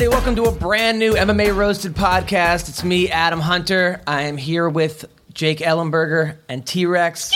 Everybody, welcome to a brand new MMA Roasted podcast. It's me, Adam Hunter. I am here with Jake Ellenberger and T Rex.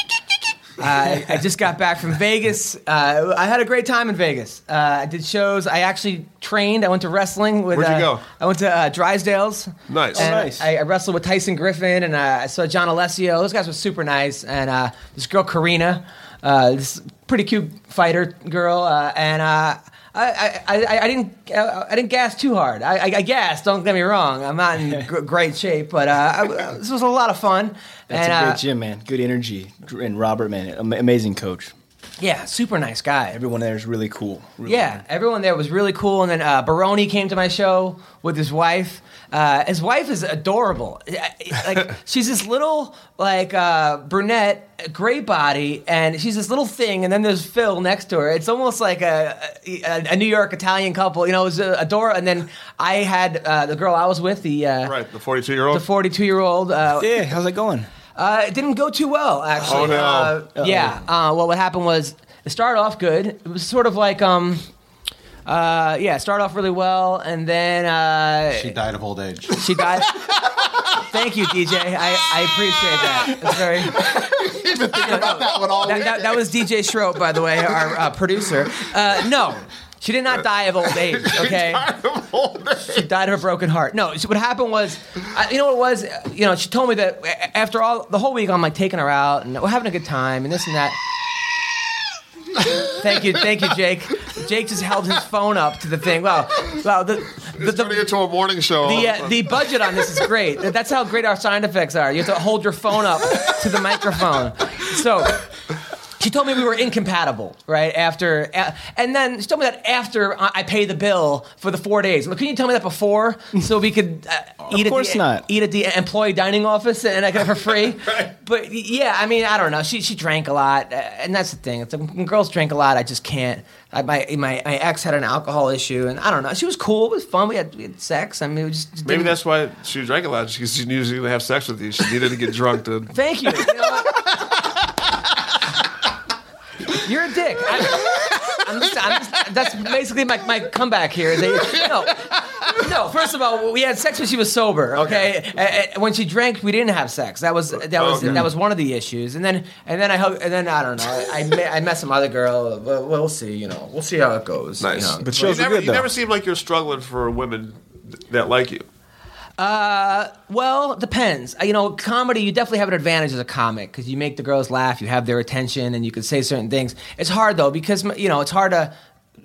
I, I just got back from Vegas. Uh, I had a great time in Vegas. Uh, I did shows. I actually trained. I went to wrestling with. Where'd you uh, go? I went to uh, Drysdale's. Nice. Oh, nice. I, I wrestled with Tyson Griffin and uh, I saw John Alessio. Those guys were super nice. And uh, this girl, Karina, uh, this pretty cute fighter girl. Uh, and uh, I, I, I, didn't uh, I didn't gas too hard. I, I, I gassed. Don't get me wrong. I'm not in gr- great shape, but uh, I, this was a lot of fun. That's and, a uh, great gym, man. Good energy. And Robert, man, amazing coach. Yeah, super nice guy. Everyone there is really cool. Really Yeah, everyone there was really cool. And then uh, Baroni came to my show with his wife. Uh, his wife is adorable. Like she's this little like uh, brunette, great body, and she's this little thing. And then there's Phil next to her. It's almost like a a, a New York Italian couple. You know, it was uh, adorable. And then I had uh, the girl I was with, the uh, Right, the 42 year old. the 42 year old. Uh, Yeah, how's it going? Uh, it didn't go too well, actually. Oh, no. Uh, yeah. Uh, well, what happened was it started off good. It was sort of like, um, uh, yeah, it started off really well, and then uh, She died of old age. she died. Thank you, DJ. I, I appreciate that. That's very. Even thinking about that one all That, that, that was DJ Schroep, by the way, our uh, producer. Uh, no, she did not die of old age. Okay, she died of a broken heart. No, so what happened was, uh, you know what it was? You know, she told me that after all the whole week, I'm like taking her out and we're having a good time and this and that. thank you, thank you, Jake. Jake just held his phone up to the thing. Wow, wow. The, the, It's turning the, into a morning show. the, uh, the budget on this is great. That's how great our sound effects are. You have to hold your phone up to the microphone. So she told me we were incompatible, right? After, and then she told me that after I pay the bill for the four days. But couldn't you tell me that before so we could uh, eat course at the, not. eat at the employee dining office and I it for free? But yeah, I mean, I don't know. She she drank a lot, uh, and that's the thing. It's like, when girls drink a lot, I just can't. I, my, my my ex had an alcohol issue, and I don't know. She was cool. It was fun. We had, we had sex. I mean, just, Maybe that's why she drank a lot. because she knew she was going to have sex with you. She needed to get drunk to. Thank you. You know what? You're a dick. I, I'm just, I'm just, that's basically my, my comeback here. that, no, no. First of all, we had sex when she was sober. Okay, Uh, uh, when she drank, we didn't have sex. That was that was Okay. that was one of the issues. And then and then I hug, and then I don't know. I I met, I met some other girl. Well, we'll see. You know, we'll see how it goes. you Nice. know. But you shows are never, good, you never seem like you're struggling for women that like you. Well, depends. Uh, You know, comedy, you definitely have an advantage as a comic because you make the girls laugh, you have their attention, and you can say certain things. It's hard, though, because, you know, it's hard to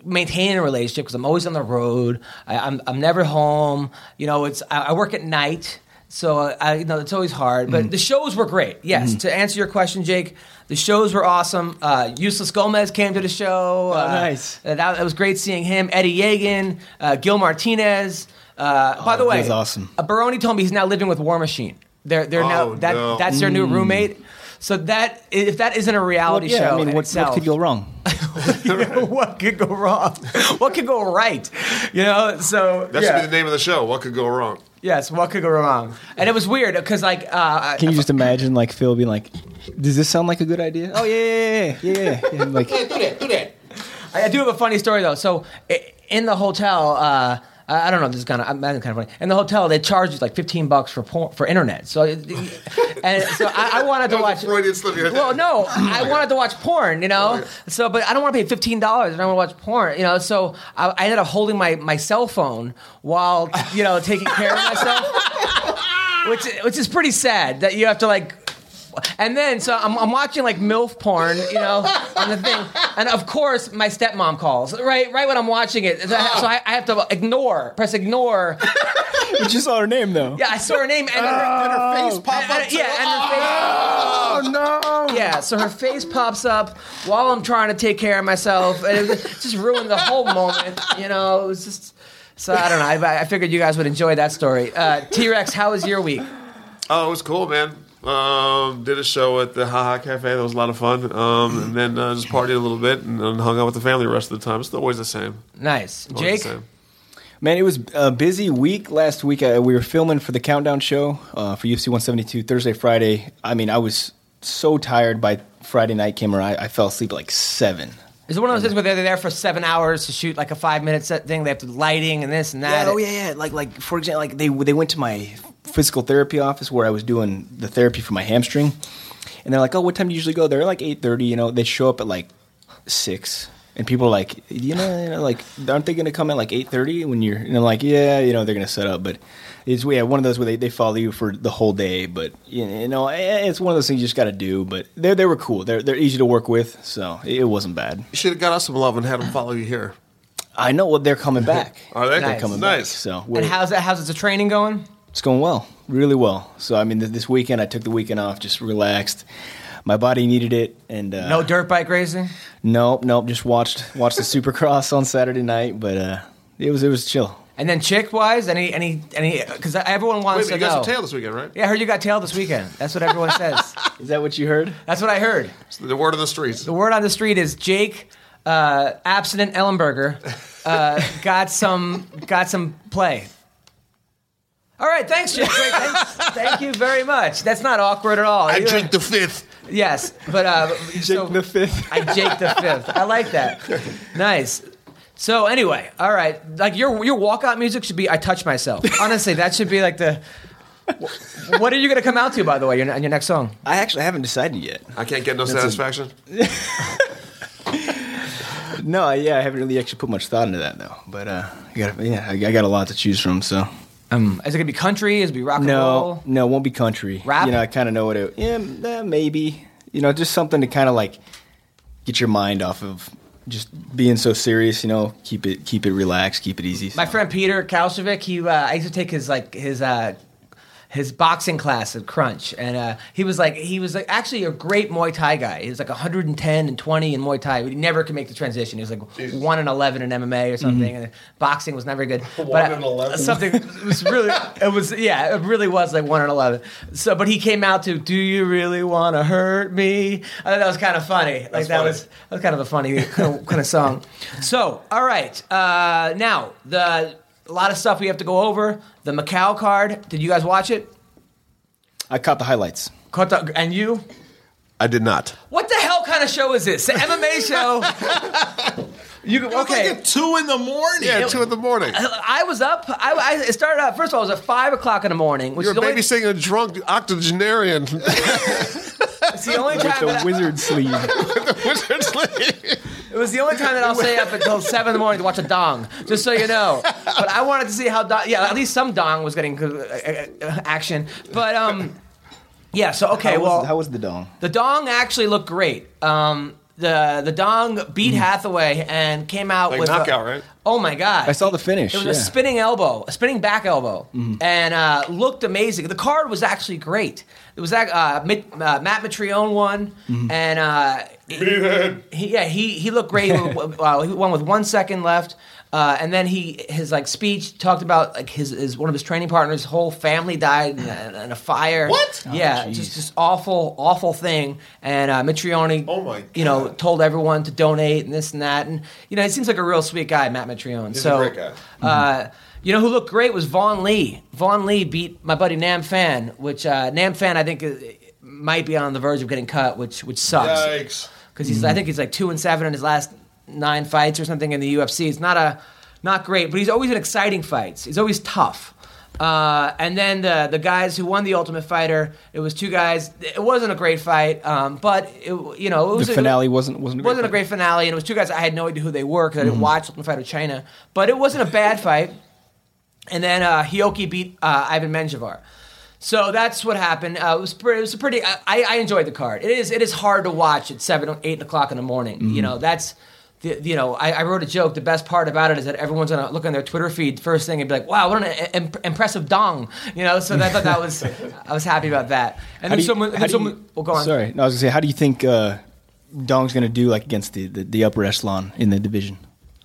maintain a relationship because I'm always on the road. I, I'm, I'm never home. You know, it's I, I work at night. So I, you know, it's always hard, but the shows were great. Yes, to answer your question, Jake, the shows were awesome. Uh, Ulysses Gomez came to the show. Oh, Uh, nice. uh, That, that was great seeing him. Eddie Yagin, uh, Gil Martinez. Uh, by the way, Gil's awesome. uh, Baroni told me he's now living with War Machine. They're they're now Oh, that no. that's their new roommate. So that if that isn't a Well, reality yeah, show, I mean, in what, itself, what could go wrong? what could go wrong? what could go right? You know, so That yeah. be the name of the show. What could go wrong? yes, what could go wrong? And it was weird because like uh, Can you just imagine, like, Phil being like, does this sound like a good idea? Oh, yeah, yeah, yeah, yeah, yeah. yeah. And, like, do that, do that. I, I do have a funny story though. So i- in the hotel, uh, I I don't know. This is kind of I'm kind of funny. In the hotel, they charge you like 15 bucks for porn, for internet. So, and so I, I wanted to watch. a Freudian slip of your- Well, no, I wanted to watch porn, you know. Oh, so, but I don't want to pay fifteen dollars. And I want to watch porn, you know. So I, I ended up holding my, my cell phone while you know taking care of myself, which which is pretty sad that you have to like. And then, so I'm, I'm watching like MILF porn, you know, on the thing. And of course, my stepmom calls, right right when I'm watching it. So, I, so I, I have to ignore, press ignore. But you saw her name though. Yeah, I saw her name and her, Did her face pop and- up? and- yeah, and her face. Oh no! Yeah, so her face pops up while I'm trying to take care of myself, and it just ruined the whole moment. You know, it was just. So I don't know. I, I figured you guys would enjoy that story. Uh, T Rex, how was your week? Oh, it was cool, man. Um, did a show at the Haha Cafe. That was a lot of fun. Um, and then uh, just partied a little bit and, then hung out with the family the rest of the time. It's always the same. Nice, Always Jake. the same. Man, it was a busy week last week. Uh, we were filming for the countdown show uh, for UFC 172 Thursday, Friday. I mean, I was so tired by Friday night came around. I, I fell asleep at like seven. Is it one of those things where they're there for seven hours to shoot like a five minute set thing? They have to lighting and this and that. Yeah, oh yeah, yeah. Like like for example, like they they went to my physical therapy office where I was doing the therapy for my hamstring, and they're like, "Oh, what time do you usually go?" They're like eight thirty. You know, they show up at like six, and people are like, you know, you know like aren't they going to come at like eight thirty when you're? And I'm like, yeah, you know, they're going to set up, but it's yeah one of those where they, they follow you for the whole day. But you know, eh, it's one of those things you just got to do. But they they were cool. They're they're easy to work with, so it wasn't bad. You should have got us some love and had them follow you here. I know. Well, they're coming back. Are they? Nice. They're coming Nice. back. So And how's that? How's the training going? It's going well, really well. So I mean, th- this weekend I took the weekend off, just relaxed. My body needed it, and uh, No dirt bike racing. nope, nope. Just watched watched the Supercross on Saturday night, but uh, it was it was chill. And then chick wise, any any any? Because everyone Wait, wants but you to got some tail this weekend, right? Yeah, I heard you got tail this weekend. That's what everyone says. Is that what you heard? That's what I heard. It's the word of the streets. The word on the street is Jake, uh, abstinent Ellenberger, uh, got some got some play. All right, thanks, Jake. Great, thanks. Thank you very much. That's not awkward at all. I You- drink the fifth. Yes, but uh, so- Jake the fifth. I Jake the fifth. I like that. Nice. So anyway, all right. Like your your walkout music should be "I Touch Myself." Honestly, that should be like the. What are you going to come out to, by the way, your, on your next song? I actually haven't decided yet. I can't get no satisfaction. No, I- yeah, I haven't really actually put much thought into that though. But uh, I got yeah, I, I got a lot to choose from. So Um, is it to be country? Is it be rock and no, roll? no, it won't be country. Rap? You know, I kind of know what it. Yeah, eh, maybe. You know, just something to kind of like get your mind off of just being so serious. You know, keep it keep it relaxed, keep it easy. My so. friend Peter Kalshavik, he uh, I used to take his like his uh, his boxing class at Crunch, and uh, he was like he was like actually a great Muay Thai guy. He was like 110 and 20 in Muay Thai. He never could make the transition. He was like one and 11 in MMA or something, and boxing was never good. But and 11? Something it was really it was yeah it really was like one and 11. So but he came out to Do you really want to hurt me? I thought that was kind of funny. Like That's that funny. was that was kind of a funny kind of, kind of song. So, all right. Uh, now, the a lot of stuff we have to go over. The Macau card. Did you guys watch it? I caught the highlights. Caught the- And you? I did not. What the hell kind of show is this? The MMA show? You okay? Like at two in the morning. Yeah, two in the morning. I was up. I, I it started out. First of all, it was at five o'clock in the morning, which You're is the only, a drunk octogenarian. it's the only With time. the That I, wizard sleeve. Wizard's League. it was the only time that I'll stay up until seven in the morning to watch a dong, just so you know. But I wanted to see how dong, yeah, at least some dong was getting uh, uh, action. But um, yeah. So okay, how, well, was, how was the dong? The Dong actually looked great. Um, the the Dong beat Hathaway and came out Like with knockout, a, right? Oh my god! I saw the finish. It was yeah. a spinning elbow, a spinning back elbow, and uh, looked amazing. The card was actually great. It was that uh, Mit, uh, Matt Mitrione won, and uh, he, yeah, he he looked great. he won with one second left. Uh, and then he his like speech talked about like his, his one of his training partners' whole family died in a, in a fire. What? Yeah, Oh, just jeez. just awful awful thing. And uh, Mitrione, Oh, my you know, told everyone to donate and this and that. And you know, he seems like a real sweet guy, Matt Mitrione. He's a so, great guy. Uh, you know who looked great was Vaughn Lee. Vaughn Lee beat my buddy Nam Phan, which uh, Nam Phan I think uh, might be on the verge of getting cut, which which sucks Yikes. because he's I think he's like two and seven in his last nine fights or something in the UFC. It's not a not great, but he's always in exciting fights. He's always tough. Uh, and then the the guys who won the Ultimate Fighter, it was two guys. It wasn't a great fight, um, but it, you know it was the a- finale wasn't wasn't a great wasn't a great finale, and it was two guys I had no idea who they were because I Mm-hmm. didn't watch Ultimate Fighter China. But it wasn't a bad fight. And then uh, Hioki beat uh, Ivan Menjivar. So that's what happened. Uh, it was pretty, it was a pretty. I, I enjoyed the card. It is it is hard to watch at seven or eight o'clock in the morning. Mm-hmm. You know that's the, you know, I, I wrote a joke. The best part about it is that everyone's gonna look on their Twitter feed first thing and be like, "Wow, what an im- impressive dong!" You know, so I thought that was, I was happy about that. And then someone, how then do someone, you- well, go on. Sorry, no, I was gonna say, how do you think uh, Dong's gonna do like against the, the, the upper echelon in the division?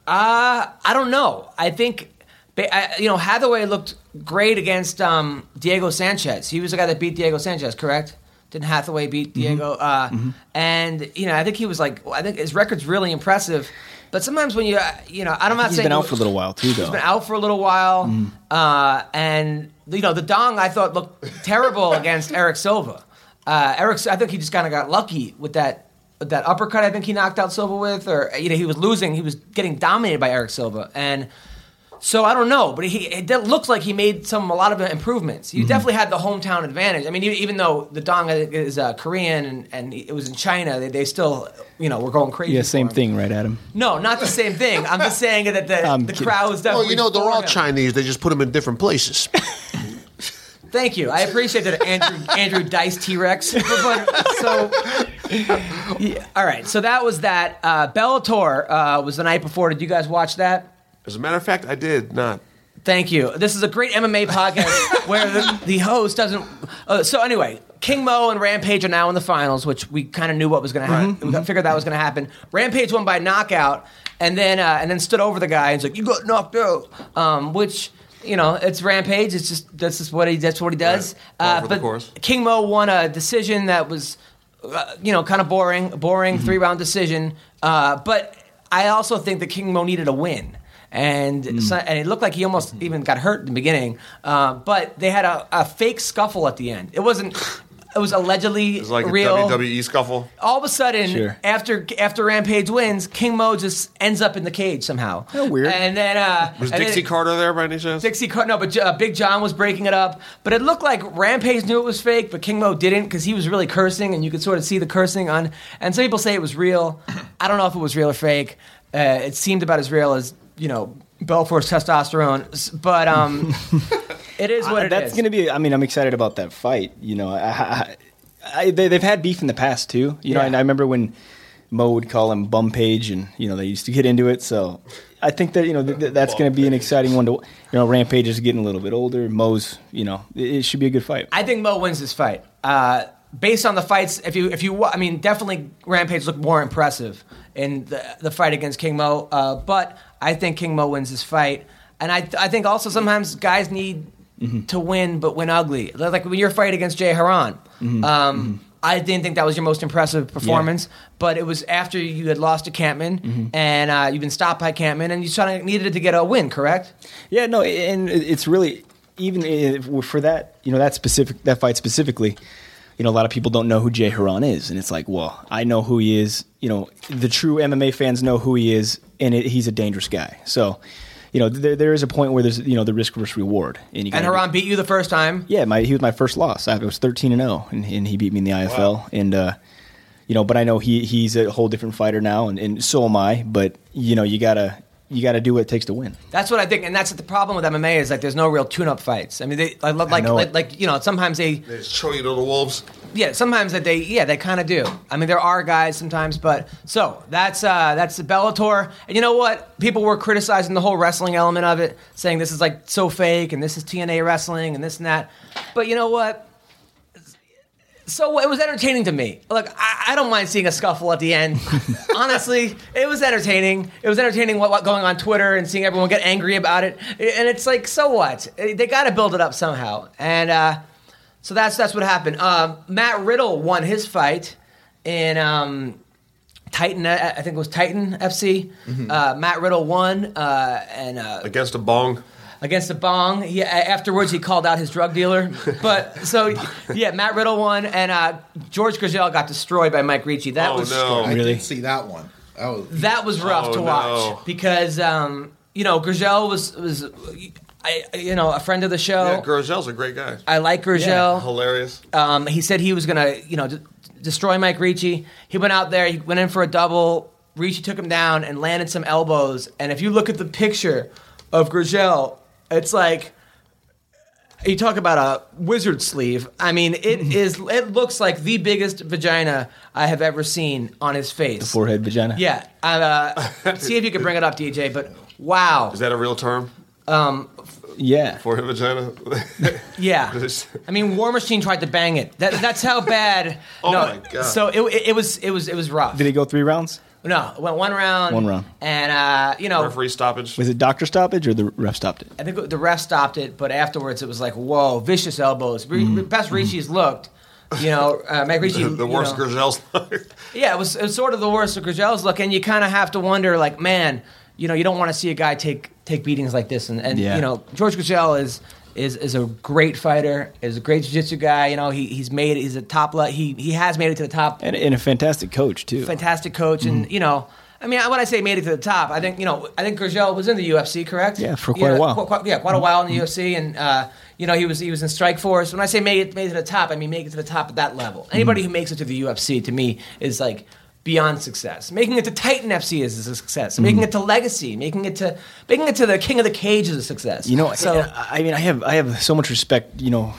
Uh, I don't know. I think, you know, Hathaway looked great against um, Diego Sanchez. He was the guy that beat Diego Sanchez, correct? Didn't Hathaway beat Mm-hmm. Diego? Uh, And you know, I think he was like, I think his record's really impressive. But sometimes when you, uh, you know, I'm not He's saying he's been out for a little while too, though. He's been out for a little while, Mm-hmm. uh, and you know, the dong I thought looked terrible against Erick Silva. Uh, Erick, I think he just kind of got lucky with that. with That uppercut, I think he knocked out Silva with, or you know, he was losing. He was getting dominated by Erick Silva, and so I don't know, but he it did- looks like he made some a lot of improvements. Mm-hmm. He definitely had the hometown advantage. I mean, e- even though the Dong is uh, Korean and, and it was in China, they, they still you know were going crazy. Yeah, for same thing, right, Adam? No, not the same thing. I'm just saying that the, I'm the kidding. crowd was definitely. Well, you know, they're all him. Chinese. They just put them in different places. Thank you. I appreciate that, Andrew Andrew Dice T Rex. So, yeah, all right. So that was that. Uh, Bellator uh, was the night before. Did you guys watch that? As a matter of fact, I did not. Thank you. This is a great MMA podcast where the, the host doesn't. Uh, so anyway, King Mo and Rampage are now in the finals, which we kind of knew what was going to happen. We figured that was going to happen. Rampage won by knockout, and then uh, and then stood over the guy and was like, "You got knocked out," um, which. You know, it's Rampage. It's just that's just what he that's what he does. Right. Uh, but. King Mo won a decision that was, uh, you know, kind of boring, boring three round decision. Uh, but I also think that King Mo needed a win. And so, and it looked like he almost even got hurt in the beginning, uh, but they had a, a fake scuffle at the end. It wasn't. It was allegedly It's like real. a WWE scuffle. All of a sudden, Sure. after after Rampage wins, King Mo just ends up in the cage somehow. Oh, weird. And then uh, Was and then- Dixie Carter there by any chance? Dixie Carter, no, but uh, Big John was breaking it up. But it looked like Rampage knew it was fake, but King Mo didn't because he was really cursing, and you could sort of see the cursing on. And some people say it was real. I don't know if it was real or fake. Uh, it seemed about as real as you know Belfort's testosterone, but um, it is what Uh, it That's is. going to be. I mean, I'm excited about that fight. You know, I, I, I, they, they've had beef in the past too. You know, Yeah. and I remember when Mo would call him bum page, and you know they used to get into it. So I think that you know th- th- that's going to be an exciting one to. You know, Rampage is getting a little bit older. Mo's, you know, it, it should be a good fight. I think Mo wins this fight. Uh, based on the fights, if you if you, I mean, definitely Rampage looked more impressive in the, the fight against King Mo. Uh, but I think King Mo wins this fight, and I I think also sometimes guys need to win, but win ugly. Like when your fight against Jay Hieron. Um, I didn't think that was your most impressive performance, but it was after you had lost to Kampmann and uh, you've been stopped by Kampmann, and you sort of needed to get a win, correct? Yeah, no, and it's really even for that, you know, that specific that fight specifically. You know, a lot of people don't know who Jay Hieron is, and it's like, well, I know who he is. You know, the true MMA fans know who he is, and it, he's a dangerous guy. So, you know, there, there is a point where there's you know the risk versus reward, and you And gotta- Hieron beat you the first time. yeah, my he was my first loss. I was thirteen and zero, and and he beat me in the IFL. And uh, you know, but I know he he's a whole different fighter now, and, and so am I. But you know, you gotta you gotta do what it takes to win. That's what I think, and that's the problem with MMA is like there's no real tune-up fights. I mean, they like like know like, like you know sometimes they They just throw you to the wolves. yeah sometimes that they yeah they kind of do. I mean, there are guys sometimes, but so that's uh that's the Bellator, and you know what? People were criticizing the whole wrestling element of it, saying this is like so fake, and this is TNA wrestling, and this and that. But you know what? So it was entertaining to me. Look, I, I don't mind seeing a scuffle at the end. Honestly, it was entertaining. It was entertaining what, what going on Twitter and seeing everyone get angry about it. And it's like, so what? They got to build it up somehow. And uh, so that's that's what happened. Um, Matt Riddle won his fight in um, Titan. I think it was Titan FC. Uh, Matt Riddle won, uh, and uh, Against a bong. Against the bong. He, afterwards, he called out his drug dealer. But so, yeah, Matt Riddle won, and uh, George Gurgel got destroyed by Mike Ricci. That Oh, was no. I Really? did see that one. That was that was rough Oh, to watch no. because um, you know Gurgel was was I, you know a friend of the show. Yeah, Gurgel's a great guy. I like Gurgel. Hilarious. Um, he said he was gonna, you know, d- destroy Mike Ricci. He went out there. He went in for a double. Ricci took him down and landed some elbows. And if you look at the picture of Gurgel, it's like you talk about a wizard sleeve. I mean, it is. It looks like the biggest vagina I have ever seen on his face. The forehead vagina. Yeah. Uh, see if you can bring it up, DJ. But wow. Is that a real term Um, Yeah. for a vagina? Yeah. I mean, War Machine tried to bang it. That, that's how bad. Oh no, my God. So it, it, it was it was it was rough. Did he go three rounds? No, it went one round. One round. And uh, you know, Referee stoppage. Was it doctor stoppage or the ref stopped it? I think the ref stopped it, but afterwards it was like, whoa, vicious elbows. Mm-hmm. Best Ricci's looked. You know, uh, Mike Ricci. the you worst know- Gurgel's. Yeah, it was, it was sort of the worst of Gurgel's look, and you kind of have to wonder, like, man, you know, you don't want to see a guy take take beatings like this, and, and Yeah. you know, George Grigel is is is a great fighter, is a great jiu-jitsu guy. You know, he he's made. He's a top. Le- he he has made it to the top. And, and a fantastic coach too. Fantastic coach, and Mm-hmm. you know. I mean, when I say made it to the top, I think you know. I think Gurgel was in the UFC, correct? Yeah, for quite a while. qu- quite- yeah, quite a while in the UFC, and uh, you know he was he was in Strikeforce. When I say made it made it to the top, I mean make it to the top at that level. Anybody Mm-hmm. who makes it to the UFC, to me, is like beyond success. Making it to Titan FC is a success. Mm-hmm. Making it to Legacy, making it to making it to the King of the Cage is a success. You know, so I I mean, I have I have so much respect. You know,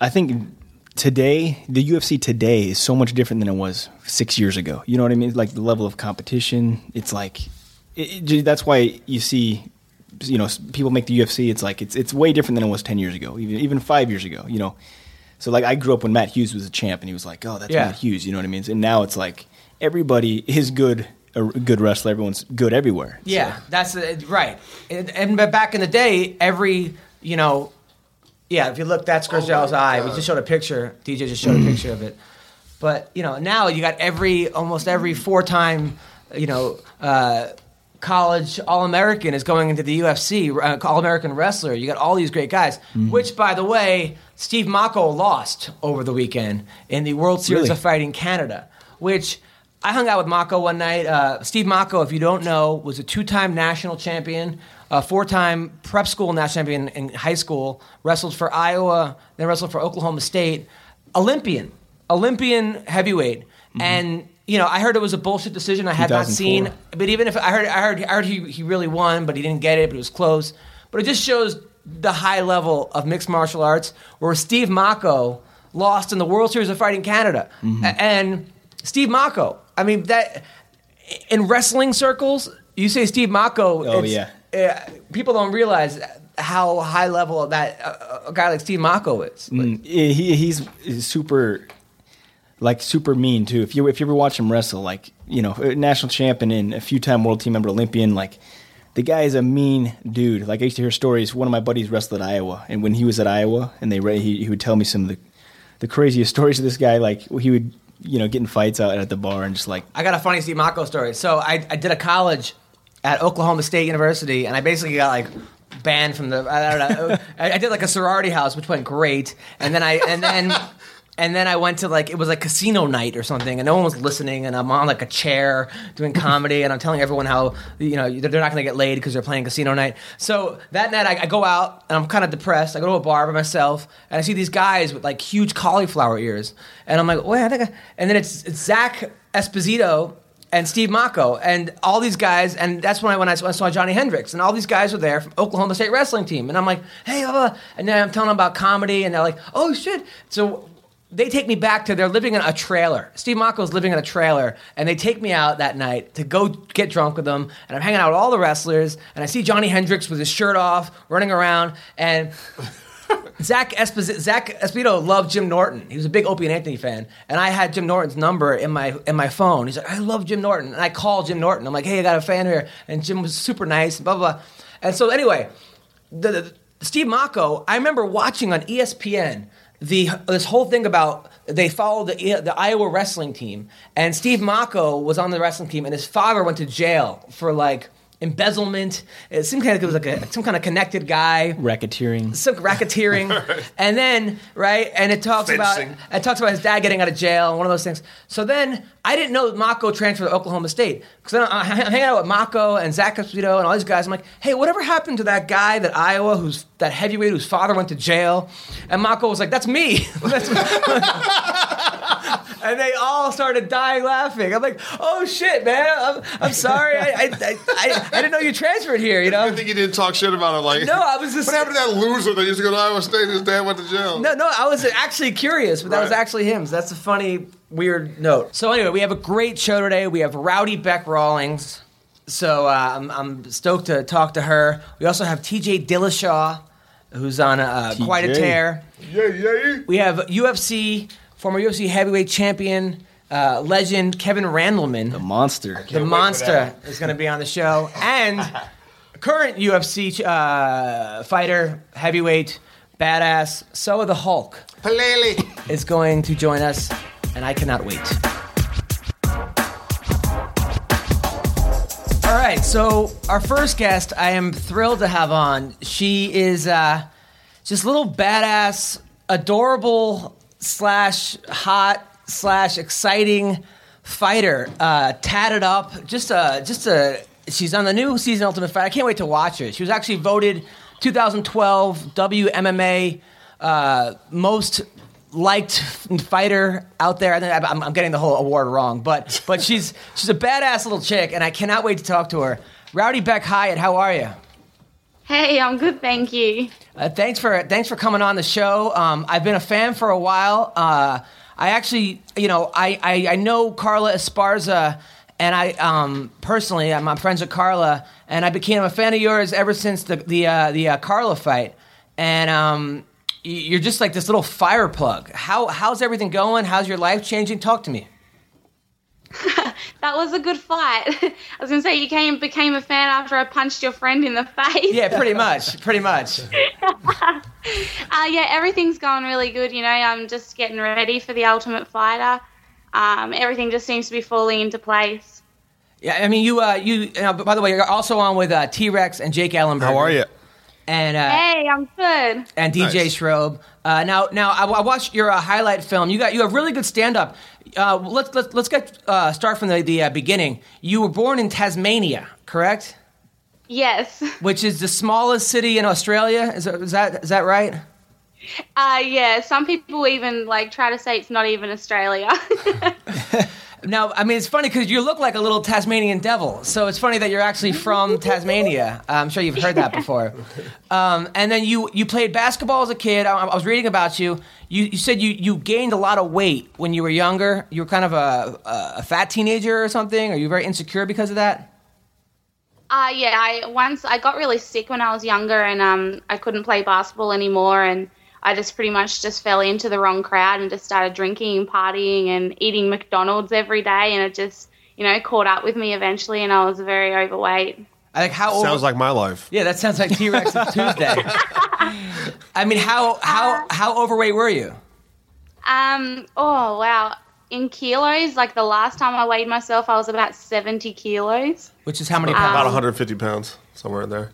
I think today the UFC today is so much different than it was six years ago. You know what I mean? Like the level of competition. It's like it, it, that's why you see. You know, people make the UFC. It's like it's it's way different than it was ten years ago, even even five years ago. You know, so like I grew up when Matt Hughes was a champ, and he was like, "Oh, that's Yeah. Matt Hughes." You know what I mean? And now it's like everybody is good, a good wrestler. Everyone's good everywhere. Yeah, that's uh, right. And, and back in the day, every you know, yeah. If you look, that's Gurgel's eye. We just showed a picture. DJ just showed a picture of it. But you know, now you got every almost every four time, you know. Uh, College All American is going into the UFC, uh, All American wrestler. You got all these great guys, which, by the way, Steve Mocco lost over the weekend in the World Series Really? of Fighting Canada, which I hung out with Mocco one night. Uh, Steve Mocco, if you don't know, was a two-time national champion, a four-time prep school national champion in high school. Wrestled for Iowa, then wrestled for Oklahoma State. Olympian, Olympian heavyweight, and you know I heard it was a bullshit decision. I had not seen, but even if I heard, I heard, I heard he, he really won, but he didn't get it, but it was close. But it just shows the high level of mixed martial arts, where Steve Mocco lost in the World Series of Fighting Canada, A- and Steve Mocco. I mean that in wrestling circles, you say Steve Mocco. Oh, it's- uh, people don't realize how high level that uh, a guy like Steve Mocco is. Mm, he, he's, he's super, like super mean too. If you if you ever watch him wrestle, like you know, national champion and a few time world team member Olympian, like the guy is a mean dude. Like I used to hear stories. One of my buddies wrestled at Iowa, and when he was at Iowa, and they he, he would tell me some of the the craziest stories of this guy. Like he would you know getting fights out at the bar and just like I got a funny Steve Mocco story. So I, I did a college at Oklahoma State University, and I basically got like banned from the. I don't know. I, I did like a sorority house, which went great, and then I and then. And then I went to like it was like casino night or something, and no one was listening. And I'm on like a chair doing comedy, and I'm telling everyone how you know they're not going to get laid because they're playing casino night. So that night I, I go out and I'm kind of depressed. I go to a bar by myself, and I see these guys with like huge cauliflower ears, and I'm like, wait, I think. I, and then it's, it's Zach Esposito and Steve Mocco and all these guys, and that's when I when I saw Johny Hendricks and all these guys were there from Oklahoma State wrestling team, and I'm like, hey, blah, blah. and then I'm telling them about comedy, and they're like, oh shit, so. They take me back to they're living in a trailer. Steve Mocco's living in a trailer, and they take me out that night to go get drunk with them. And I'm hanging out with all the wrestlers, and I see Johny Hendricks with his shirt off, running around, and Zach Esposito, Zach Esposito loved Jim Norton. He was a big Opie and Anthony fan, and I had Jim Norton's number in my in my phone. He's like, "I love Jim Norton," and I called Jim Norton. I'm like, "Hey, I got a fan here," and Jim was super nice, blah blah. blah. And so anyway, the, the Steve Mocco, I remember watching on ESPN the this whole thing about they followed the the Iowa wrestling team, and Steve Mocco was on the wrestling team, and his father went to jail for like embezzlement. Uh, it seemed kind of like it was like a, some kind of connected guy racketeering. some racketeering, and then right, and it talks Fencing. about it talks about his dad getting out of jail and one of those things. So then I didn't know Mocco transferred to Oklahoma State because then I'm hanging out with Mocco and Zach Esposito and all these guys. I'm like, hey, whatever happened to that guy that Iowa who's that heavyweight whose father went to jail? And Mocco was like, that's me. That's me. and they all started dying laughing. I'm like, oh shit, man, I'm, I'm sorry, I, I, I, I, I didn't know you transferred here. You know, I think you didn't talk shit about it. Like, No, I was just- What happened to that loser that used to go to Iowa State and his dad went to jail? No, no, I was actually curious, but that was actually him. So that's a funny, weird note. So anyway, we have a great show today. We have Rowdy Bec Rawlings. So uh, I'm, I'm stoked to talk to her. We also have TJ Dillashaw, who's on uh, quite a TJ. tear. Yeah, yeah. We have UFC, former UFC heavyweight champion, uh, legend Kevin Randleman. The monster. The monster is going to be on the show, and current UFC uh, fighter, heavyweight, badass, Soa the Hulk Palelei. is going to join us, and I cannot wait. All right, so our first guest, I am thrilled to have on. She is uh, just a little badass, adorable slash hot slash exciting fighter, uh, tatted up. Just a just a. She's on the new season Ultimate Fighter. I can't wait to watch her. She was actually voted 2012 WMMA uh, most liked fighter out there. I I'm, I'm getting the whole award wrong, but but she's she's a badass little chick, and I cannot wait to talk to her. Rowdy Bec Hyatt, how are you? Hey, I'm good, thank you. Uh, thanks for thanks for coming on the show. Um, I've been a fan for a while. Uh, I actually, you know, I, I, I know Carla Esparza, and I um, personally, I'm, I'm friends with Carla, and I became a fan of yours ever since the the uh, the uh, Carla fight. And um, you're just like this little fire plug. How how's everything going? How's your life changing? Talk to me. That was a good fight. I was gonna say you came became a fan after I punched your friend in the face. Yeah, pretty much, pretty much. Uh, yeah, everything's going really good. You know, I'm just getting ready for the Ultimate Fighter. Um, everything just seems to be falling into place. Yeah, I mean, you, uh, you, you know, by the way, you're also on with uh, T Rex and Jake Ellenberger. How are you? And uh, Hey, I'm good. and DJ Nice. Schroeb. Uh, now, now I, I watched your uh, highlight film. You got you have really good stand up. Uh, let's let's let's get uh, start from the the uh, beginning. You were born in Tasmania, correct? Yes. Which is the smallest city in Australia. Is that is that, is that right? Uh, yeah. Some people even like try to say it's not even Australia. Now, I mean, it's funny because you look like a little Tasmanian devil. So it's funny that you're actually from Tasmania. I'm sure you've heard that before. Um, and then you you played basketball as a kid. I, I was reading about you. You, you said you, you gained a lot of weight when you were younger. You were kind of a, a, a fat teenager or something. Are you very insecure because of that? Uh, yeah, I once I got really sick when I was younger, and um, I couldn't play basketball anymore, and I just pretty much just fell into the wrong crowd and just started drinking and partying and eating McDonald's every day, and it just you know caught up with me eventually, and I was very overweight. I Like how Sounds like my life. yeah, that sounds like T Rex Tuesday. I mean, how how how overweight were you? Um, oh wow, in kilos, like the last time I weighed myself, I was about seventy kilos. Which is how many Um, pounds? About 150 pounds, somewhere in there.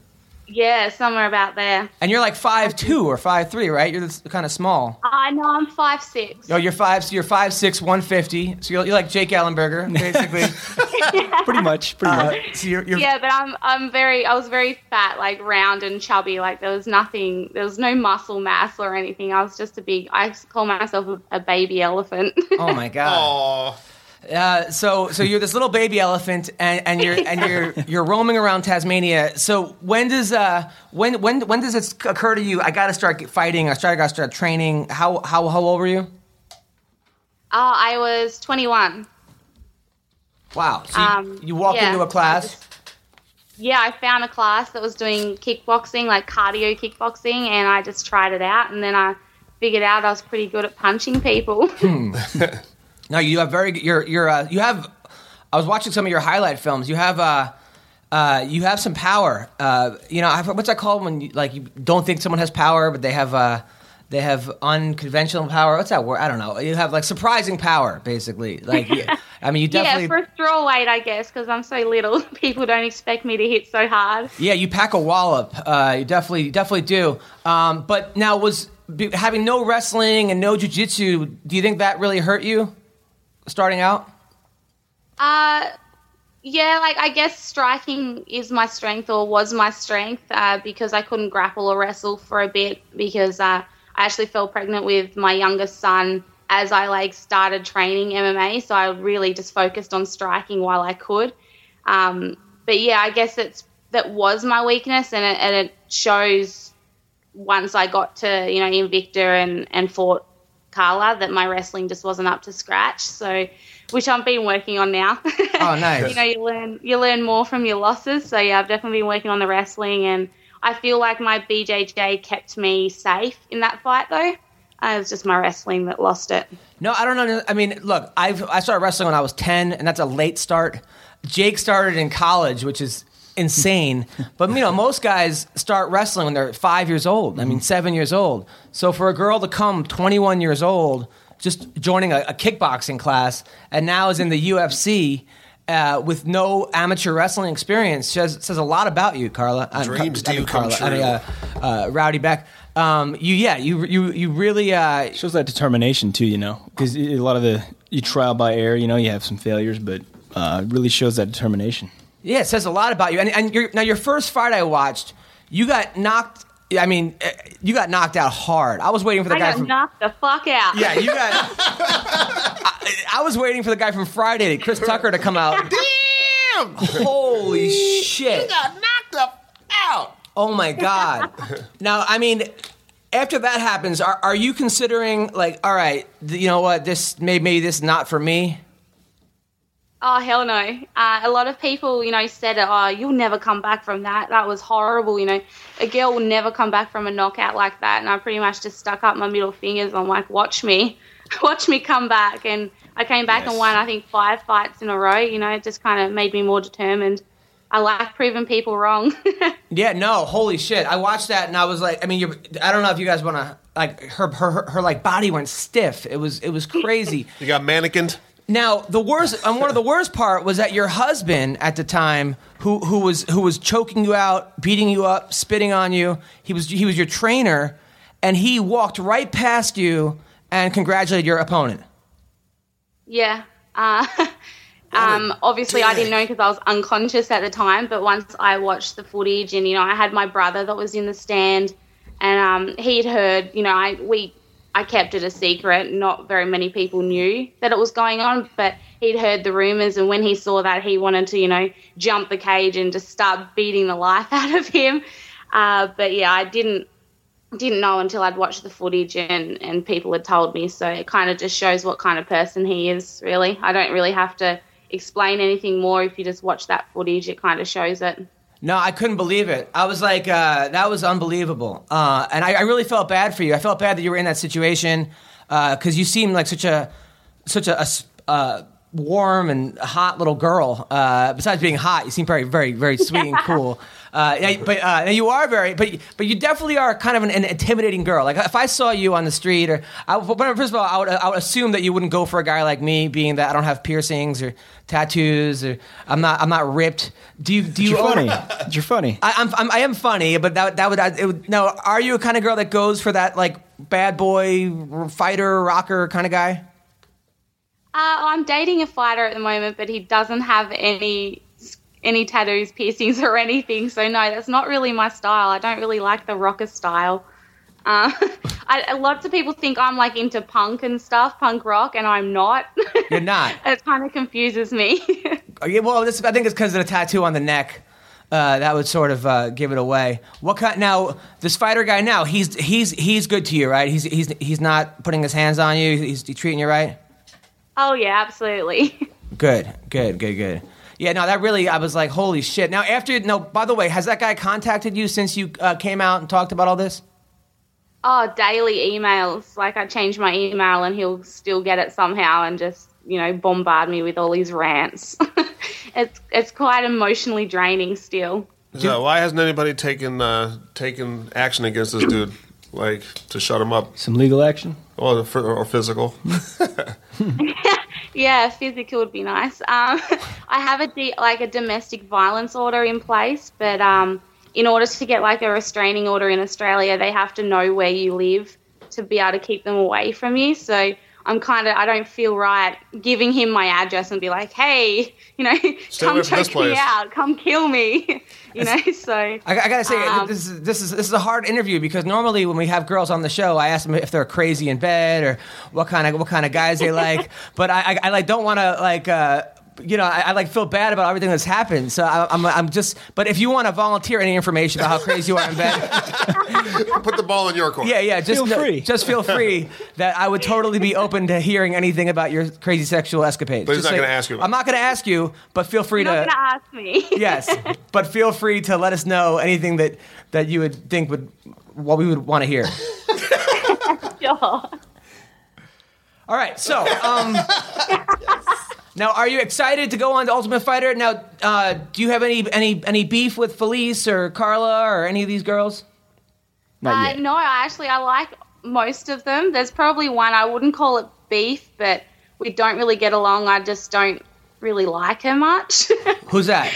Yeah, somewhere about there. and you're like five two or five three, right? You're kind of small. I know I'm five six. Oh, you're five. So you're five six, one fifty. So you're, you're like Jake Ellenberger, basically. Pretty much. Pretty Uh, much. so you're, you're Yeah, but I'm I'm very I was very fat, like round and chubby. Like there was nothing, there was no muscle mass or anything. I was just a big. I call myself a, a baby elephant. Oh my god. Oh, Uh, so so you're this little baby elephant, and, and you're and you're you're roaming around Tasmania. So when does uh when when when does it occur to you? I got to start fighting. I start got to start training. How how how old were you? oh, I was 21. Wow. So you, Um, you walked yeah, into a class. I just- yeah, I found a class that was doing kickboxing, like cardio kickboxing, and I just tried it out, and then I figured out I was pretty good at punching people. No, you have very you're you're uh, you have. I was watching some of your highlight films. You have uh, uh, you have some power. Uh, you know, what's that called when you, like you don't think someone has power, but they have uh, they have unconventional power. What's that word? I don't know. You have like surprising power, basically. Like, I mean, you definitely. yeah, for a straw weight, I guess, because I'm so little. People don't expect me to hit so hard. Yeah, you pack a wallop. Uh, you definitely, you definitely do. Um, but now, was having no wrestling and no jujitsu? Do you think that really hurt you starting out? Uh, yeah, like I guess striking is my strength or was my strength uh, because I couldn't grapple or wrestle for a bit because uh, I actually fell pregnant with my youngest son as I like started training MMA. So I really just focused on striking while I could. Um, but yeah, I guess it's that was my weakness, and it, and it shows once I got to you know Invicta and and fought Carla that my wrestling just wasn't up to scratch. So, which I've been working on now. Oh, nice. you know, you learn you learn more from your losses. So yeah, I've definitely been working on the wrestling, and I feel like my BJJ kept me safe in that fight though. Uh, it was just my wrestling that lost it. No, I don't know. I mean, look, I've I started wrestling when I was ten, and that's a late start. Jake started in college, which is insane. but you know, most guys start wrestling when they're five years old. I mean, seven years old. So for a girl to come 21 years old, just joining a, a kickboxing class, and now is in the UFC. Uh, with no amateur wrestling experience says, says a lot about you, Carla. Uh, Dreams I mean, do come I mean, uh, uh, Rowdy Bec. Um, you, yeah, you, you, you really. Uh, shows that determination too, you know, because a lot of the you trial by error, you know, you have some failures, but uh, it really shows that determination. Yeah, it says a lot about you. And, and your, now, your first fight I watched, you got knocked. I mean, eh, you got knocked out hard. I was waiting for the I guy got from. knocked the fuck out. Yeah, you got. I, I was waiting for the guy from Friday, Chris Tucker, to come out. Damn! Holy shit! You got knocked up out. Oh my god! Now, I mean, after that happens, are, are you considering like, all right, you know what? This maybe, maybe this is not for me. Oh hell no! Uh, a lot of people, you know, said, "Oh, you'll never come back from that. That was horrible." You know, a girl will never come back from a knockout like that. And I pretty much just stuck up my middle fingers. I'm like, "Watch me, watch me come back." And I came back and won. I think five fights in a row. You know, it just kind of made me more determined. I like proving people wrong. Yeah, no, holy shit! I watched that and I was like, I mean, you're, I don't know if you guys want to like her, her, her, her like body went stiff. It was, it was crazy. You got mannequined. Now the worst, and one of the worst part was that your husband at the time, who who was who was choking you out, beating you up, spitting on you. He was he was your trainer, and he walked right past you and congratulated your opponent. Yeah. Uh, um, obviously, I didn't know because I was unconscious at the time. But once I watched the footage, and you know, I had my brother that was in the stand, and um, he'd heard. You know, I we I kept it a secret. Not very many people knew that it was going on, but he'd heard the rumors, and when he saw that, he wanted to, you know, jump the cage and just start beating the life out of him. Uh, but yeah, I didn't didn't know until I'd watched the footage and, and people had told me. So it kind of just shows what kind of person he is, really. I don't really have to explain anything more. If you just watch that footage, it kind of shows it. No, I couldn't believe it. I was like, uh, that was unbelievable. Uh, and I, I really felt bad for you. I felt bad that you were in that situation because you seemed like such a such a, a uh, warm and hot little girl. Uh, besides being hot, you seem very, very, very sweet and cool. Uh, yeah, but uh, you are very, but but you definitely are kind of an, an intimidating girl. Like if I saw you on the street, or I, but first of all, I would, I would assume that you wouldn't go for a guy like me, being that I don't have piercings or tattoos, or I'm not, I'm not ripped. Do you, do you? You're funny. You're funny. I, I'm, I'm I am funny, but that that would, it would no. Are you a kind of girl that goes for that like bad boy fighter rocker kind of guy? Uh, I'm dating a fighter at the moment, but he doesn't have any any tattoos, piercings, or anything. So no, that's not really my style. I don't really like the rocker style. Uh, I, lots of people think I'm like into punk and stuff, punk rock, and I'm not. You're not. it kind of confuses me. Oh, yeah, well, this, I think it's because of the tattoo on the neck. Uh, that would sort of uh, give it away. What kind? Now, this fighter guy. Now he's he's he's good to you, right? He's he's he's not putting his hands on you. He's, he's treating you right. oh yeah, absolutely. Good, good, good, good. Yeah, no, that really. I was like, holy shit. Now, after no, by the way, has that guy contacted you since you uh, came out and talked about all this? Oh, daily emails. Like I change my email and he'll still get it somehow and just, you know, bombard me with all these rants. it's it's quite emotionally draining still. So why hasn't anybody taken uh, taken action against this dude, like to shut him up, Some legal action. or, or physical? Yeah, physical would be nice. Um, I have a de- like a domestic violence order in place, but um, in order to get like a restraining order in Australia, they have to know where you live to be able to keep them away from you. So I'm kind of I don't feel right giving him my address and be like, hey, you know, come from choke me out, come kill me, you know. So I, I gotta say, Um, this is this is this is a hard interview because normally when we have girls on the show, I ask them if they're crazy in bed or what kind of what kind of guys they like. but I, I, I like don't want to like. Uh, you know, I, I like feel bad about everything that's happened. So I, I'm, I'm just. But if you want to volunteer any information about how crazy you are in bed, Put the ball in your court. yeah, yeah, just Feel no- free. just feel free. That I would totally be open to hearing anything about your crazy sexual escapades. But he's Just not say- gonna ask you about I'm not going to ask you, but feel free you're to. gonna ask me. yes, but feel free to let us know anything that that you would think would what we would want to hear. sure. All right, so um, now are you excited to go on to Ultimate Fighter? Now, uh, do you have any any any beef with Felice or Carla or any of these girls? Not Uh, no, actually, I like most of them. There's probably one I wouldn't call it beef, but we don't really get along. I just don't really like her much. Who's that?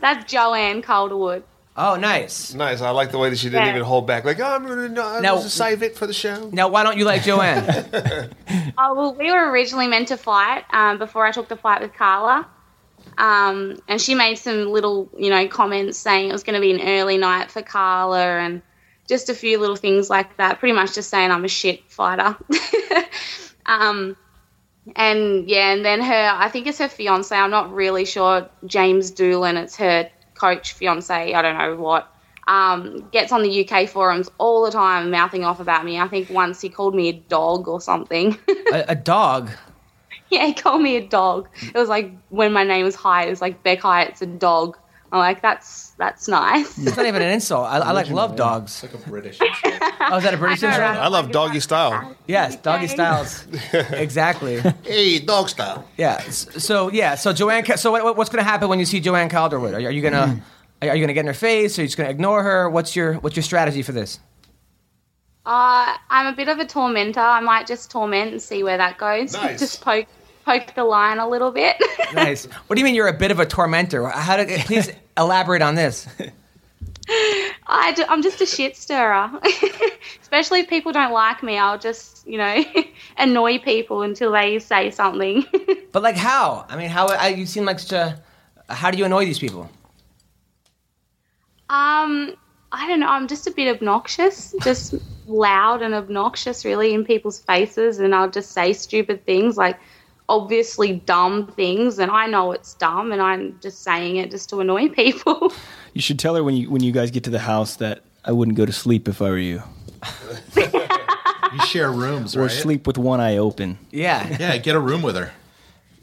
That's Joanne Calderwood. Oh, nice. Nice. I like the way that she didn't Yeah. even hold back. Like, oh, I'm going to Now- now, save it for the show. Now, why don't you like Joanne? Oh well, we were originally meant to fight um, before I took the fight with Carla, um, and she made some little, you know, comments saying it was going to be an early night for Carla, and just a few little things like that. Pretty much just saying I'm a shit fighter. um, and yeah, and then her, I think it's her fiance. I'm not really sure. James Doolan, it's her coach fiance. I don't know what. Um, gets on the UK forums all the time, mouthing off about me. I think once he called me a dog or something. a, a dog. Yeah, he called me a dog. It was like when my name was Hyatt, it was like Bec Hyatt's a dog. I'm like, that's that's nice. It's not even an insult. I, I like love dogs. It's like a British. insult. Oh, is that a British I know, insult? right? I love doggy style. Yes, doggy Okay. styles. exactly. Hey, dog style. Yeah. s- So yeah. So Joanne. Ca- So what, what's going to happen when you see Joanne Calderwood? Are, you- are you gonna are you gonna get in her face? Are you just gonna ignore her? What's your what's your strategy for this? Uh, I'm a bit of a tormentor. I might just torment and see where that goes. Nice. just poke poke the line a little bit. Nice. What do you mean you're a bit of a tormentor? How do, please elaborate on this. I I'm just a shit stirrer. Especially if people don't like me, I'll just you know annoy people until they say something. But like how? I mean, how I, you seem like such a. How do you annoy these people? Um, I don't know. I'm just a bit obnoxious, just loud and obnoxious, really, in people's faces, and I'll just say stupid things like obviously dumb things, and I know it's dumb, and I'm just saying it just to annoy people. You should tell her when you when you guys get to the house that I wouldn't go to sleep if I were you, You share rooms, or right? sleep with one eye open. Yeah. Yeah, get a room with her.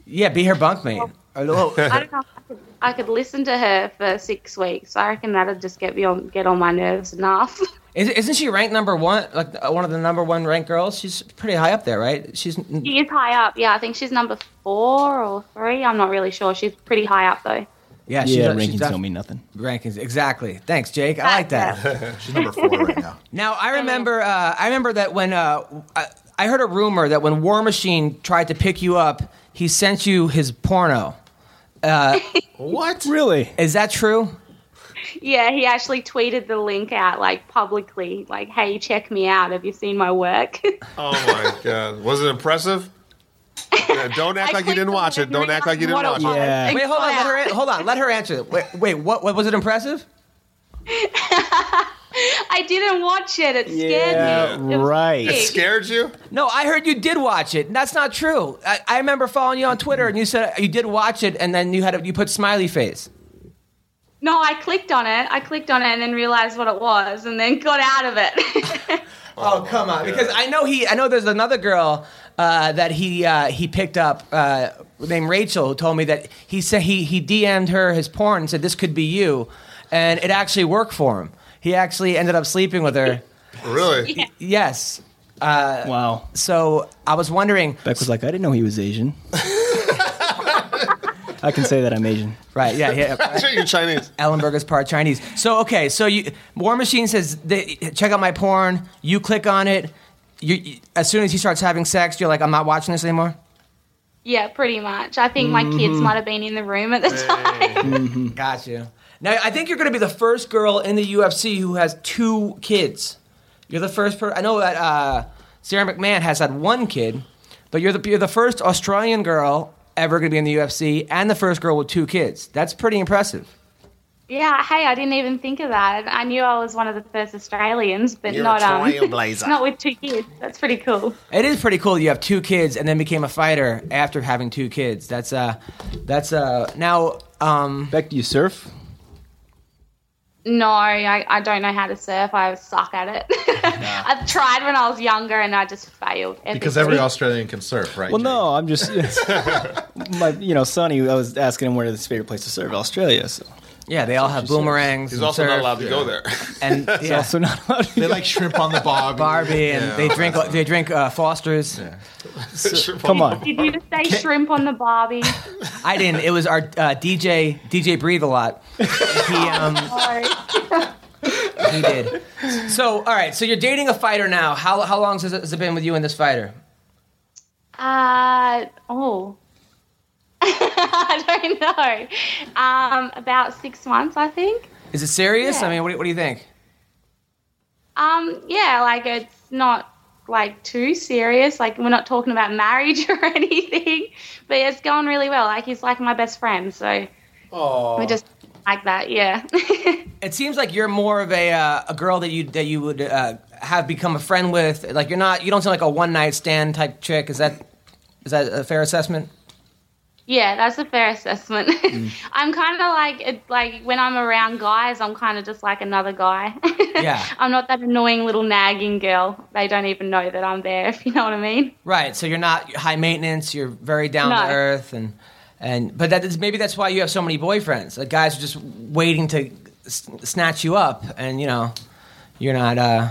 Yeah. Be her bunkmate. I don't know. I, could, I could listen to her for six weeks. I reckon that'd just get me on get on my nerves enough. is, isn't she ranked number one? Like uh, one of the number one ranked girls? She's pretty high up there, right? She's. she is high up. Yeah, I think she's number four or three. I'm not really sure. She's pretty high up though. Yeah. She's, yeah, she's rankings def- don't mean nothing. rankings. Exactly. Thanks, Jake. I like that. She's number four right now. Now I remember. Uh, I remember that when uh, I, I heard a rumor that when War Machine tried to pick you up, he sent you his porno. What? Really? Is that true? Yeah, he actually tweeted the link out like publicly, like, "Hey, check me out. Have you seen my work?" Oh my god. Was it impressive? Yeah, don't act like you didn't watch it. Don't act like you didn't watch it. Yeah. Wait, hold on. Let her. Hold on. Let her answer. Wait. Wait. What? What was it impressive? I didn't watch it. It scared Yeah, me. It right. big. It scared you? No, I heard you did watch it. That's not true. I, I remember following you on Twitter, and you said you did watch it, and then you had a, you put smiley face. No, I clicked on it. I clicked on it and then realized what it was, and then got out of it. Oh come on! Because I know he. I know there's another girl uh, that he uh, he picked up uh, named Rachel who told me that he said he he DM'd her his porn and said this could be you, and it actually worked for him. He actually ended up sleeping with her. Really? Yes. Wow. So I was wondering. Bec was like, I didn't know he was Asian. I can say that I'm Asian. Right? Yeah. yeah. Sure, you're Chinese. Ellenberg is part Chinese. So okay, so you War Machine says they, check out my porn. You click on it. You, you- as soon as he starts having sex, you're like, I'm not watching this anymore. yeah, pretty much. I think my kids might have been in the room at the time. Got you. Now I think you're going to be the first girl in the UFC who has two kids. You're the first person. I know that uh, Sara McMann has had one kid, but you're the you're the first Australian girl ever going to be in the UFC, and the first girl with two kids. That's pretty impressive. Yeah, hey, I didn't even think of that. I knew I was one of the first Australians, but You're not a um, not with two kids. That's pretty cool. It is pretty cool. You have two kids and then became a fighter after having two kids. That's uh, that's uh. Now, um, Bec, do you surf? No, I, I don't know how to surf. I suck at it. I've tried when I was younger and I just failed. Because every epically. Australian can surf, right? Well, Jake? no, I'm just my, you know, Sonny. I was asking him where his favorite place to surf, Australia. So yeah, they all have boomerangs. He's and also not allowed to go there. And it's yeah, also not allowed. To They like shrimp on the barbie. Barbie, and Yeah. they drink they drink uh, Foster's. Come on. Did you just say shrimp on the Barbie? I didn't. It was our uh, DJ DJ breathe a lot. He um Sorry. he did. So all right, so you're dating a fighter now. How how long has it, has it been with you and this fighter? Uh oh. I don't know. Um, about six months, I think. Is it serious? Yeah. I mean, what do, what do you think? Um, yeah, like it's not like too serious. Like we're not talking about marriage or anything, but it's going really well. Like he's like my best friend, so we just like that. Yeah. It seems like you're more of a uh, a girl that you that you would uh, have become a friend with. Like you're not. You don't seem like a one night stand type chick. Is that is that a fair assessment? Yeah, that's a fair assessment. Mm. I'm kind of like it, like when I'm around guys, I'm kind of just like another guy. Yeah. I'm not that annoying little nagging girl. They don't even know that I'm there, if you know what I mean. Right. So you're not high maintenance. You're very down No. to earth, and and but that is maybe that's why you have so many boyfriends. Like guys are just waiting to s- snatch you up, and you know, you're not. uh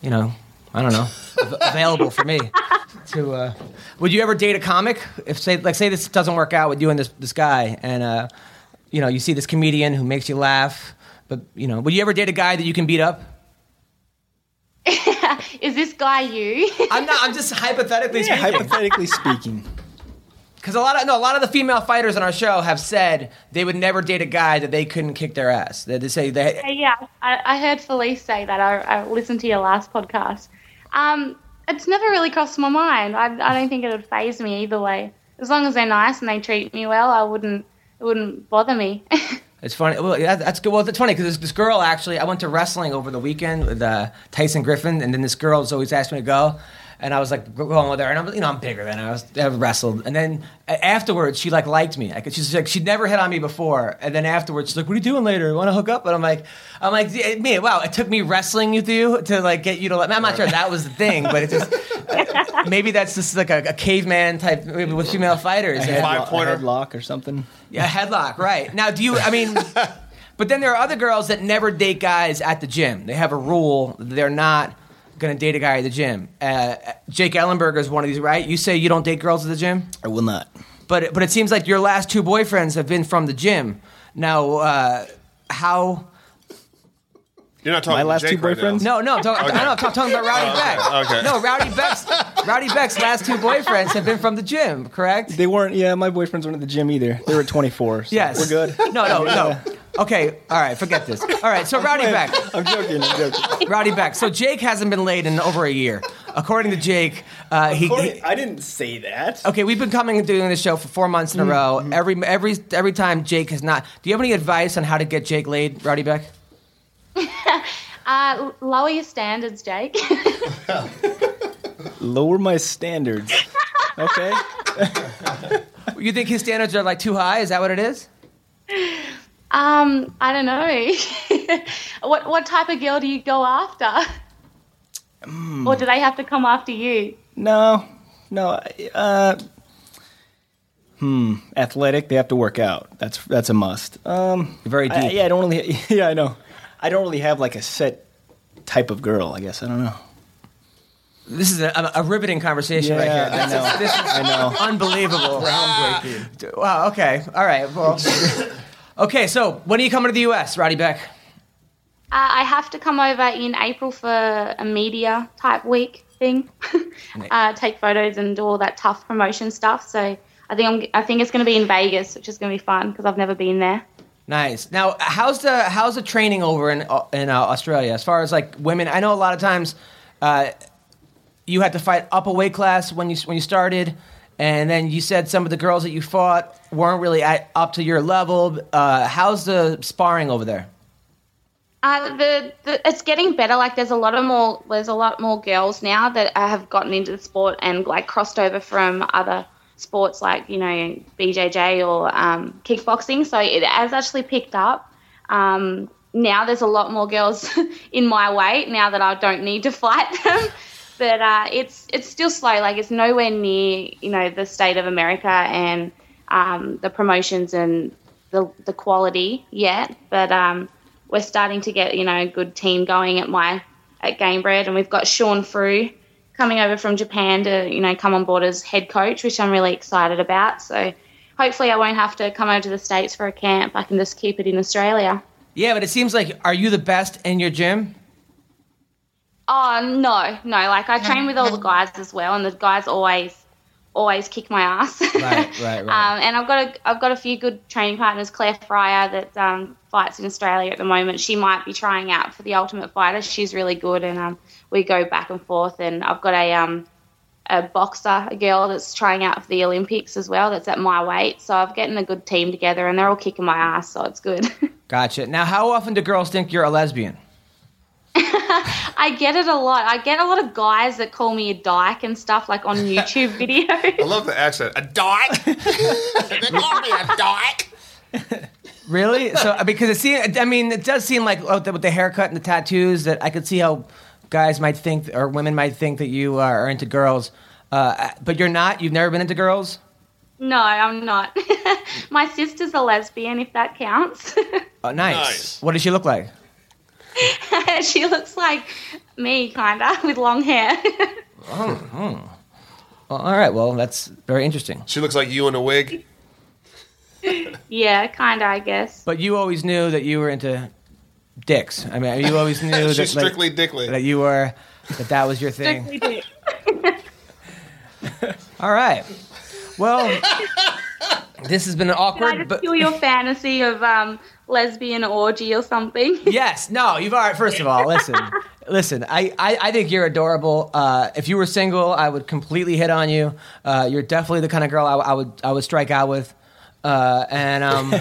You know, I don't know, av- available for me. To uh, would you ever date a comic? If say like say this doesn't work out with you and this this guy, and uh, you know you see this comedian who makes you laugh, but you know, would you ever date a guy that you can beat up? Is this guy you? I'm not. I'm just hypothetically speaking. Hypothetically speaking, Because a lot of no, a lot of the female fighters on our show have said they would never date a guy that they couldn't kick their ass. That they say they. yeah, I, I heard Felice say that. I, I listened to your last podcast. Um, it's never really crossed my mind. I, I don't think it would phase me either way. As long as they're nice and they treat me well, I wouldn't. It wouldn't bother me. It's funny. Well, yeah, that's good. Well, it's funny because this, this girl actually, I went to wrestling over the weekend with uh, Tyson Griffin, and then this girl always asked me to go, and I was like going with her, and I'm, you know, I'm bigger than her. I was, I wrestled, and then uh, afterwards, she like liked me. Like she's like she'd never hit on me before, and then afterwards, she's like, "What are you doing later? Want to hook up?" And I'm like, I'm like, yeah, me, wow, it took me wrestling with you to like get you to. Let me. I'm not sure that was the thing, but it just maybe that's just like a, a caveman type maybe with female fighters. a Five headlock- pointer. headlock or something. Yeah, headlock, right. Now, do you, I mean, but then there are other girls that never date guys at the gym. They have a rule, they're not going to date a guy at the gym. Uh, Jake Ellenberger is one of these, right? You say you don't date girls at the gym? I will not. But, but it seems like your last two boyfriends have been from the gym. Now, uh, how. You're not talking about My to last Jake two right now. boyfriends? No, no, I'm talking, I know, I'm talking about Rowdy Bec. okay. No, Rowdy Bec's, Rowdy Bec's last two boyfriends have been from the gym, correct? They weren't. Yeah, my boyfriends weren't at the gym either. They were at 24. So Yes. we're good. No, no, no. Okay, all right, forget this. All right, so Rowdy Bec. I'm joking. I'm joking. Rowdy Bec. So Jake hasn't been laid in over a year. According to Jake, uh, he, he- I didn't say that. Okay, we've been coming and doing this show for four months in a row. Every every every time Jake has not. Do you have any advice on how to get Jake laid, Rowdy Bec? uh, lower your standards, Jake. Lower my standards. Okay. You think his standards are like too high? Is that what it is? um, I don't know. what what type of girl do you go after? Or do they have to come after you? No, no. Uh, hmm. Athletic. They have to work out. That's that's a must. Um, Very I- deep. yeah, I don't really. Yeah, I know. I don't really have like a set type of girl. I guess I don't know. This is a, a riveting conversation right here. I This know. is, this is I know. unbelievable. Groundbreaking. Wow. Okay. All right. Well. Okay. So when are you coming to the U.S., Rowdy Bec? Uh, I have to come over in April for a media type week thing, uh, take photos and do all that tough promotion stuff. So I think I'm, I think it's going to be in Vegas, which is going to be fun because I've never been there. Nice. Now, how's the how's the training over in in uh, Australia as far as like women? I know a lot of times. Uh, you had to fight up a weight class when you when you started, and then you said some of the girls that you fought weren't really at, up to your level. Uh, how's the sparring over there? Uh, the, the it's getting better. Like there's a lot of more there's a lot more girls now that have gotten into the sport and like crossed over from other sports like you know BJJ or um, kickboxing. So it has actually picked up. Um, now there's a lot more girls in my weight now that I don't need to fight them. but uh, it's it's still slow. Like it's nowhere near you know the state of America and um, the promotions and the the quality yet. But um, we're starting to get you know a good team going at my at Gamebred, and we've got Sean Frew coming over from Japan to you know come on board as head coach, which I'm really excited about. So hopefully I won't have to come over to the states for a camp. I can just keep it in Australia. Yeah, but it seems like are you the best in your gym? Oh no, no! Like I train with all the guys as well, and the guys always always kick my ass. Right, right, right. um, and I've got a I've got a few good training partners. Claire Fryer that um, fights in Australia at the moment. She might be trying out for the Ultimate Fighter. She's really good, and um, we go back and forth. And I've got a um a boxer, a girl that's trying out for the Olympics as well. That's at my weight. So I've getting a good team together, and they're all kicking my ass. So it's good. Gotcha. Now, how often do girls think you're a lesbian? I get it a lot. I get a lot of guys that call me a dyke and stuff like on YouTube videos. I love the accent. A dyke. they call me a dyke. Really? So because it seems, I mean, it does seem like oh, the- with the haircut and the tattoos that I could see how guys might think or women might think that you are into girls, uh, but you're not. You've never been into girls. No, I'm not. My sister's a lesbian, if that counts. Oh, nice. Nice. What does she look like? she looks like me, kinda, with long hair. Well, all right. Well, that's very interesting. She looks like you in a wig. yeah, kinda, I guess. But you always knew that you were into dicks. I mean, you always knew that She's like, strictly dickly. that you were that that was your thing. Strictly dick. All right. Well, this has been an Can I awkward, just but steal your fantasy of um, lesbian orgy or something? yes, no, you've already. First of all, listen, listen. I, I, I think you're adorable. Uh, if you were single, I would completely hit on you. Uh, you're definitely the kind of girl I, I would I would strike out with. Uh, and um,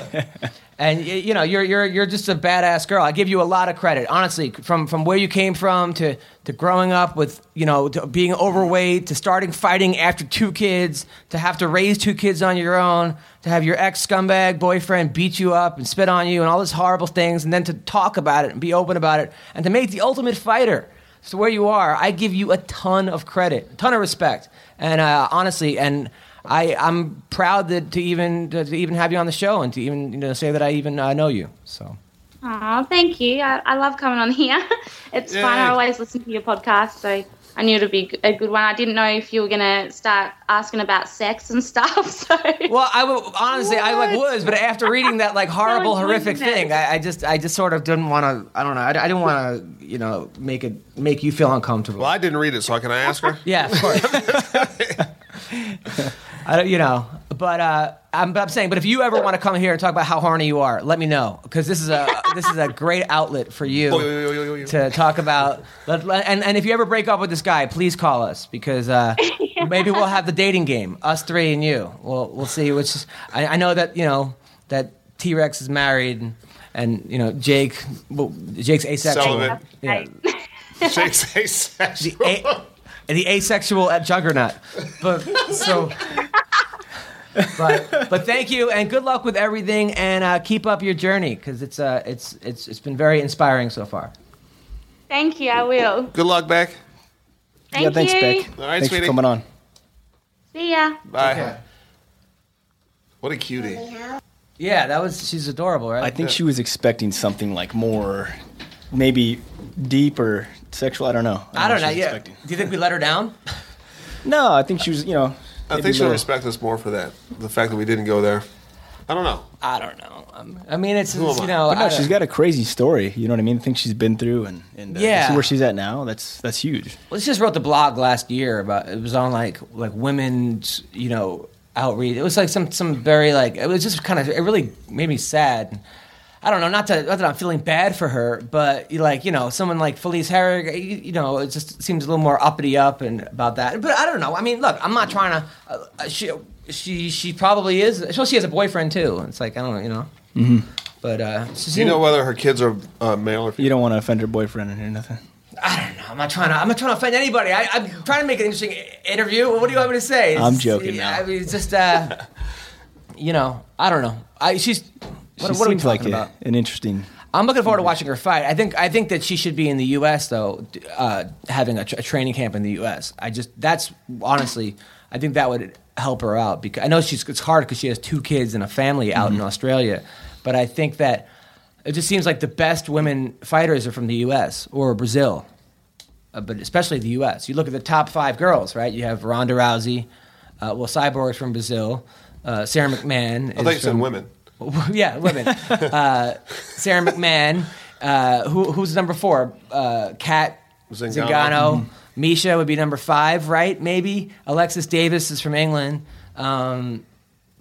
and you know you're you're you're just a badass girl. I give you a lot of credit, honestly, from from where you came from to to growing up with you know to being overweight to starting fighting after two kids to have to raise two kids on your own to have your ex scumbag boyfriend beat you up and spit on you and all these horrible things and then to talk about it and be open about it and to make the ultimate fighter. So where you are i give you a ton of credit a ton of respect. And uh, honestly and I, I'm proud that to even to, to even have you on the show and to even you know say that I even uh, know you. So Oh, thank you. I, I love coming on here. It's fun. I always listen to your podcast, so I knew it'd be a good one. I didn't know if you were gonna start asking about sex and stuff. So well, I would honestly I like was, but after reading that like horrible Don't horrific thing, I, I just I just sort of didn't want to. I don't know. I, I didn't want to you know make it make you feel uncomfortable. Well, I didn't read it, so can I ask her? Yeah, of course. I don't, you know, but uh, I'm, I'm saying, but if you ever want to come here and talk about how horny you are, let me know because this is a this is a great outlet for you Yo, yo, yo, yo, yo, yo. to talk about. let- let- And and if you ever break up with this guy, please call us because uh, maybe we'll have the dating game, us three and you. We'll we'll see which. I, I know that you know that T Rex is married and, and you know Jake well, Jake's asexual. Celibate. Yeah. Jake's asexual. The, a- the asexual at Juggernaut. But so. But but thank you and good luck with everything and uh, keep up your journey because it's uh it's it's it's been very inspiring so far. thank you. I will. Good luck, Bec. Thank yeah, thanks, you. Bec. All right, thanks sweetie. for coming on. See ya. Bye. What a cutie. Yeah, that was she's adorable, right? I think she was expecting something like more, maybe deep or sexual. I don't know. I don't know. what she was Yeah. expecting. Do you think we let her down? No, I think she was. You know, I think she'll little- respect us more for that. The fact that we didn't go there. I don't know. I don't know. Um, I mean, it's, it's, you know. No, she's got a crazy story. You know what I mean? Things she's been through, and and uh, Yeah. see where she's at now. That's that's huge. Well, she just wrote the blog last year about it was on like like women's you know outreach. It was like some some very like it was just kind of it really made me sad. I don't know, not, to, not that I'm feeling bad for her, but you like you know someone like Felice Herrig, you, you know, it just seems a little more uppity up and about that. But I don't know. I mean, look, I'm not trying to. Uh, she she she probably is. Well, she has a boyfriend too. It's like I don't know, you know. Mm-hmm. But uh, she Do you know whether her kids are uh, male or female? You don't want to offend her boyfriend or nothing. I don't know. I'm not trying to. I'm not trying to offend anybody. I, I'm trying to make an interesting interview. What do you want me to say? I'm joking now. I mean, it's just, uh, you know, I don't know. I she's. What, she what are we seems like a, about? an interesting. I'm looking forward to watching her fight. I think I think that she should be in the U.S. though, uh, having a, tr- a training camp in the U.S. I just that's honestly, I think that would help her out because I know she's it's hard because she has two kids and a family out Mm-hmm. in Australia, but I think that it just seems like the best women fighters are from the U.S. or Brazil, uh, but especially the U.S. You look at the top five girls, right? You have Ronda Rousey, uh, well, Cyborg's from Brazil, uh, Sara McMann. I thought you is said from- women. yeah, women. uh, Sara McMann. Uh, who, who's number four? Uh, Cat Zingano. Zingano. Miesha would be number five, right? Maybe. Alexis Davis is from England. Um,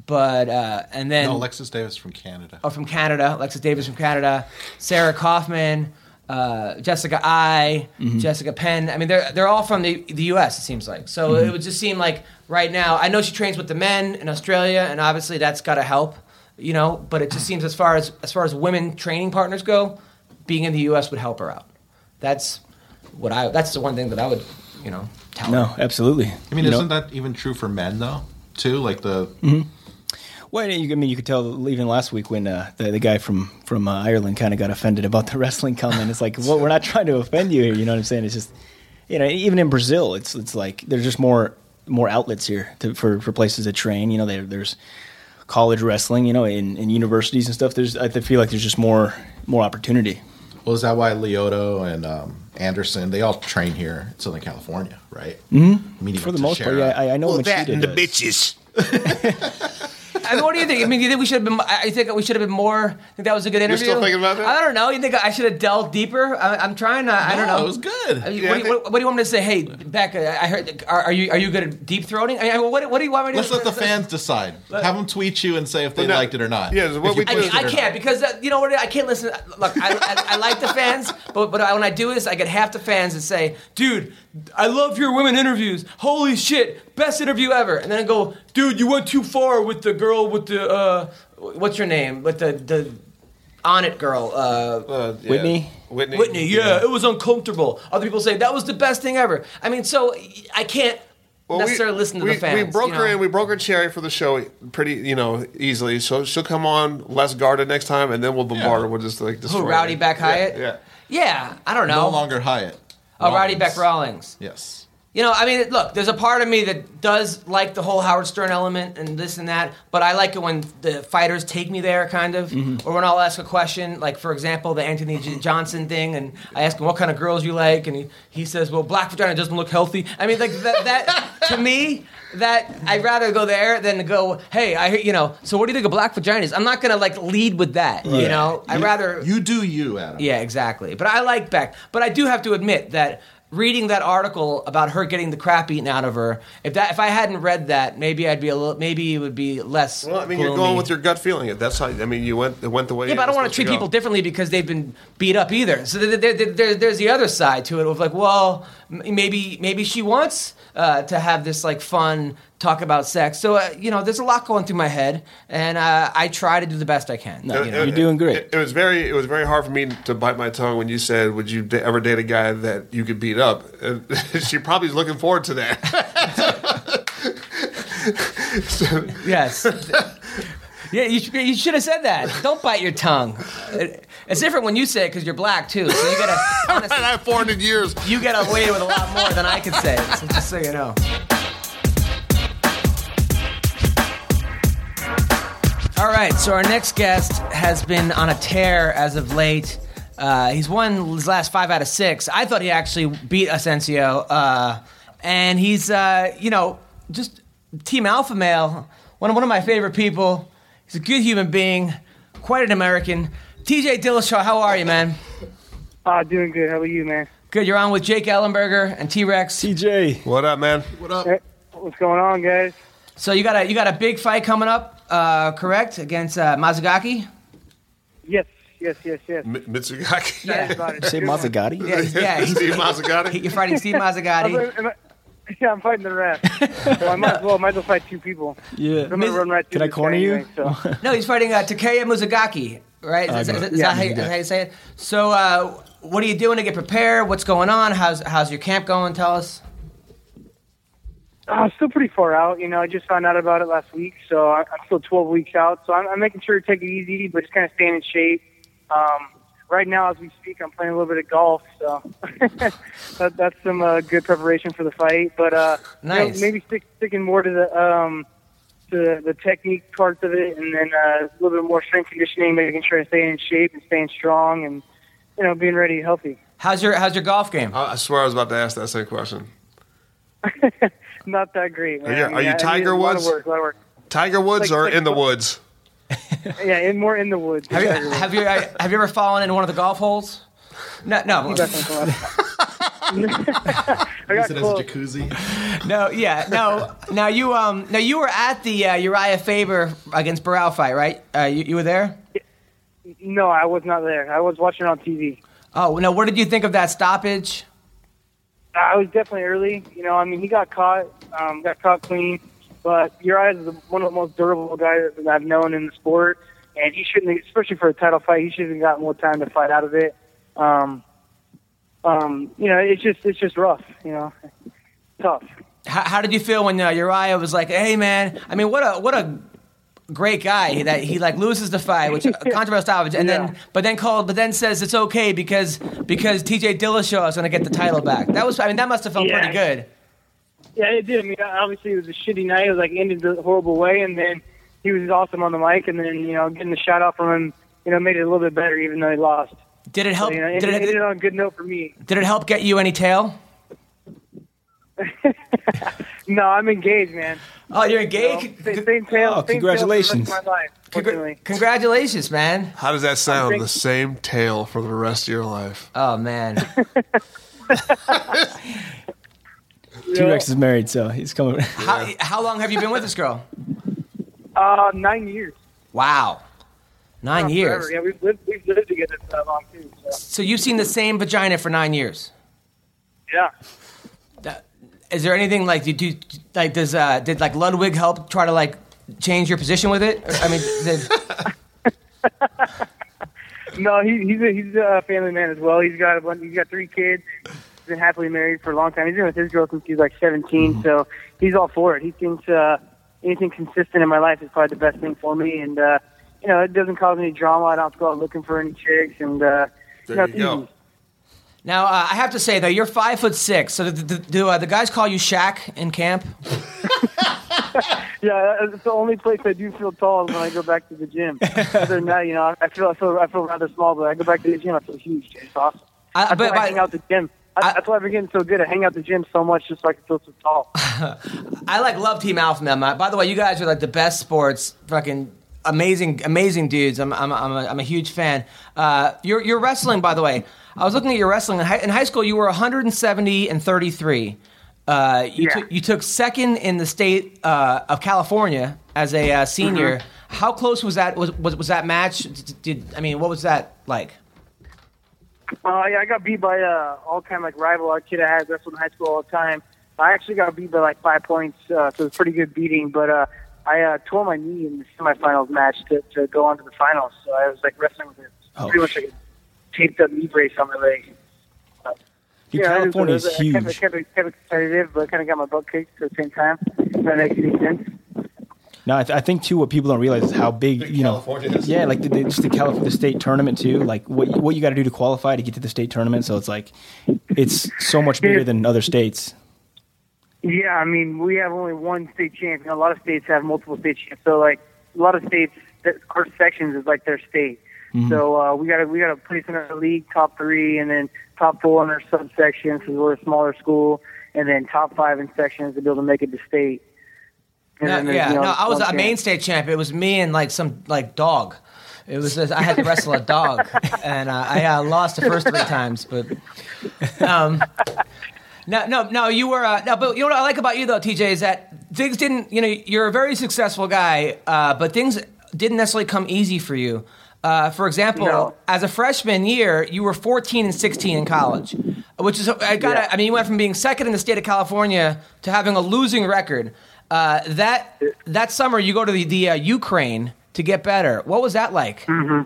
but, uh, and then. No, Alexis Davis from Canada. Oh, from Canada. Alexis Davis from Canada. Sarah Kaufman. Uh, Jessica I, Jessica Penne. I mean, they're they're all from the the U.S. It seems like. So it would just seem like right now. I know she trains with the men in Australia, and obviously that's got to help, you know. But it just seems as far as as far as women training partners go, being in the U.S. would help her out. That's what I. That's the one thing that I would, you know, tell her. No, absolutely. I mean, You isn't that even true for men though? Too like the Well, you, I mean, you could tell even last week when uh, the, the guy from from uh, Ireland kind of got offended about the wrestling comment. It's like, well, we're not trying to offend you here. You know what I'm saying? It's just, you know, even in Brazil, it's it's like there's just more more outlets here to, for for places to train. You know, there, there's college wrestling. You know, in, in universities and stuff. There's I feel like there's just more more opportunity. well, is that why Lyoto and um, Anderson they all train here in Southern California, right? Mm-hmm. For the most part, yeah, I, I know Well, Machida that and the bitches. I mean, what do you think? I mean, do you think we should have been? I think we should have been more. I think that was a good interview. still thinking about that? I don't know. You think I should have delved deeper? I, I'm trying to. I don't No, know. it was good. I mean, Yeah, what, I do you, think- what, what do you want me to say? Hey, Becca, I heard. Are, are you are you good at deep throating? I mean, what, what do you want me to? Let's let the fans decide. Have them tweet you and say if they no, liked it or not. yeah, what If we you I, is- pushed I it or can't not. because uh, you know what? I can't listen. Look, I, I, I like the fans, but but when I do this, I get half the fans that say, "Dude, I love your women interviews. Holy shit, best interview ever!" And then I go, "Dude, you went too far with the girl with the uh, what's your name? With the the on it girl." Uh, Uh, yeah. Whitney? Whitney. Whitney, yeah, it was uncomfortable. Other people say that was the best thing ever. I mean, so I can't Well, we- necessarily listen to we, the fans. We broke you her know? in. We broke her cherry for the show pretty, you know, easily. So she'll come on less guarded next time, and then we'll bombard Yeah. her. We'll just like destroy Who, Rowdy her. Bec Yeah, Hyatt? Yeah. Yeah, I don't know. No longer Hyatt. Oh, Rawlings. Bec Rawlings. Yes. You know, I mean, look, there's a part of me that does like the whole Howard Stern element and this and that, but I like it when the fighters take me there, kind of, mm-hmm. or when I'll ask a question, like for example, the Anthony J- mm-hmm. Johnson thing, and I ask him what kind of girls you like, and he, he says, "Well, black vagina doesn't look healthy." I mean, like that, that to me, that I'd rather go there than to go, "Hey, I you know." So what do you think of black vaginas? I'm not gonna like lead with that, you know. I'd rather You do you, Adam. yeah, exactly. But I like Bec. But I do have to admit that reading that article about her getting the crap eaten out of her, if that if I hadn't read that, maybe I'd be a little maybe it would be less. Well, I mean, you're going with your gut feeling. That's how. I mean, you went. It went the way. Yeah, but I don't want to treat people differently because they've been beat up either. So there, there, there- there's the other side to it of like, well, maybe maybe she wants uh, to have this like fun talk about sex. So uh, you know, there's a lot going through my head, and uh, I try to do the best I can. No, you know? you're doing great. It, it was very. It was very hard for me to bite my tongue when you said, "Would you da- ever date a guy that you could beat up?" And she probably is looking forward to that. so, Yes. yeah, you, should- you should have said that. Don't bite your tongue. It's different when you say it because you're black too. So you gotta honestly, I have 400 years. you get away with a lot more than I could say. So just so you know. All right, so our next guest has been on a tear as of late. Uh, he's won his last five out of six. I thought he actually beat Assuncao, uh, and he's uh, you know just team alpha male. One of one of my favorite people. He's a good human being, quite an American. TJ Dillashaw, how are you, man? Ah, doing good. How are you, man? Good. You're on with Jake Ellenberger and T Rex. TJ. What up, man? What up? Hey, what's going on, guys? So you got a you got a big fight coming up, uh, correct? Against uh, Mazagaki. Yes, yes, yes, yes. M- Mizugaki. Excited about. Say Good one. Mazzagatti? Yeah, he's- yeah. Steve Mazzagatti. You're fighting Steve I Mazzagatti. like, am I- Yeah, I'm fighting the ref. well, I might as well, I might as well fight two people. Yeah. I'm gonna run right through Can I corner you? anyway, so. No, he's fighting uh, Takeya Muzagaki, right? Is, I is- know. is Yeah. that how you, is that how you say it? So, uh, what are you doing to get prepared? What's going on? How's how's your camp going? Tell us. Uh, still pretty far out. You know, I just found out about it last week, so I- I'm still 12 weeks out. So I'm, I'm making sure to take it easy, but just kind of staying in shape. Um, right now, as we speak, I'm playing a little bit of golf, so that, that's some uh, good preparation for the fight. But uh, you know, maybe stick, sticking more to the um, to the technique parts of it, and then uh, a little bit more strength conditioning, making sure to stay in shape and staying strong, and you know, being ready, healthy. How's your how's your golf game? I I swear I was about to ask that same question. Not that great. Man. Are you- I mean, are you I- I need Tiger a lot Woods? of work, a lot of work. Tiger Woods Like- or like- in the woods? Yeah, in more in the woods. Have you have you uh, have you ever fallen in one of the golf holes? No, no, Definitely come out. I got Use it as a jacuzzi. no. Yeah, no. Now you um now you were at the uh, Uriah Faber against Barão fight, right? Uh, you, you were there. No, I was not there. I was watching on TV. Oh, now what did you think of that stoppage? I was definitely early. You know, I mean, he got caught, um, got caught clean. But Uriah is one of the most durable guys that I've known in the sport, and he shouldn't, especially for a title fight, he shouldn't have gotten more time to fight out of it. Um, um, you know, it's just it's just rough. You know, tough. How, how did you feel when uh, Uriah was like, "Hey, man"? I mean, what a what a great guy that he like loses the fight, which uh, a controversial stoppage, and Yeah. then but then called, but then says it's okay because because T.J. Dillashaw is going to get the title back. That was, I mean, that must have felt Yeah. pretty good. Yeah, it did. I mean, obviously it was a shitty night. It was like ended the horrible way, and then he was awesome on the mic, and then you know getting the shot off from him, you know, made it a little bit better, even though he lost. Did it So, help? you know, it did ended it on a good note for me. did it help get you any tail? No, I'm engaged, man. Oh, you're So, engaged. same, same tail. Oh, same congratulations. Tail for the rest of my life, Congra- congratulations, man. How does that sound? think- The same tale for the rest of your life. Oh man. T Rex is married, so he's coming. How, how long have you been with this girl? Uh, nine years. Wow. Nine Not years. forever. Yeah, we've lived, we've lived together for that long too. So. So you've seen the same vagina for nine years. Yeah. That- Is there anything like did you like does uh did like Ludwig help try to like change your position with it? Or, I mean, did, No, he, he's a, he's a family man as well. He's got a bunch, he's got three kids. He's been happily married for a long time. He's been with his girl since he was like 17, so he's all for it. He thinks uh, anything consistent in my life is probably the best thing for me, and uh, you know it doesn't cause any drama. I don't have to go out looking for any chicks, and uh, There know, you it's go. easy. Now uh, I have to say though, you're five foot six. So do, do, do uh, the guys call you Shaq in camp? Yeah, it's the only place I do feel tall is when I go back to the gym. Other than that, you know, I feel I feel I feel rather small, but I go back to the gym, I feel huge. It's awesome. I, That's but, why I hang out the gym. I, I- that's why I've been getting so good. I hang out the gym so much just so I can feel so tall. I like love Team Alpha Man. By the way, you guys are like the best sports fucking amazing, amazing dudes. I'm, I'm, I'm, a, I'm a huge fan. Uh, you're, you're wrestling, by the way. I was looking at your wrestling in high, in high school. You were 170 and 33. Uh, you, Yeah. took, you took second in the state uh, of California as a uh, senior. Mm-hmm. How close was that? Was, was was that match? Did, did I mean what was that like? Uh, yeah, I got beat by uh, all time like rival, our kid I had wrestled in high school all the time. I actually got beat by like five points, uh, so it was a pretty good beating. But uh, I uh, tore my knee in the semifinals match to, to go on to the finals. So I was like wrestling with it, Oh. pretty much like a taped up knee brace on my leg. Dude, Yeah, it was- California it is was- I kept, it- huge. kept, it- kept it competitive, but kind of got my butt kicked at the same time. If that makes any sense. No, I, th- I think too. What people don't realize is how big, Big you know. California is. Yeah, like the, the, just the California the state tournament too. Like what you- what you got to do to qualify to get to the state tournament. So it's like it's so much bigger than other states. Yeah, I mean, we have only one state champion. A lot of states have multiple state champions. So, like, a lot of states, that our sections is like their state. So uh, we got to we got to place in our league top three, and then top four in our subsections because we're a smaller school, and then top five in sections to be able to make it to state. No, yeah, you know, no, I was a main state champ. It was me and like some like dog. It was just, I had to wrestle a dog, and uh, I uh, lost the first three times. But um, no, no, no, you were uh, no. But you know what I like about you though, TJ, is that things didn't. You know, you're a very successful guy, uh, but things didn't necessarily come easy for you. Uh, for example, No. as a freshman year, you were 14 and 16 in college, which is I got. Yeah. I mean, you went from being second in the state of California to having a losing record. Uh, that that summer, you go to the, the uh, Ukraine to get better. What was that like? Yeah,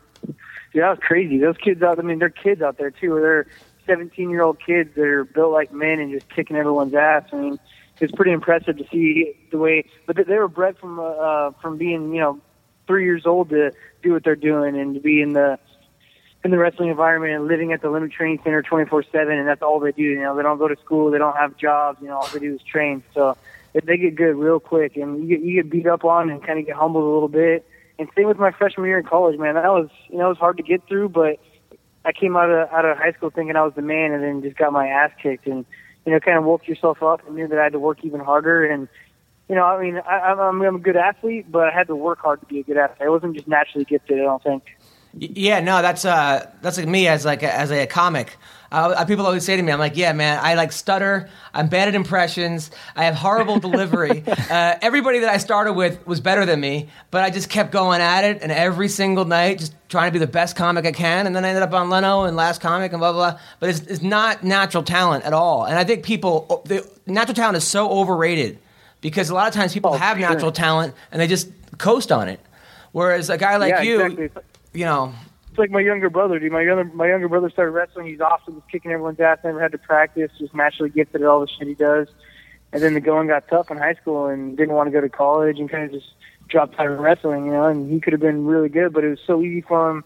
that was crazy. Those kids out. I mean, they're kids out there too. They're 17 year old kids that are built like men and just kicking everyone's ass. I mean, it's pretty impressive to see the way. But they- they were bred from uh, uh, from being you know three years old to do what they're doing and to be in the in the wrestling environment and living at the limit training center 24 seven and that's all they do. You know, they don't go to school, they don't have jobs. You know, all they do is train. So if they get good real quick and you get you get beat up on and kind of get humbled a little bit. And same with my freshman year in college, man. That was you know it was hard to get through, but I came out of out of high school thinking I was the man, and then just got my ass kicked, and you know, kind of woke yourself up and knew that I had to work even harder. And you know, I mean, I, I'm, I'm a good athlete, but I had to work hard to be a good athlete. I wasn't just naturally gifted. I don't think. Yeah, no, that's uh, that's like me as like a, as a comic. Uh, people always say to me, "I'm like, yeah, man, I like stutter. I'm bad at impressions. I have horrible delivery. Uh, everybody that I started with was better than me, but I just kept going at it, and every single night, just trying to be the best comic I can. And then I ended up on Leno and Last Comic and blah blah. blah. But it's, it's not natural talent at all. And I think people, the natural talent is so overrated because a lot of times people Oh, have sure. natural talent and they just coast on it. Whereas a guy like yeah, you, exactly. You know, It's like my younger brother, dude. My younger my younger brother started wrestling. He's awesome. He's kicking everyone's ass. Never had to practice. Just naturally gifted at all the shit he does. And then the going got tough in high school, and didn't want to go to college, and kind of just dropped out of wrestling. You know, and he could have been really good, but it was so easy for him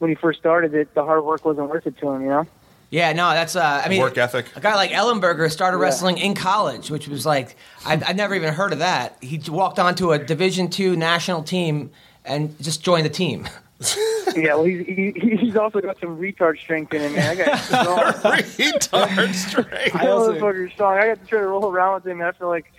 when he first started that the hard work wasn't worth it to him. You know. Yeah, no, that's. Uh, I mean, Work ethic. A guy like Ellenberger started wrestling in college, which was like I, I'd never even heard of that. He walked onto a Division two national team and just joined the team. Yeah, well, he's he, he's also got some retard strength in him, man. I got strong. Retard straight. I know this fucker's strong. I got to try to roll around with him. And I feel like,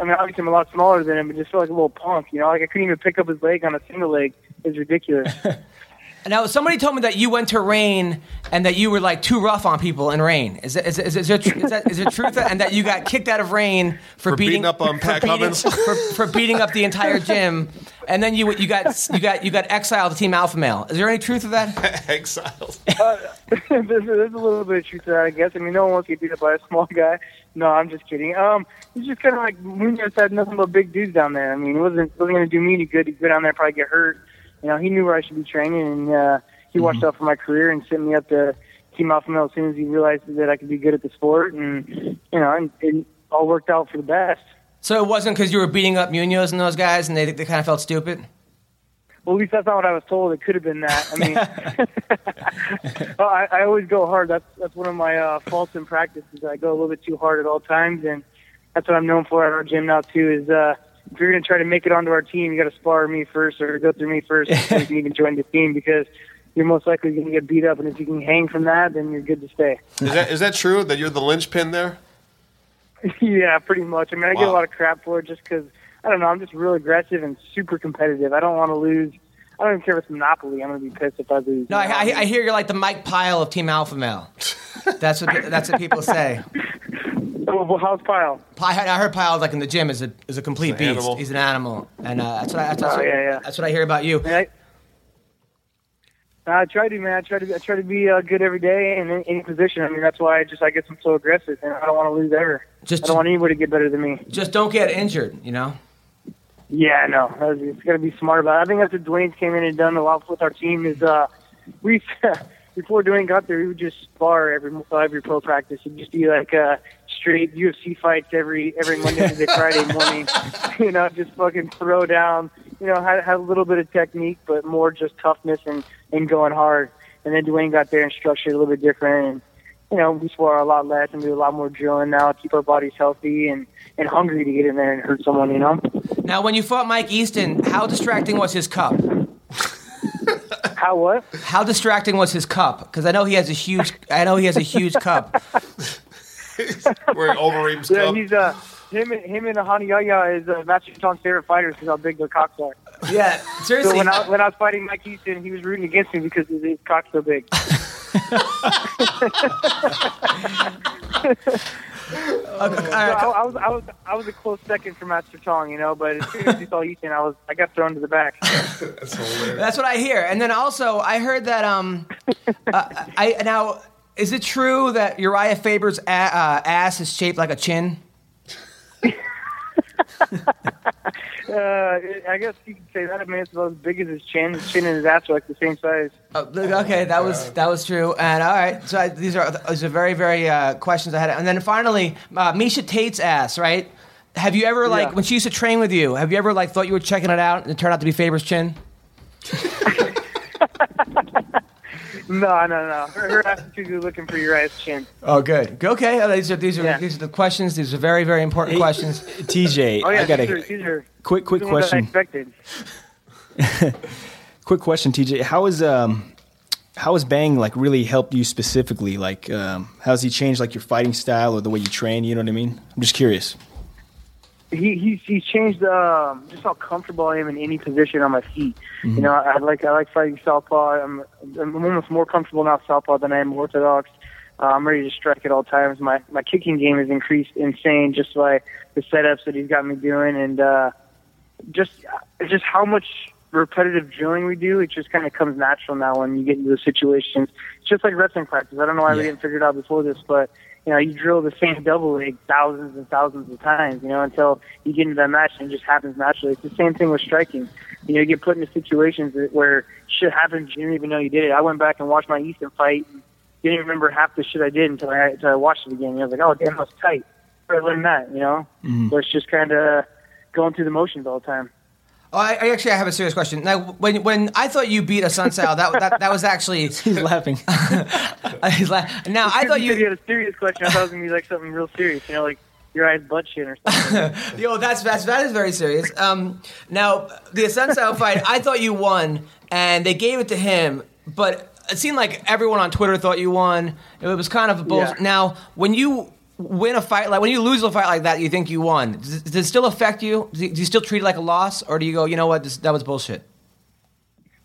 I mean, obviously I'm a lot smaller than him, but just feel like a little punk. You know, like I couldn't even pick up his leg on a single leg. It's ridiculous. Now, somebody told me that you went to Reign and that you were like too rough on people in Reign. Is that, is, is, is, there, tr- is, that, is there truth? And that you got kicked out of Reign for, For beating up on for Pat beating- Cummins? for, for beating up the entire gym, and then you you got you got you got exiled to Team Alpha Male. Is there any truth to that? Exiles. there's, there's a little bit of truth to that, I guess. I mean, no one wants to get beat up by a small guy. No, I'm just kidding. Um, it's just kind of like Munoz had nothing but big dudes down there. I mean, it wasn't wasn't going to do me any good to go down there and probably get hurt. You know, he knew where I should be training, and uh, he watched out for my career and sent me up to Team Alpha Male as soon as he realized that I could be good at the sport, and you know, and it all worked out for the best. So it wasn't because you were beating up Munoz and those guys, and they they kind of felt stupid. Well, at least that's not what I was told. It could have been that. I mean, well, I, I always go hard. That's that's one of my uh, faults in practice. Is I go a little bit too hard at all times, and that's what I'm known for at our gym now too. Is uh, if you're going to try to make it onto our team, you got to spar me first or go through me first before you can even join the team because you're most likely going to get beat up. And if you can hang from that, then you're good to stay. Is that is that true that you're the linchpin there? yeah, pretty much. I mean, I get a lot of crap for it just because I don't know. I'm just real aggressive and super competitive. I don't want to lose. I don't even care if it's Monopoly. I'm going to be pissed if I lose. No, I, I, I hear you're like the Mike Pyle of Team Alpha Male. That's what that's what people say. Oh, how's Pyle? I heard, I heard Pyle like in the gym is a is a complete an beast. animal. He's an animal, and uh, that's what I, that's, that's Oh, what, yeah, yeah. that's what I hear about you. I, I try to, man. I try to, I try to be uh, good every day and in any position. I mean, that's why I just, I guess I'm so aggressive, and I don't want to lose ever. Just- I don't want anybody to get better than me. Just don't get injured, you know. Yeah, no, that's- it's got to be smart about it. I think that's what Duane's came in and done a lot with our team. Is uh, we before Duane got there, he would just spar every every pro practice. He'd just be like uh, straight UFC fights every every Monday, Wednesday, Friday morning. you know, just fucking throw down. You know, had, had a little bit of technique, but more just toughness and and going hard. And then Duane got there and structured a little bit different. And you know, we spar a lot less and do a lot more drilling now. Keep our bodies healthy and and hungry to get in there and hurt someone. You know. Now, when you fought Mike Easton, how distracting was his cup? How what? How distracting was his cup? Because I know he has a huge. I know he has a huge cup. Wearing Overeem's Yeah, cup. he's uh him and him and Hani Yahya is uh, Master Thong's favorite fighters because how big their cocks are. Yeah, So seriously. when I when I was fighting Mike Easton, he was rooting against me because his, his cock's so big. all So right, I, I was I was I was a close second for Master Thong, you know. But as soon as he saw Ethan, I was I got thrown to the back. That's hilarious. That's what I hear. And then also, I heard that um, uh, I now is it true that Uriah Faber's a- uh, ass is shaped like a chin? Uh, I guess you could say that. I mean, it's about as big as his chin. His chin and his ass are like the same size. Oh, okay, that was that was true. And all right, so I, these are these are very very uh, questions I had. And then finally, uh, Miesha Tate's ass, right? Have you ever like Yeah. when she used to train with you? Have you ever like thought you were checking it out and it turned out to be Faber's chin? No, no, no. Her, her ass is looking for your ass chin. Oh, good. Okay, uh, these are these are Yeah. these are the questions. These are very very important Hey, questions. TJ, Oh yeah, I got these are, a these are quick quick the ones that I question. expected. Quick question, TJ. How is um how has Bang like really helped you specifically? Like, um, how's he changed like your fighting style or the way you train? You know what I mean? I'm just curious. He he's he's changed um, just how comfortable I am in any position on my feet. You know, I, I like I like fighting southpaw. I'm I'm almost more comfortable now southpaw than I am orthodox. Uh, I'm ready to strike at all times. My my kicking game has increased insane just by the setups that he's got me doing, and uh, just just how much repetitive drilling we do. It just kind of comes natural now when you get into those situations. It's just like wrestling practice. I don't know why we didn't figure it out before this, but you know, you drill the same double leg thousands and thousands of times, you know, until you get into that match and it just happens naturally. It's the same thing with striking. You know, you get put into situations where shit happens, you didn't even know you did it. I went back and watched my Easton fight and didn't remember half the shit I did until I, until I watched it again. And I was like, oh, damn, that was tight. I learned that, you know? Mm-hmm. So it's just kind of going through the motions all the time. Oh, I, I actually have a serious question. Now, when when I thought you beat Assuncao, that that that was actually. He's laughing. He's la- now I thought you said you you. had a serious question. I thought it was gonna be like something real serious, you know, like your eyes butt shit or something. Yo, that's that's that is very serious. Um, now the Assuncao fight, I thought you won, and they gave it to him, but it seemed like everyone on Twitter thought you won. It was kind of a bull. Yeah. Now, when you win a fight like when you lose a fight like that, you think you won. Does, it- does it still affect you? Do you still treat it like a loss, or do you go, you know what, this, that was bullshit?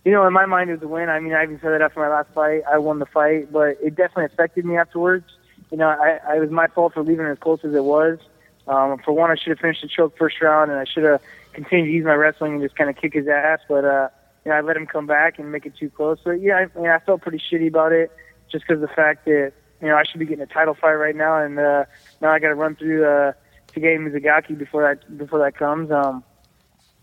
you know, in my mind, it was a win. I mean, I even said that after my last fight. I won the fight, but it definitely affected me afterwards. You know, I, I it was my fault for leaving it as close as it was. Um, for one, I should have finished the choke first round, and I should have continued to use my wrestling and just kind of kick his ass. But uh, you know, I let him come back and make it too close. But yeah, I, mean, I felt pretty shitty about it, just because the fact that you know I should be getting a title fight right now, and uh, now I got to run through uh, Takeya Mizugaki before that before that comes. Um,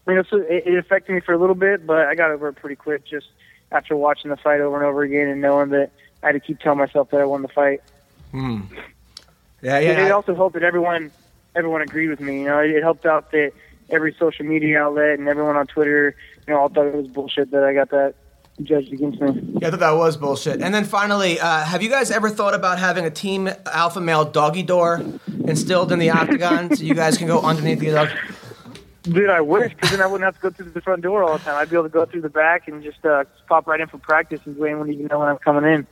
you know, so it, it affected me for a little bit, but I got over it pretty quick just after watching the fight over and over again and knowing that I had to keep telling myself that I won the fight. Yeah, It, it also helped that everyone everyone agreed with me. You know, it, it helped out that every social media outlet and everyone on Twitter, you know, all thought it was bullshit that I got that judged against me. Yeah, I thought that was bullshit. And then finally, uh, have you guys ever thought about having a team alpha male doggy door instilled in the octagon so you guys can go underneath the dog? Dude, I wish, because then I wouldn't have to go through the front door all the time. I'd be able to go through the back and just uh, pop right in for practice, and Duane wouldn't even know when I'm coming in.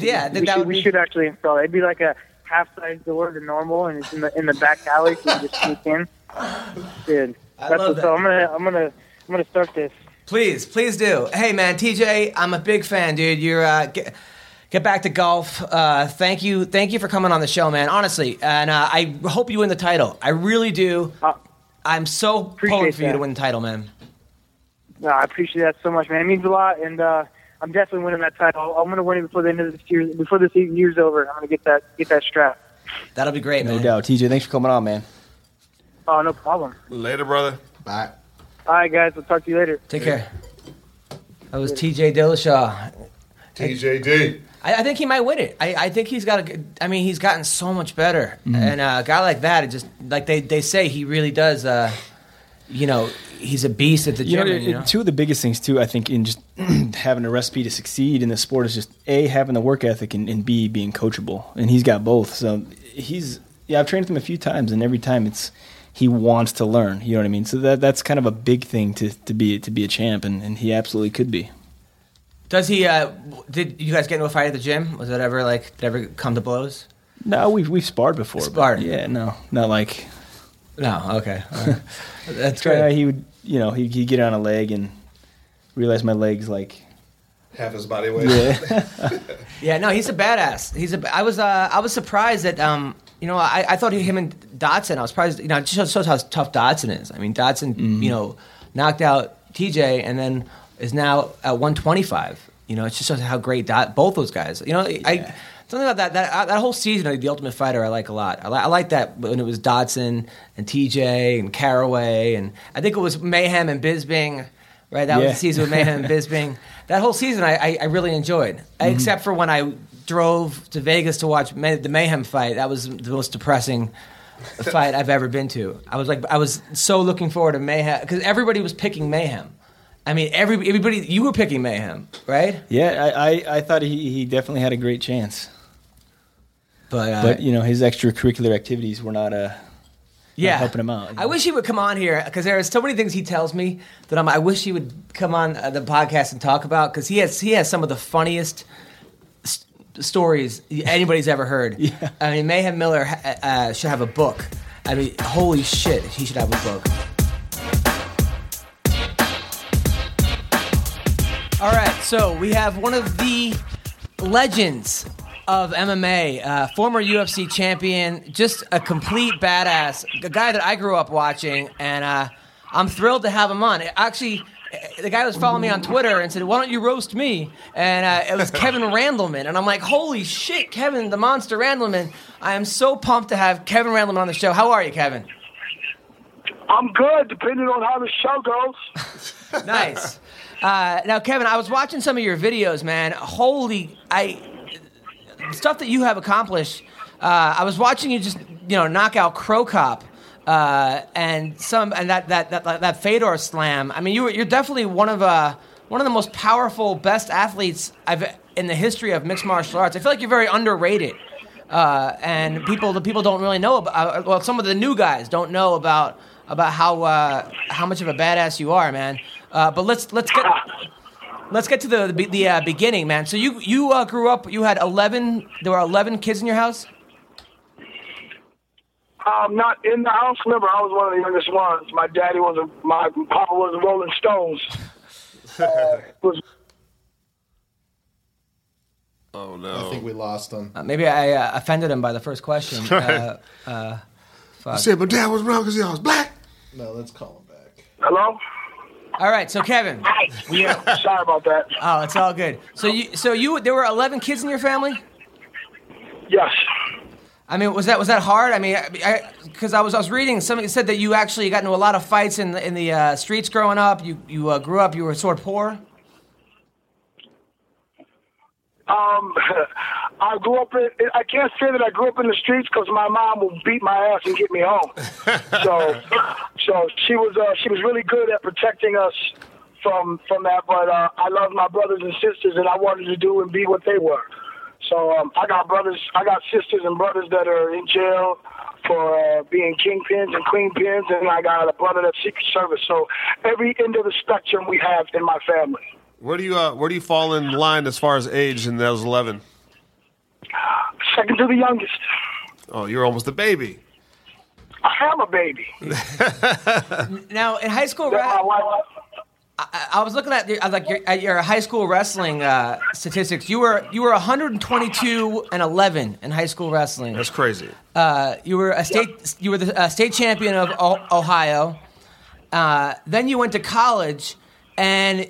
Yeah, we, that should, would we should actually install it. It'd be like a half size door to normal, and it's in the in the back alley, so you can just sneak in. Dude, I that's love what's that. up. I'm gonna I'm gonna I'm gonna start this. Please, please do. Hey, man, TJ, I'm a big fan, dude. You're uh, get, get back to golf. Uh, thank you, thank you for coming on the show, man. Honestly, and uh, I hope you win the title. I really do. Uh, I'm so pulling appreciate for you to win the title, man. No, I appreciate that so much, man. It means a lot, and uh, I'm definitely winning that title. I'm gonna win it before the end of this year. Before this year's over, I'm gonna get that get that strap. That'll be great, No man. doubt. TJ, thanks for coming on, man. Oh, no problem. Later, brother. Bye. All right, guys. We'll talk to you later. Take care. That was TJ Dillashaw. TJD. I, I think he might win it. I, I think he's got a good. I mean, he's gotten so much better, and uh, a guy like that, it just like they, they say, he really does. Uh, you know, he's a beast at the You know, gym. it- you know? two of the biggest things too, I think, in just having a recipe to succeed in the sport is just a having the work ethic and, and b being coachable, and he's got both. So he's yeah, I've trained with him a few times, and every time it's he wants to learn. You know what I mean? So that that's kind of a big thing to, to be to be a champ, and, and he absolutely could be. Does he? Uh, did you guys get into a fight at the gym? Was that ever like? Did it ever come to blows? No, we've we've sparred before. but Sparred. yeah, no, not like No. Okay. All right. That's try. great. He would, you know, he he'd get on a leg and realize my legs like Half his body weight. yeah. Yeah. No, he's a badass. He's a. I was. Uh, I was surprised that. Um. You know, I, I thought him and Dodson. I was surprised. You know, it just shows how tough Dodson is. I mean, Dodson, Mm-hmm. you know, knocked out TJ and then is now at 125. You know, it just shows how great Dot both those guys. You know, I something about that that that whole season of the Ultimate Fighter I like a lot. I, li- I like that when it was Dodson and TJ and Caraway and I think it was Mayhem and Bisping. Right, that was the season with Mayhem and Bisping. That whole season I, I, I really enjoyed, Mm-hmm. except for when I drove to Vegas to watch May, the Mayhem fight. That was the most depressing fight I've ever been to. I was like, I was so looking forward to Mayhem because everybody was picking Mayhem. I mean, every, everybody, you were picking Mayhem, right? Yeah, I, I, I thought he, he definitely had a great chance. But, uh, But you know, his extracurricular activities were not uh, yeah, helping him out. I wish he would come on here because there are so many things he tells me that I'm. I wish he would come on uh, the podcast and talk about because he has he has some of the funniest stories anybody's ever heard. Yeah. I mean, Mayhem Miller uh, should have a book. I mean, holy shit, he should have a book. All right, so we have one of the legends of MMA, uh, former UFC champion, just a complete badass, a guy that I grew up watching, and uh, I'm thrilled to have him on. Actually, uh, the guy was following me on Twitter and said, "Why don't you roast me?" And uh, it was Kevin Randleman, and I'm like, "Holy shit, Kevin, the monster Randleman!" I am so pumped to have Kevin Randleman on the show. How are you, Kevin? I'm good, depending on how the show goes. nice. Uh, now, Kevin, I was watching some of your videos, man. Holy, I stuff that you have accomplished. Uh, I was watching you just, you know, knock out Cro Cop. Uh, and some and that that, that that Fedor slam. I mean, you you're definitely one of uh, one of the most powerful, best athletes I've in the history of mixed martial arts. I feel like you're very underrated, uh, and people the people don't really know about. Uh, well, some of the new guys don't know about about how uh, how much of a badass you are, man. Uh, but let's let's get let's get to the the, the beginning, man. So you you grew up. You had eleven. There were eleven kids in your house. Um, not in the house. Remember, I was one of the youngest ones. My daddy was a, my papa was the Rolling Stones. Uh, was Oh no! I think we lost him. Uh, maybe I uh, offended him by the first question. Uh, uh, I said, but dad was wrong because he was black. No, let's call him back. hello. all right, so Kevin. We, uh, Sorry about that. oh, it's all good. So you so you there were eleven kids in your family. Yes. I mean, was that was that hard? I mean, because I, was I was reading somebody said that you actually got into a lot of fights in the, in the uh, streets growing up. You you uh, grew up. You were sort of poor. Um, I grew up in. I can't say that I grew up in the streets because my mom would beat my ass and get me home. so, so she was uh, she was really good at protecting us from from that. But uh, I love my brothers and sisters, and I wanted to do and be what they were. So um, I got brothers, I got sisters and brothers that are in jail for uh, being kingpins and queenpins, and I got a brother that's Secret Service. So every end of the spectrum we have in my family. Where do you uh, where do you fall in line as far as age in those eleven? Second to the youngest. Oh, you're almost a baby. I am a baby. Now in high school, My wife- I, I was looking at your, like your, at your high school wrestling uh, statistics. You were you were 122 and 11 in high school wrestling. That's crazy. Uh, you were a state you were the uh, state champion of o- Ohio. Uh, then you went to college, and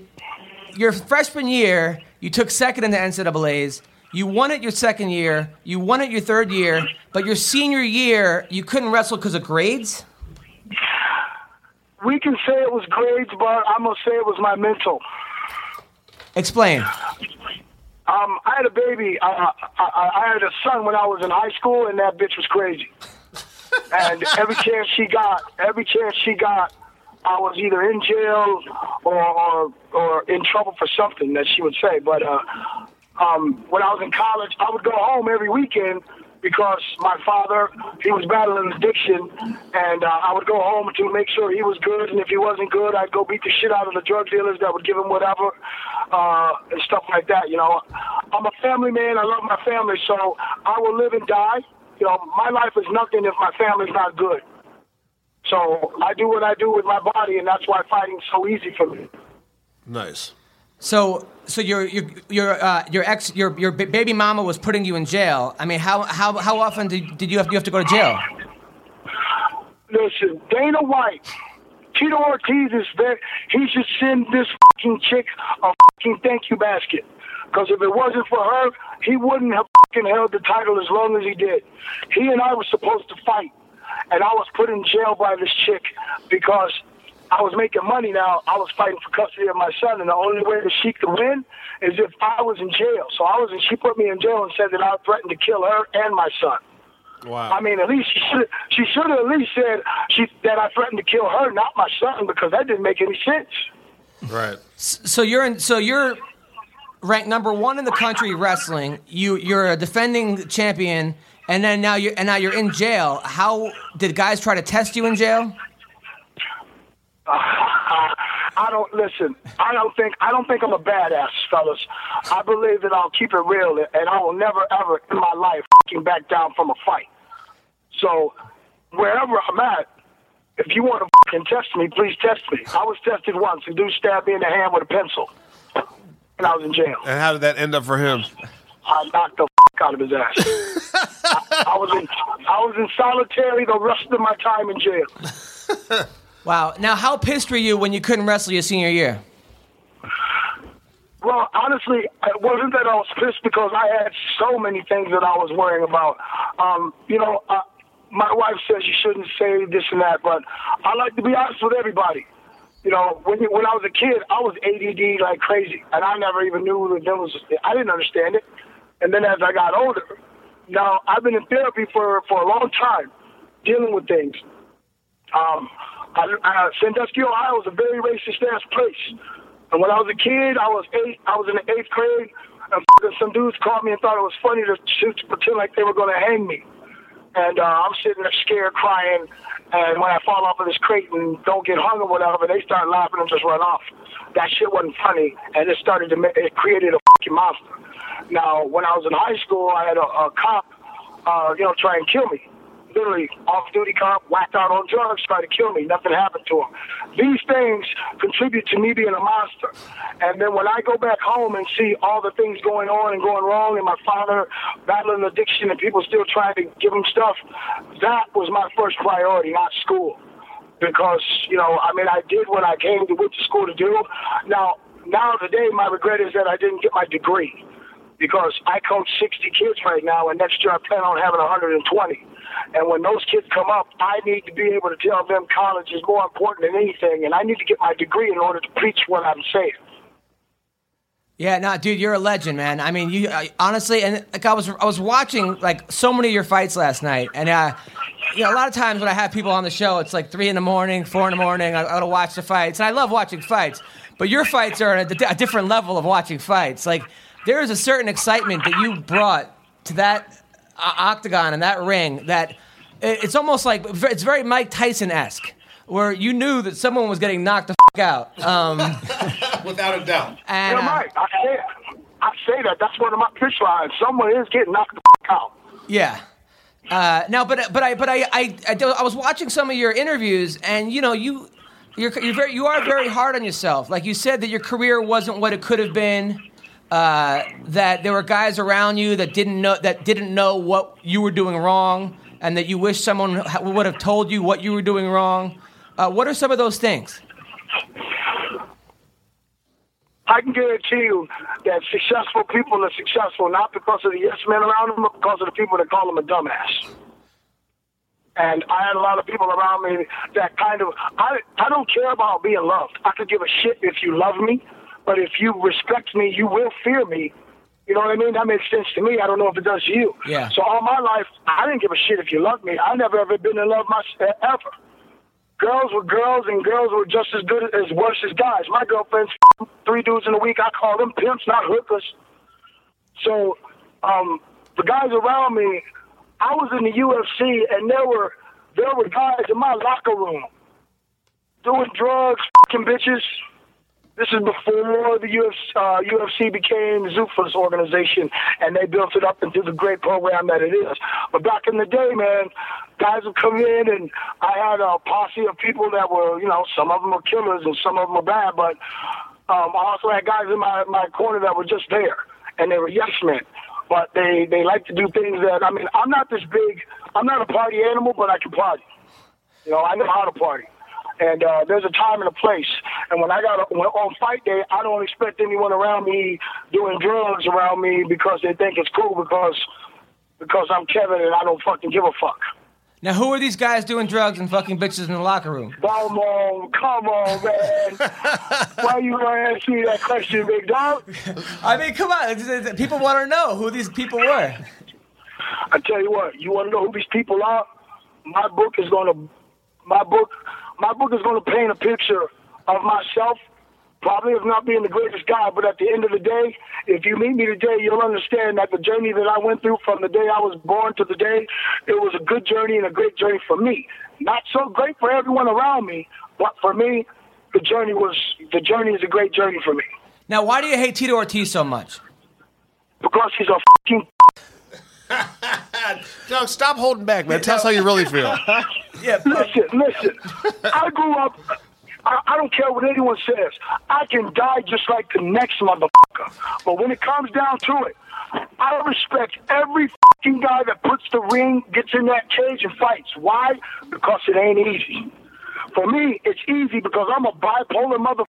your freshman year you took second in the NCAA's. You won it your second year. You won it your third year. But your senior year you couldn't wrestle because of grades. We can say it was grades, but I'm gonna say it was my mental. Explain. Um, I had a baby. I, I, I had a son when I was in high school, and that bitch was crazy. and every chance she got, every chance she got, I was either in jail or or, or in trouble for something that she would say. But uh, um, when I was in college, I would go home every weekend because my father he was battling addiction, and uh, I would go home to make sure he was good. And if he wasn't good, I'd go beat the shit out of the drug dealers that would give him whatever uh, and stuff like that. You know, I'm a family man. I love my family, so I will live and die. You know, my life is nothing if my family's not good. So I do what I do with my body, and that's why fighting's so easy for me. Nice. So, so your your your uh, your ex your your ba- baby mama was putting you in jail. I mean, how how how often did, did you have you have to go to jail? Listen, Dana White, Tito Ortiz is there. He should send this fucking chick a fucking thank you basket. Because if it wasn't for her, he wouldn't have fucking held the title as long as he did. He and I were supposed to fight, and I was put in jail by this chick because I was making money now. I was fighting for custody of my son, and the only way that she could win is if I was in jail. So I was, and she put me in jail and said that I threatened to kill her and my son. Wow. I mean, at least she should she should have at least said she that I threatened to kill her, not my son, because that didn't make any sense. right. So you're in. So you're ranked number one in the country wrestling. You you're a defending champion, and then now you are and now you're in jail. How did guys try to test you in jail? I don't listen. I don't think I don't think I'm a badass, fellas. I believe that I'll keep it real, and I will never ever in my life fucking back down from a fight. So wherever I'm at, if you want to fucking test me, please test me. I was tested once. A dude stabbed me in the hand with a pencil, and I was in jail. And how did that end up for him? I knocked the out of his ass. I, I was in I was in solitary the rest of my time in jail. Wow. Now, how pissed were you when you couldn't wrestle your senior year? Well, honestly, it wasn't that I was pissed because I had so many things that I was worrying about. Um, you know, uh, my wife says you shouldn't say this and that, but I like to be honest with everybody. You know, when when I was a kid, I was ADD like crazy, and I never even knew that there was. I didn't understand it. And then as I got older, now I've been in therapy for for a long time, dealing with things. Um, I, uh, Sandusky, Ohio is a very racist ass place. And when I was a kid, I was eight. I was in the eighth grade, and some dudes called me and thought it was funny to, to, to pretend like they were going to hang me. And uh, I'm sitting there scared, crying. And when I fall off of this crate and don't get hung or whatever, they start laughing and just run off. That shit wasn't funny, and it started to make, it created a fucking monster. Now, when I was in high school, I had a, a cop, uh, you know, try and kill me literally off-duty cop, whacked out on drugs, tried to kill me. Nothing happened to him. These things contribute to me being a monster. And then when I go back home and see all the things going on and going wrong, and my father battling addiction, and people still trying to give him stuff, that was my first priority, not school. Because you know, I mean, I did what I came to went to school to do. Now, now today, my regret is that I didn't get my degree because I coach 60 kids right now, and next year I plan on having 120. And when those kids come up, I need to be able to tell them college is more important than anything, and I need to get my degree in order to preach what I'm saying. Yeah, no, dude, you're a legend, man. I mean, you I, honestly, and like I was, I was watching like so many of your fights last night, and uh, you know, a lot of times when I have people on the show, it's like three in the morning, four in the morning. I, I gotta watch the fights, and I love watching fights. But your fights are at a, a different level of watching fights. Like there is a certain excitement that you brought to that uh, octagon and that ring that it, it's almost like it's very Mike Tyson esque, where you knew that someone was getting knocked the f- out. Um, Without a doubt. and Yeah, uh, Mike, I say, I say that. That's one of my pitch lines. Someone is getting knocked the f- out. Yeah. Uh, now, but but I but I, I I I was watching some of your interviews, and you know you you're you're very you are very hard on yourself. Like you said that your career wasn't what it could have been. Uh, that there were guys around you that didn't know that didn't know what you were doing wrong, and that you wish someone would have told you what you were doing wrong. Uh, what are some of those things? I can guarantee you that successful people are successful not because of the yes men around them, but because of the people that call them a dumbass. And I had a lot of people around me that kind of I I don't care about being loved. I could give a shit if you love me, but if you respect me, you will fear me. You know what I mean? That makes sense to me. I don't know if it does to you. Yeah. So all my life, I didn't give a shit if you loved me. I never ever been in love myself ever. Girls were girls, and girls were just as good as worse as guys. My girlfriend's three dudes in a week. I call them pimps, not hookers. So, um, the guys around me, I was in the UFC, and there were there were guys in my locker room doing drugs, fucking bitches. This is before the UFC, uh, UFC became Zuffa's organization, and they built it up into the great program that it is. But back in the day, man, guys would come in, and I had a posse of people that were, you know, some of them were killers and some of them were bad, but Um, I also had guys in my, my corner that were just there, and they were yes men. But they, they like to do things that, I mean, I'm not this big, I'm not a party animal, but I can party. You know, I know how to party. And uh, there's a time and a place. And when I got when, on fight day, I don't expect anyone around me doing drugs around me because they think it's cool because because I'm Kevin and I don't fucking give a fuck. Now, who are these guys doing drugs and fucking bitches in the locker room? Come on, come on, man. Why you gonna ask me that question, big dog? I mean, come on. People want to know who these people were. I tell you what, you want to know who these people are? My book is gonna, my book, my book is gonna paint a picture of myself. Probably of not being the greatest guy, but at the end of the day, if you meet me today, you'll understand that the journey that I went through from the day I was born to the day, it was a good journey and a great journey for me. Not so great for everyone around me, but for me, the journey was the journey is a great journey for me Now, why do you hate Tito Ortiz so much? because he's a fucking No, stop holding back, man. Tell us how you really feel. Yeah, Listen, listen. I grew up. I, I don't care what anyone says. I can die just like the next motherfucker. But when it comes down to it, I respect every fucking guy that puts the ring, gets in that cage, and fights. Why? Because it ain't easy. For me, it's easy because I'm a bipolar motherfucker.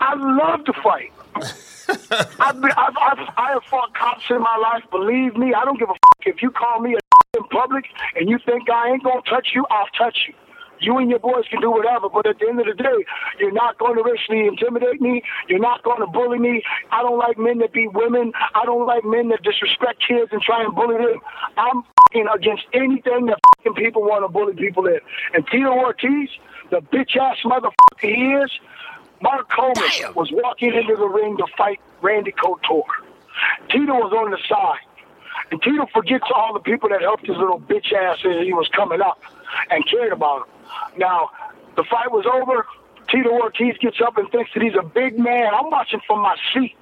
I love to fight. I've, been, I've, I've, I have fought cops in my life. Believe me, I don't give a fuck if you call me a in public and you think I ain't gonna touch you. I'll touch you. You and your boys can do whatever, but at the end of the day, you're not going to racially intimidate me. You're not going to bully me. I don't like men that beat women. I don't like men that disrespect kids and try and bully them. I'm fing against anything that fing people want to bully people in. And Tito Ortiz, the bitch ass motherfucker he is, Mark Coleman was walking into the ring to fight Randy Couture. Tito was on the side. And Tito forgets all the people that helped his little bitch ass as he was coming up and cared about him. Now, the fight was over. Tito Ortiz gets up and thinks that he's a big man. I'm watching from my seat.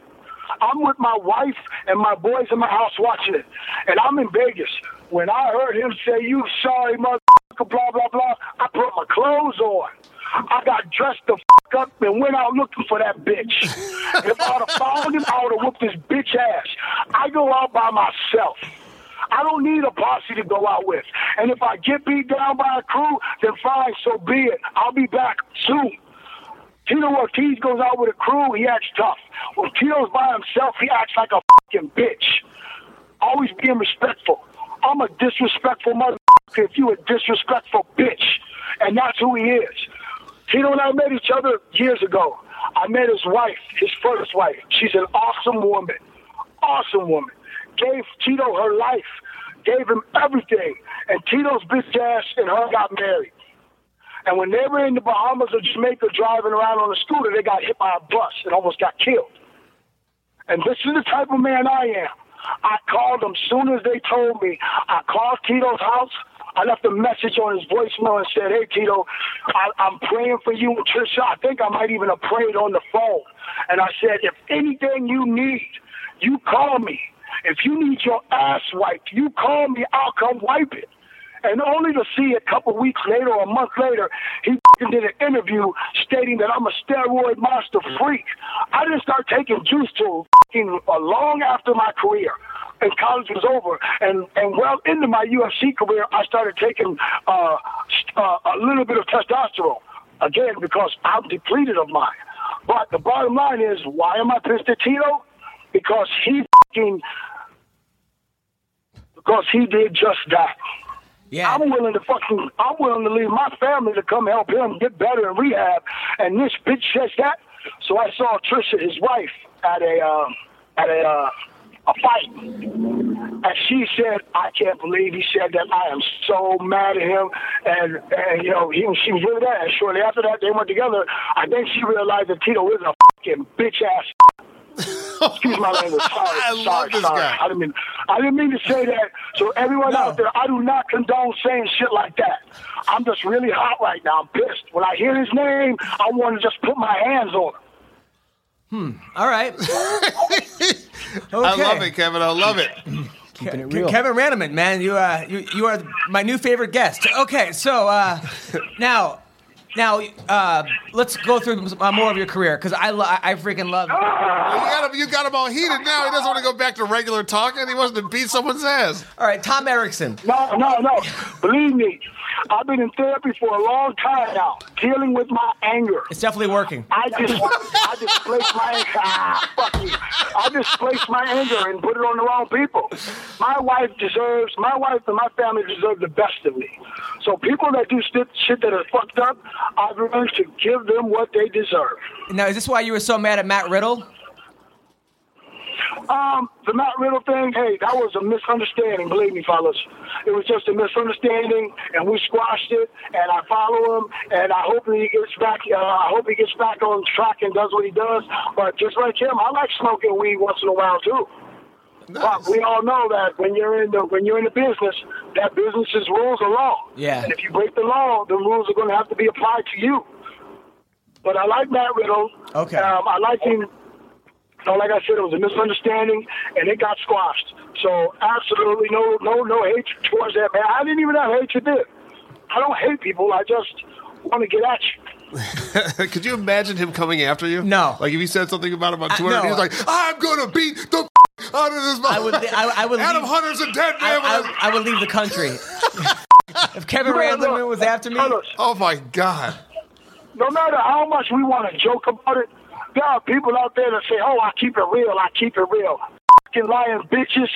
I'm with my wife and my boys in my house watching it. And I'm in Vegas. When I heard him say, You sorry, motherfucker, blah, blah, blah, I put my clothes on. I got dressed the fuck up and went out looking for that bitch. if I'd have found him, I would have whooped his bitch ass. I go out by myself. I don't need a posse to go out with. And if I get beat down by a crew, then fine, so be it. I'll be back soon. Tito Ortiz goes out with a crew, he acts tough. When Tito's by himself, he acts like a fucking bitch. Always being respectful. I'm a disrespectful motherfucker if you a disrespectful bitch. And that's who he is. Tito and I met each other years ago. I met his wife, his first wife. She's an awesome woman. Awesome woman. Gave Tito her life. Gave him everything. And Tito's bitch ass and her got married. And when they were in the Bahamas or Jamaica driving around on a scooter, they got hit by a bus and almost got killed. And this is the type of man I am. I called them as soon as they told me. I called Tito's house. I left a message on his voicemail and said, Hey, Tito, I, I'm praying for you and Trisha. I think I might even have prayed on the phone. And I said, If anything you need, you call me. If you need your ass wiped, you call me. I'll come wipe it. And only to see a couple weeks later or a month later, he did an interview stating that I'm a steroid monster freak. I didn't start taking juice till long after my career. And college was over, and and well into my UFC career, I started taking uh, st- uh, a little bit of testosterone again because I'm depleted of mine. But the bottom line is, why am I pissed at Tito? Because he f***ing because he did just that. Yeah. I'm willing to fucking, I'm willing to leave my family to come help him get better in rehab. And this bitch says that. So I saw Trisha, his wife, at a, um, at a, uh, a fight. And she said, I can't believe he said that. I am so mad at him. And, and you know, he, she was really mad. And shortly after that, they went together. I think she realized that Tito is a fucking bitch ass. Excuse my language. Sorry, I sorry, love this sorry. guy. I didn't mean. I didn't mean to say that. So everyone No. out there, I do not condone saying shit like that. I'm just really hot right now. I'm pissed. When I hear his name, I want to just put my hands on him. Hmm. All right. I love it, Kevin. I love it. Keeping it real. Kevin Randleman, man, you uh, you you are my new favorite guest. Okay, so uh, now Now, uh, let's go through uh, more of your career because I, lo- I freaking love. You got him. You got him all heated now. He doesn't want to go back to regular talking. He wants to beat someone's ass. All right, Tom Erikson. No, no, no. Believe me, I've been in therapy for a long time now, dealing with my anger. It's definitely working. I just, I displaced my anger. Ah, fuck you. I displaced my anger and put it on the wrong people. My wife deserves, my wife and my family deserve the best of me. So people that do shit, shit that are fucked up, I've learned to give them what they deserve. Now, is this why you were so mad at Matt Riddle? Um, the Matt Riddle thing, hey, that was a misunderstanding. Believe me, fellas, it was just a misunderstanding, and we squashed it. And I follow him, and I hope he gets back. Uh, I hope he gets back on track and does what he does. But just like him, I like smoking weed once in a while too. But we all know that when you're in the when you're in the business, that business's rules are law. Yeah. And if you break the law, the rules are going to have to be applied to you. But I like Matt Riddle. Okay. Um, I like him. So, like I said, it was a misunderstanding, and it got squashed. So, absolutely no, no, no hatred towards that man. I didn't even have hatred there. I don't hate people. I just want to get at you. Could you imagine him coming after you? No. Like if he said something about him on I- Twitter, no. he was like, "I'm gonna beat the out of this." I would. I, I would. Adam leave, Hunter's a dead I, man. I, I would leave the country. if Kevin No, no, Randleman was after me, fellas, oh my god! no matter how much we want to joke about it, there are people out there that say, "Oh, I keep it real. I keep it real." Fucking lying bitches.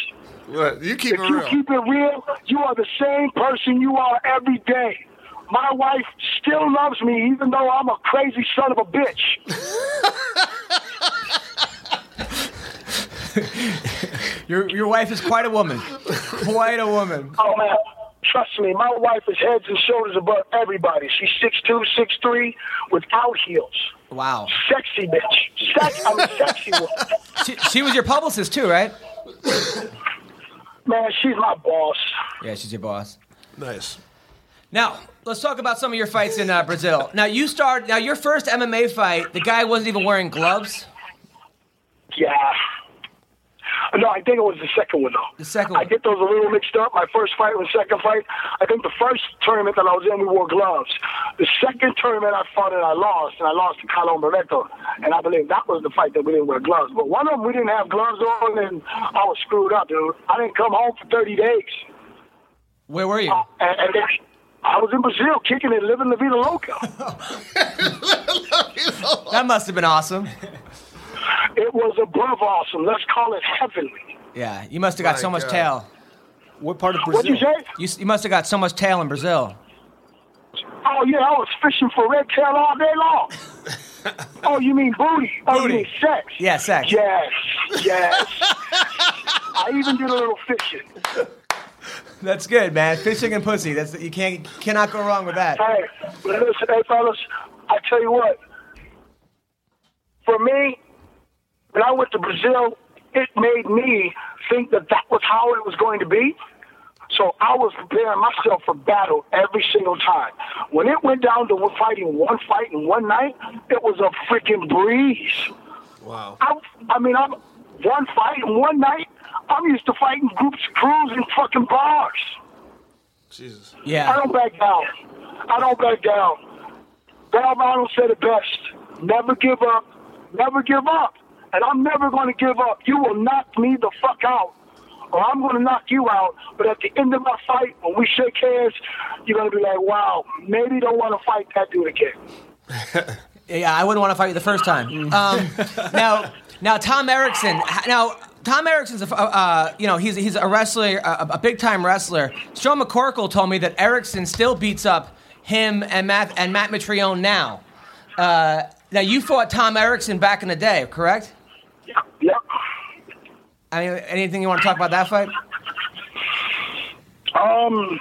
What? You keep If it you real. keep it real, you are the same person you are every day. My wife still loves me, even though I'm a crazy son of a bitch. your your wife is quite a woman. Quite a woman. Oh man, trust me, my wife is heads and shoulders above everybody. She's six two, six three, without heels. Wow. Sexy bitch. Sex, I'm a sexy woman. She, she was your publicist too, right? Man, she's my boss. Yeah, she's your boss. Nice. Now, let's talk about some of your fights in uh, Brazil. Now, you start. Now, your first MMA fight, the guy wasn't even wearing gloves. Yeah. Uh, no, I think it was the second one though. The second I get those a little mixed up. My first fight was second fight. I think the first tournament that I was in, we wore gloves. The second tournament I fought and I lost, and I lost to Carlo Barreto. And I believe that was the fight that we didn't wear gloves. But one of them we didn't have gloves on, and I was screwed up, dude. I didn't come home for 30 days. Where were you? Uh, and, and then I was in Brazil kicking it, living the vida loca. That must have been awesome. it was above awesome. Let's call it heavenly. Yeah, you must have got My so much God. tail. What part of Brazil? What'd you say? You, you must have got so much tail in Brazil. Oh yeah, I was fishing for red tail all day long. oh, you mean booty? Oh, Booty. you mean sex? Yeah, sex. Yes, yes. I even did a little fishing. That's good, man. Fishing and pussy. That's you can't cannot go wrong with that. Hey, but listen, hey fellas, I tell you what. For me, when I went to Brazil, it made me think that that was how it was going to be. So I was preparing myself for battle every single time. When it went down to fighting one fight in one night, it was a freaking breeze. Wow. I, I mean, I'm one fight in one night. I'm used to fighting groups crews and fucking bars. Jesus. Yeah. I don't back down. I don't back down. Valvano said it best. Never give up. Never give up. And I'm never going to give up. You will knock me the fuck out. Or I'm going to knock you out. But at the end of my fight, when we shake hands, you're going to be like, wow, maybe don't want to fight that dude again. Yeah, I wouldn't want to fight you the first time. Um, now, now Tom Erikson. Now, Tom Erikson's a, uh, you know, he's he's a wrestler, a, a big time wrestler. Sean McCorkle told me that Erikson still beats up him and Matt and Matt Mitrione now. Uh, now, you fought Tom Erikson back in the day, correct? Yep. I mean, anything you want to talk about that fight? Um,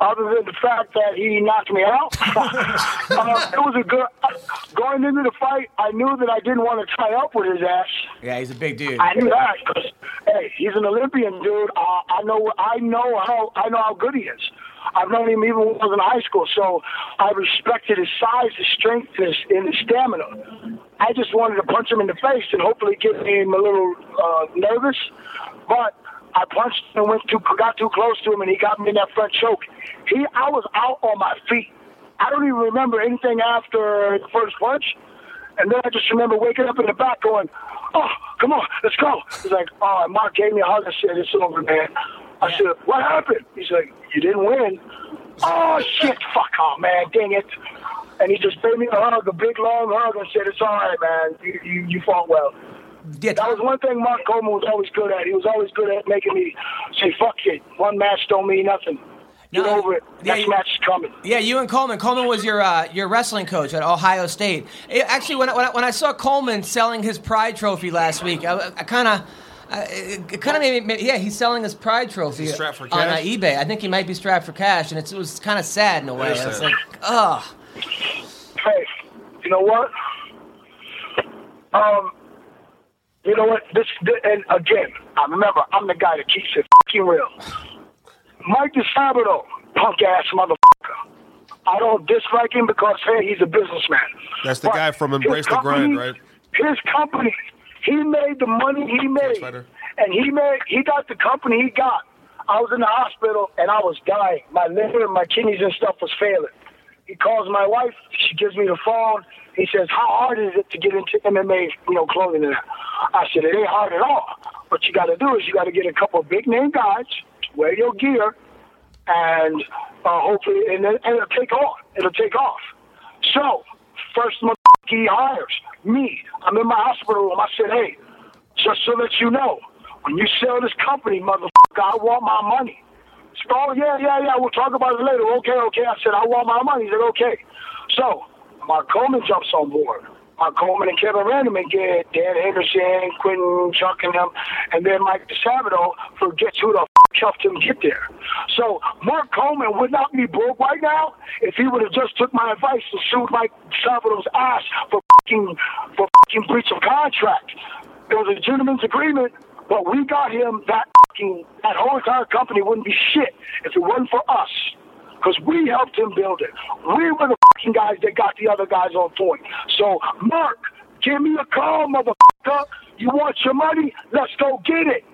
other than the fact that he knocked me out, uh, it was a good. Going into the fight, I knew that I didn't want to tie up with his ass. Yeah, he's a big dude. I knew that 'cause, hey, he's an Olympian, dude. Uh, I know, I know how, I know how good he is. I've known him even when I was in high school, so I respected his size, his strength, and his, and his stamina. I just wanted to punch him in the face and hopefully get him a little uh, nervous, but I punched and went too, got too close to him, and he got me in that front choke. He, I was out on my feet. I don't even remember anything after the first punch. And then I just remember waking up in the back going, oh, come on, let's go. He's like, oh, Mark gave me a hug and said, it's over, man. I said, what happened? He's like, you didn't win. Oh, shit, fuck off, man, dang it. And he just gave me a hug, a big, long hug, and said, it's all right, man. You, you, you fought well. Yeah, That was one thing Mark Coleman was always good at. He was always good at making me say, fuck it. One match don't mean nothing. Get No, over it. yeah, Next you- match is coming. Yeah, you and Coleman. Coleman was your uh, your wrestling coach at Ohio State. It- actually, when I, when, I, when I saw Coleman selling his Pride Trophy last week, I, I kind of. Uh, it it kind of made me, yeah, he's selling his Pride Trophy he strapped for on uh, eBay. I think he might be strapped for cash, and it's, it was kind of sad in a way. It is It's like, ugh. hey, you know what? Um, you know what? This, this and again, I remember I'm the guy that keeps it fucking real. Mike DiSabato, punk ass motherfucker. I don't dislike him because hey, he's a businessman. That's the But guy from his Embrace the Grind, right? His company, he made the money he made, and he made he got the company he got. I was in the hospital and I was dying. My liver and my kidneys and stuff was failing. He calls my wife. She gives me the phone. He says, "How hard is it to get into MMA, you know, clothing?" And that. I said, "It ain't hard at all. What you got to do is you got to get a couple of big name guys, wear your gear, and uh, hopefully, and, then, and it'll take off. It'll take off." So, first motherfucker he hires me. I'm in my hospital room. I said, "Hey, just so that you know, when you sell this company, motherfucker, I want my money." Said, Oh yeah, yeah, yeah. We'll talk about it later. Okay, okay. I said I want my money. He said okay. So Mark Coleman jumps on board. Mark Coleman and Kevin Randleman get Dan Henderson, Quentin Chuck and them, and then Mike DiSabato forgets who the f- helped him get there. So Mark Coleman would not be broke right now if he would have just took my advice and sued Mike DiSabato's ass for fucking for fucking breach of contract. It was a gentleman's agreement, but we got him that fucking that whole entire company wouldn't be shit if it wasn't for us. Because we helped him build it. We were the fucking guys that got the other guys on point. So, Mark, give me a call, motherfucker. You want your money? Let's go get it.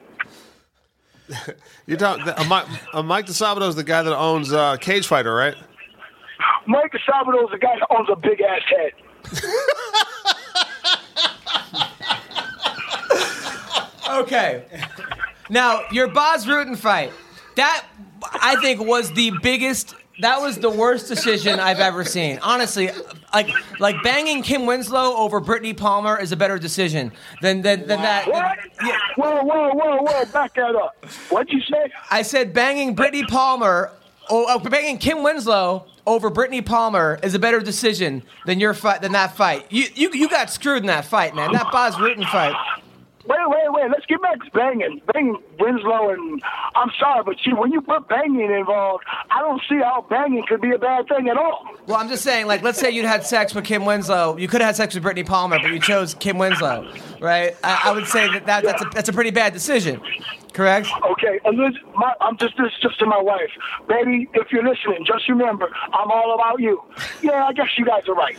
You talk, uh, Mike, uh, Mike DiSabato is the guy that owns uh, Cage Fighter, right? Mike DiSabato is the guy that owns a big ass head. Okay. Now, your Bas Rutten fight, that I think was the biggest. That was the worst decision I've ever seen. Honestly, like like banging Kim Winslow over Brittany Palmer is a better decision than than, than that. What? Yeah. Whoa, whoa, whoa, whoa. Back that up. What'd you say? I said banging Brittany Palmer, oh, oh, banging Kim Winslow over Brittany Palmer is a better decision than your fight than that fight. You you you got screwed in that fight, man. That Bas Rutten fight. Wait, wait, wait. Let's get back to banging. Banging Winslow and I'm sorry, but see, when you put banging involved, I don't see how banging could be a bad thing at all. Well, I'm just saying, like, let's say you'd had sex with Kim Winslow. You could have had sex with Brittany Palmer, but you chose Kim Winslow, right? I, I would say that, that that's, a, that's a pretty bad decision, correct? Okay, and this, my, I'm just this just to my wife, baby. If you're listening, just remember, I'm all about you. Yeah, I guess you guys are right.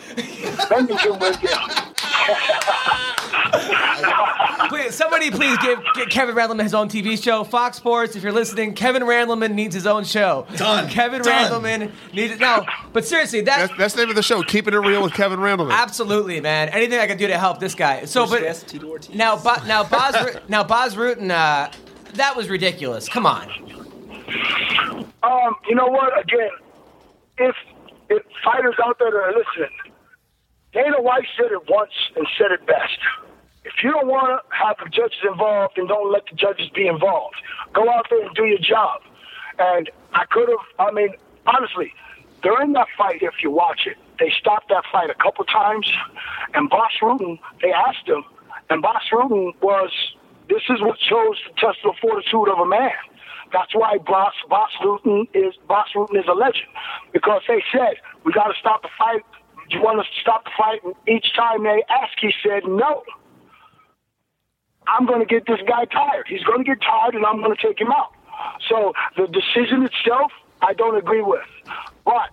Banging Kim Winslow. Please, somebody please give, give Kevin Randleman his own TV show. Fox Sports, if you're listening, Kevin Randleman needs his own show. Done. Kevin Done. Randleman needs it. No, but seriously, that. That's, that's the name of the show, Keeping It Real with Kevin Randleman. Absolutely, man. Anything I can do to help this guy. So, First but guest, Tito Ortiz. now, Bo, now, Boz, Ru- now, Bas Rutten, uh, that was ridiculous. Come on. Um, you know what? Again, if if fighters out there that are listening, Dana White said it once and said it best. If you don't want to have the judges involved, then don't let the judges be involved. Go out there and do your job. And I could have, I mean, honestly, during that fight, if you watch it, they stopped that fight a couple times, and Bas Rutten, they asked him, and Bas Rutten was, this is what shows the test of the fortitude of a man. That's why Boss Bas Rutten is Bas Rutten is a legend because they said we got to stop the fight. Do you want us to stop the fight? And each time they asked, he said no. I'm going to get this guy tired. He's going to get tired, and I'm going to take him out. So the decision itself, I don't agree with, but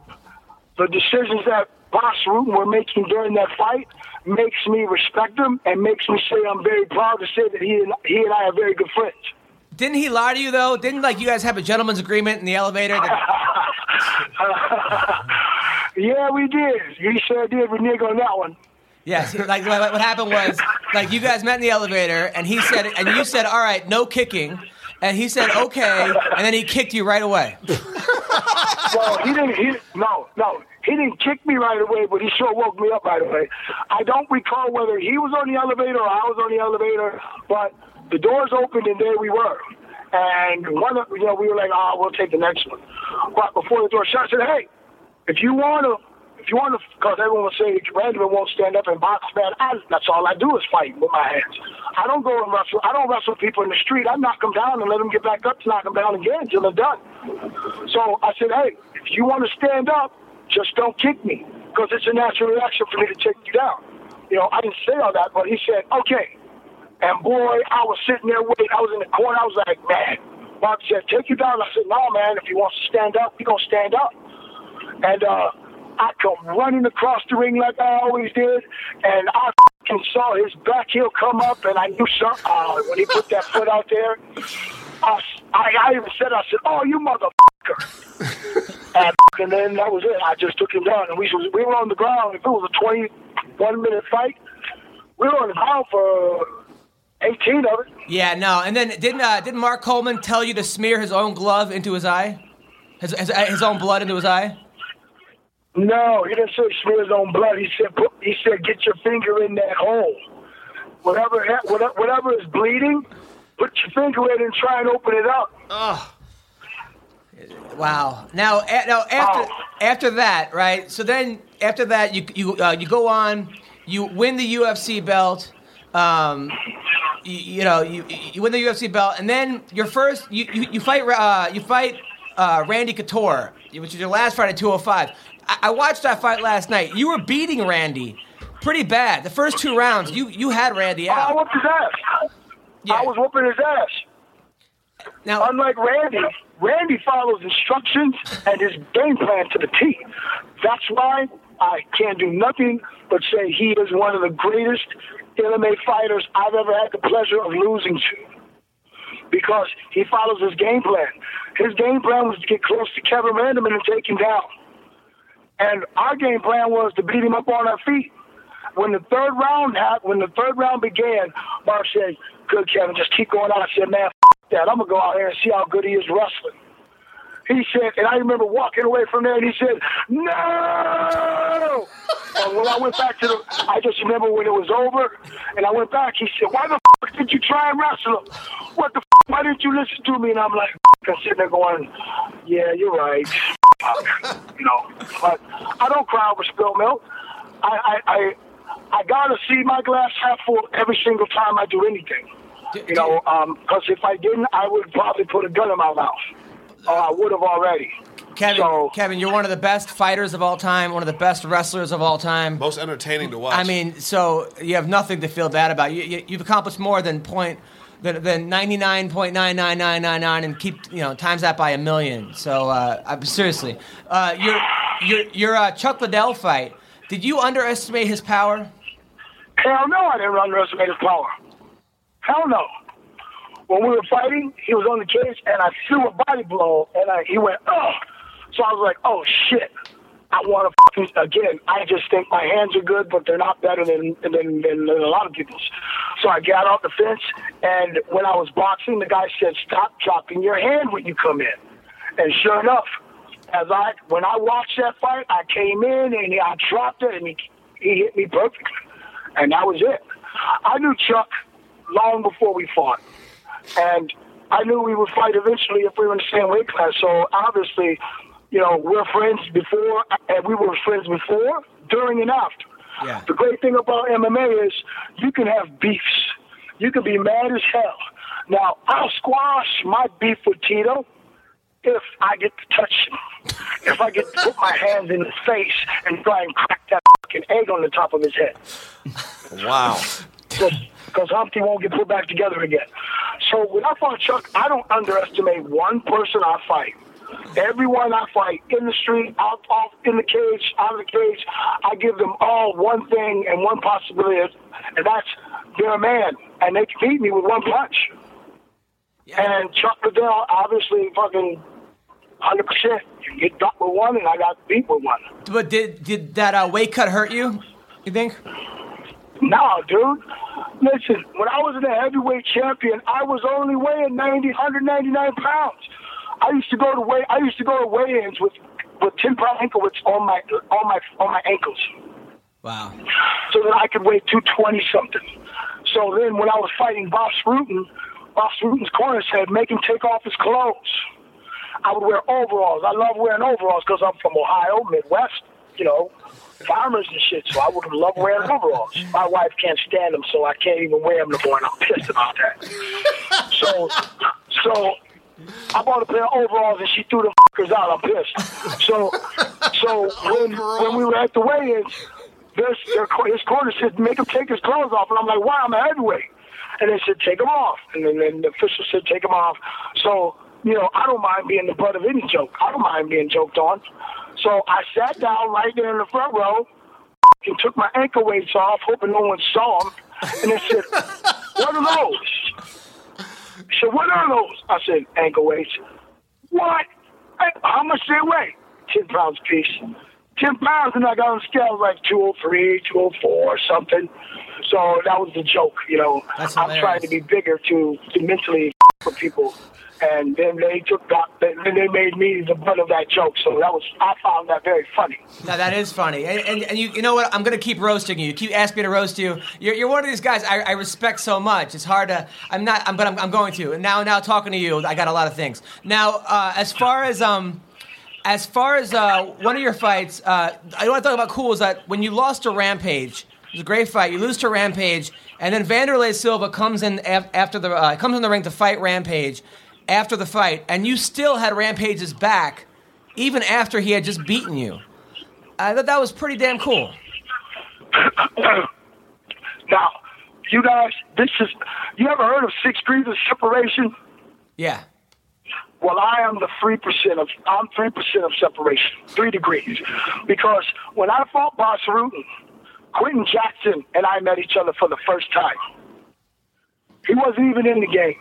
the decisions that Bas Rutten were making during that fight makes me respect him and makes me say I'm very proud to say that he and he and I are very good friends. Didn't he lie to you though? Didn't like you guys have a gentleman's agreement in the elevator? That, Yeah, we did. We sure did renege on that one. Yes, like what what happened was, like you guys met in the elevator, and he said, and you said, "All right, no kicking," and he said, "Okay," and then he kicked you right away. Well, he didn't. He, no, no, he didn't kick me right away, but he sure woke me up right away. I don't recall whether he was on the elevator or I was on the elevator, but the doors opened and there we were. And one, of, you know, we were like, oh, we'll take the next one." But before the door shut, I said, "Hey, if you want to." If you want to, because everyone will say Randy won't stand up and box, man. That's all I do is fight with my hands. I don't go and wrestle. I don't wrestle people in the street. I knock them down and let them get back up to knock them down again until they're done. So I said, hey, if you want to stand up, just don't kick me, because it's a natural reaction for me to take you down. You know, I didn't say all that, but he said, okay. And boy, I was sitting there waiting. I was in the corner. I was like, man. Mark said, take you down. I said, no, man. If he wants to stand up, he gonna stand up. And uh, I come running across the ring like I always did, and I fucking saw his back heel come up, and I knew something uh, when he put that foot out there. I, I, I even said, I said, "Oh, you motherfucker!" and, and then that was it. I just took him down, and we was we were on the ground. If it was a twenty-one minute fight, we were on the ground for eighteen of it. Yeah, no. And then didn't uh, didn't Mark Coleman tell you to smear his own glove into his eye, his his, his own blood into his eye? No, he didn't say smear his own blood. He said put, he said get your finger in that hole. Whatever whatever, whatever is bleeding, put your finger in and try and open it up. Wow. Now, a, now after Wow. after that, right? So then after that, you you uh, you go on, you win the UFC belt. Um, you, you know, you you win the UFC belt, and then your first you you, you fight uh, you fight uh, Randy Couture, which is your last fight at 205. I, I watched that fight last night. You were beating Randy pretty bad. The first two rounds, you you had Randy I out. whooped his ass. Yeah. I was whooping his ass. Now, Unlike Randy, Randy follows instructions and his game plan to the T. That's why I can't do nothing but say he is one of the greatest MMA fighters I've ever had the pleasure of losing to. Because he follows his game plan. His game plan was to get close to Kevin Randleman and take him down. And our game plan was to beat him up on our feet. When the third round hap- when the third round began, Mark said, "Good, Kevin, just keep going out." I said, "Man, that. I'm gonna go out here and see how good he is wrestling." He said, and I remember walking away from there, and he said, "No." and when I went back to the, I just remember when it was over, and I went back. He said, "Why the f- did you try and wrestle him? What the? F- why didn't you listen to me?" And I'm like, I'm sitting there going, "Yeah, you're right." you know, but I don't cry over spilled milk. I, I, I, I gotta see my glass half full every single time I do anything. You know, because if I didn't, I would probably put a gun in my mouth. Or I would have already. Kevin, So- Kevin, you're one of the best fighters of all time, one of the best wrestlers of all time. Most entertaining to watch. I mean, so you have nothing to feel bad about. You, you, you've accomplished more than point than, than ninety nine point nine nine nine nine nine, and keep you know times that by a million. So uh, I'm seriously, uh, your your your uh, Chuck Liddell fight. Did you underestimate his power? Hell no, I didn't underestimate his power. Hell no. When we were fighting, he was on the cage, and I threw a body blow, and I, he went, oh. So I was like, oh, shit. I want to fucking, again, I just think my hands are good, but they're not better than, than, than, than a lot of people's. So I got off the fence, and when I was boxing, the guy said, stop dropping your hand when you come in. And sure enough, as I when I watched that fight, I came in and I dropped it, and he, he hit me perfectly, and that was it. I knew Chuck long before we fought, and I knew we would fight eventually if we were in the same weight class. So obviously, you know, we're friends before, and we were friends before, during, and after. Yeah. The great thing about MMA is you can have beefs. You can be mad as hell. Now, I'll squash my beef with Tito if I get to touch him. If I get to put my hands in his face and try and crack that fucking egg on the top of his head. wow. Because Humpty won't get put back together again. So when I fought Chuck, I don't underestimate one person I fight. Everyone I fight in the street, out, off in the cage, out of the cage, I give them all one thing and one possibility, and that's they're a man, and they can beat me with one punch. And Chuck Liddell obviously fucking hundred percent. You get ducked with one, and I got beat with one. But did did that uh, weight cut hurt you? You think? No, dude. Listen, when I was in the heavyweight champion, I was only weighing 90, 199 pounds. I used to go to weigh. I used to go to weigh-ins with with ten pound ankle weights on my on my on my ankles, Wow. so that I could weigh two twenty something. So then, when I was fighting Bas Rutten, Bas Rutten's corner said, "Make him take off his clothes." I would wear overalls. I love wearing overalls because I'm from Ohio, Midwest. You know, farmers and shit. So I would love wearing overalls. My wife can't stand them, so I can't even wear them no more, and I'm pissed about that. So, so I bought a pair of overalls and she threw the fuckers out. I'm pissed. So, so when when we were at the weigh-ins, there's their, his corner said make him take his clothes off, and I'm like, why? I'm a heavyweight. And they said take them off, and then, then the official said take them off. So you know, I don't mind being the butt of any joke. I don't mind being joked on. So I sat down right there in the front row and took my ankle weights off, hoping no one saw them. And they said, "What are those?" He said, "What are those?" I said, "Ankle weights." What? How much they weigh? Ten pounds a piece. Ten pounds, and I got on the scale like 203, 204, or something. So that was the joke, you know. I'm trying to be bigger to, to mentally for people. And then they took that, then they made me the butt of that joke. So that was, I found that very funny. Now that is funny, and, and, and you, you know what? I'm gonna keep roasting you. You keep asking me to roast you. You're, you're one of these guys I, I respect so much. It's hard to. I'm not. I'm, but I'm, I'm going to. And now, now talking to you, I got a lot of things. Now, uh, as far as um, as far as uh, one of your fights, uh, I want to talk about cool is that when you lost to Rampage, it was a great fight. You lose to Rampage, and then Wanderlei Silva comes in af- after the uh, comes in the ring to fight Rampage after the fight, and you still had Rampage's back even after he had just beaten you. I thought that was pretty damn cool. Now, you guys, this is, you ever heard of six degrees of separation? Yeah. Well, I am the three percent of I'm three percent of separation, three degrees, because when I fought Bas Rutten, Quinton Jackson and I met each other for the first time. He wasn't even in the game,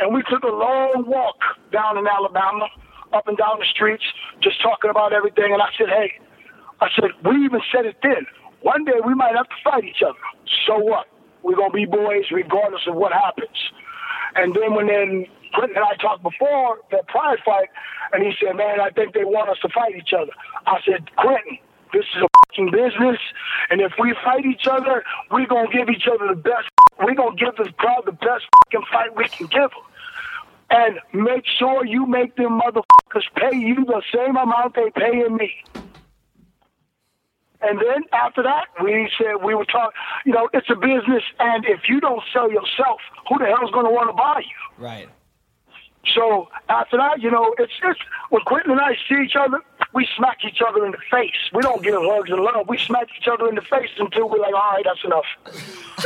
and we took a long walk down in Alabama, up and down the streets, just talking about everything. And I said, "Hey," I said, "We even said it then. One day we might have to fight each other. So what? We're gonna be boys regardless of what happens." And then when then Quinton and I talked before that pride fight, and he said, "Man, I think they want us to fight each other." I said, "Quinton, this is a fucking business, and if we fight each other, we're gonna give each other the best. We're gonna give this crowd the best fucking fight we can give them." And make sure you make them motherfuckers pay you the same amount they paying me. And then after that, we said we were talking. You know, it's a business, and if you don't sell yourself, who the hell's going to want to buy you? Right. So after that, you know, it's just when Quinton and I see each other, we smack each other in the face. We don't give hugs and love. We smack each other in the face until we're like, all right, that's enough.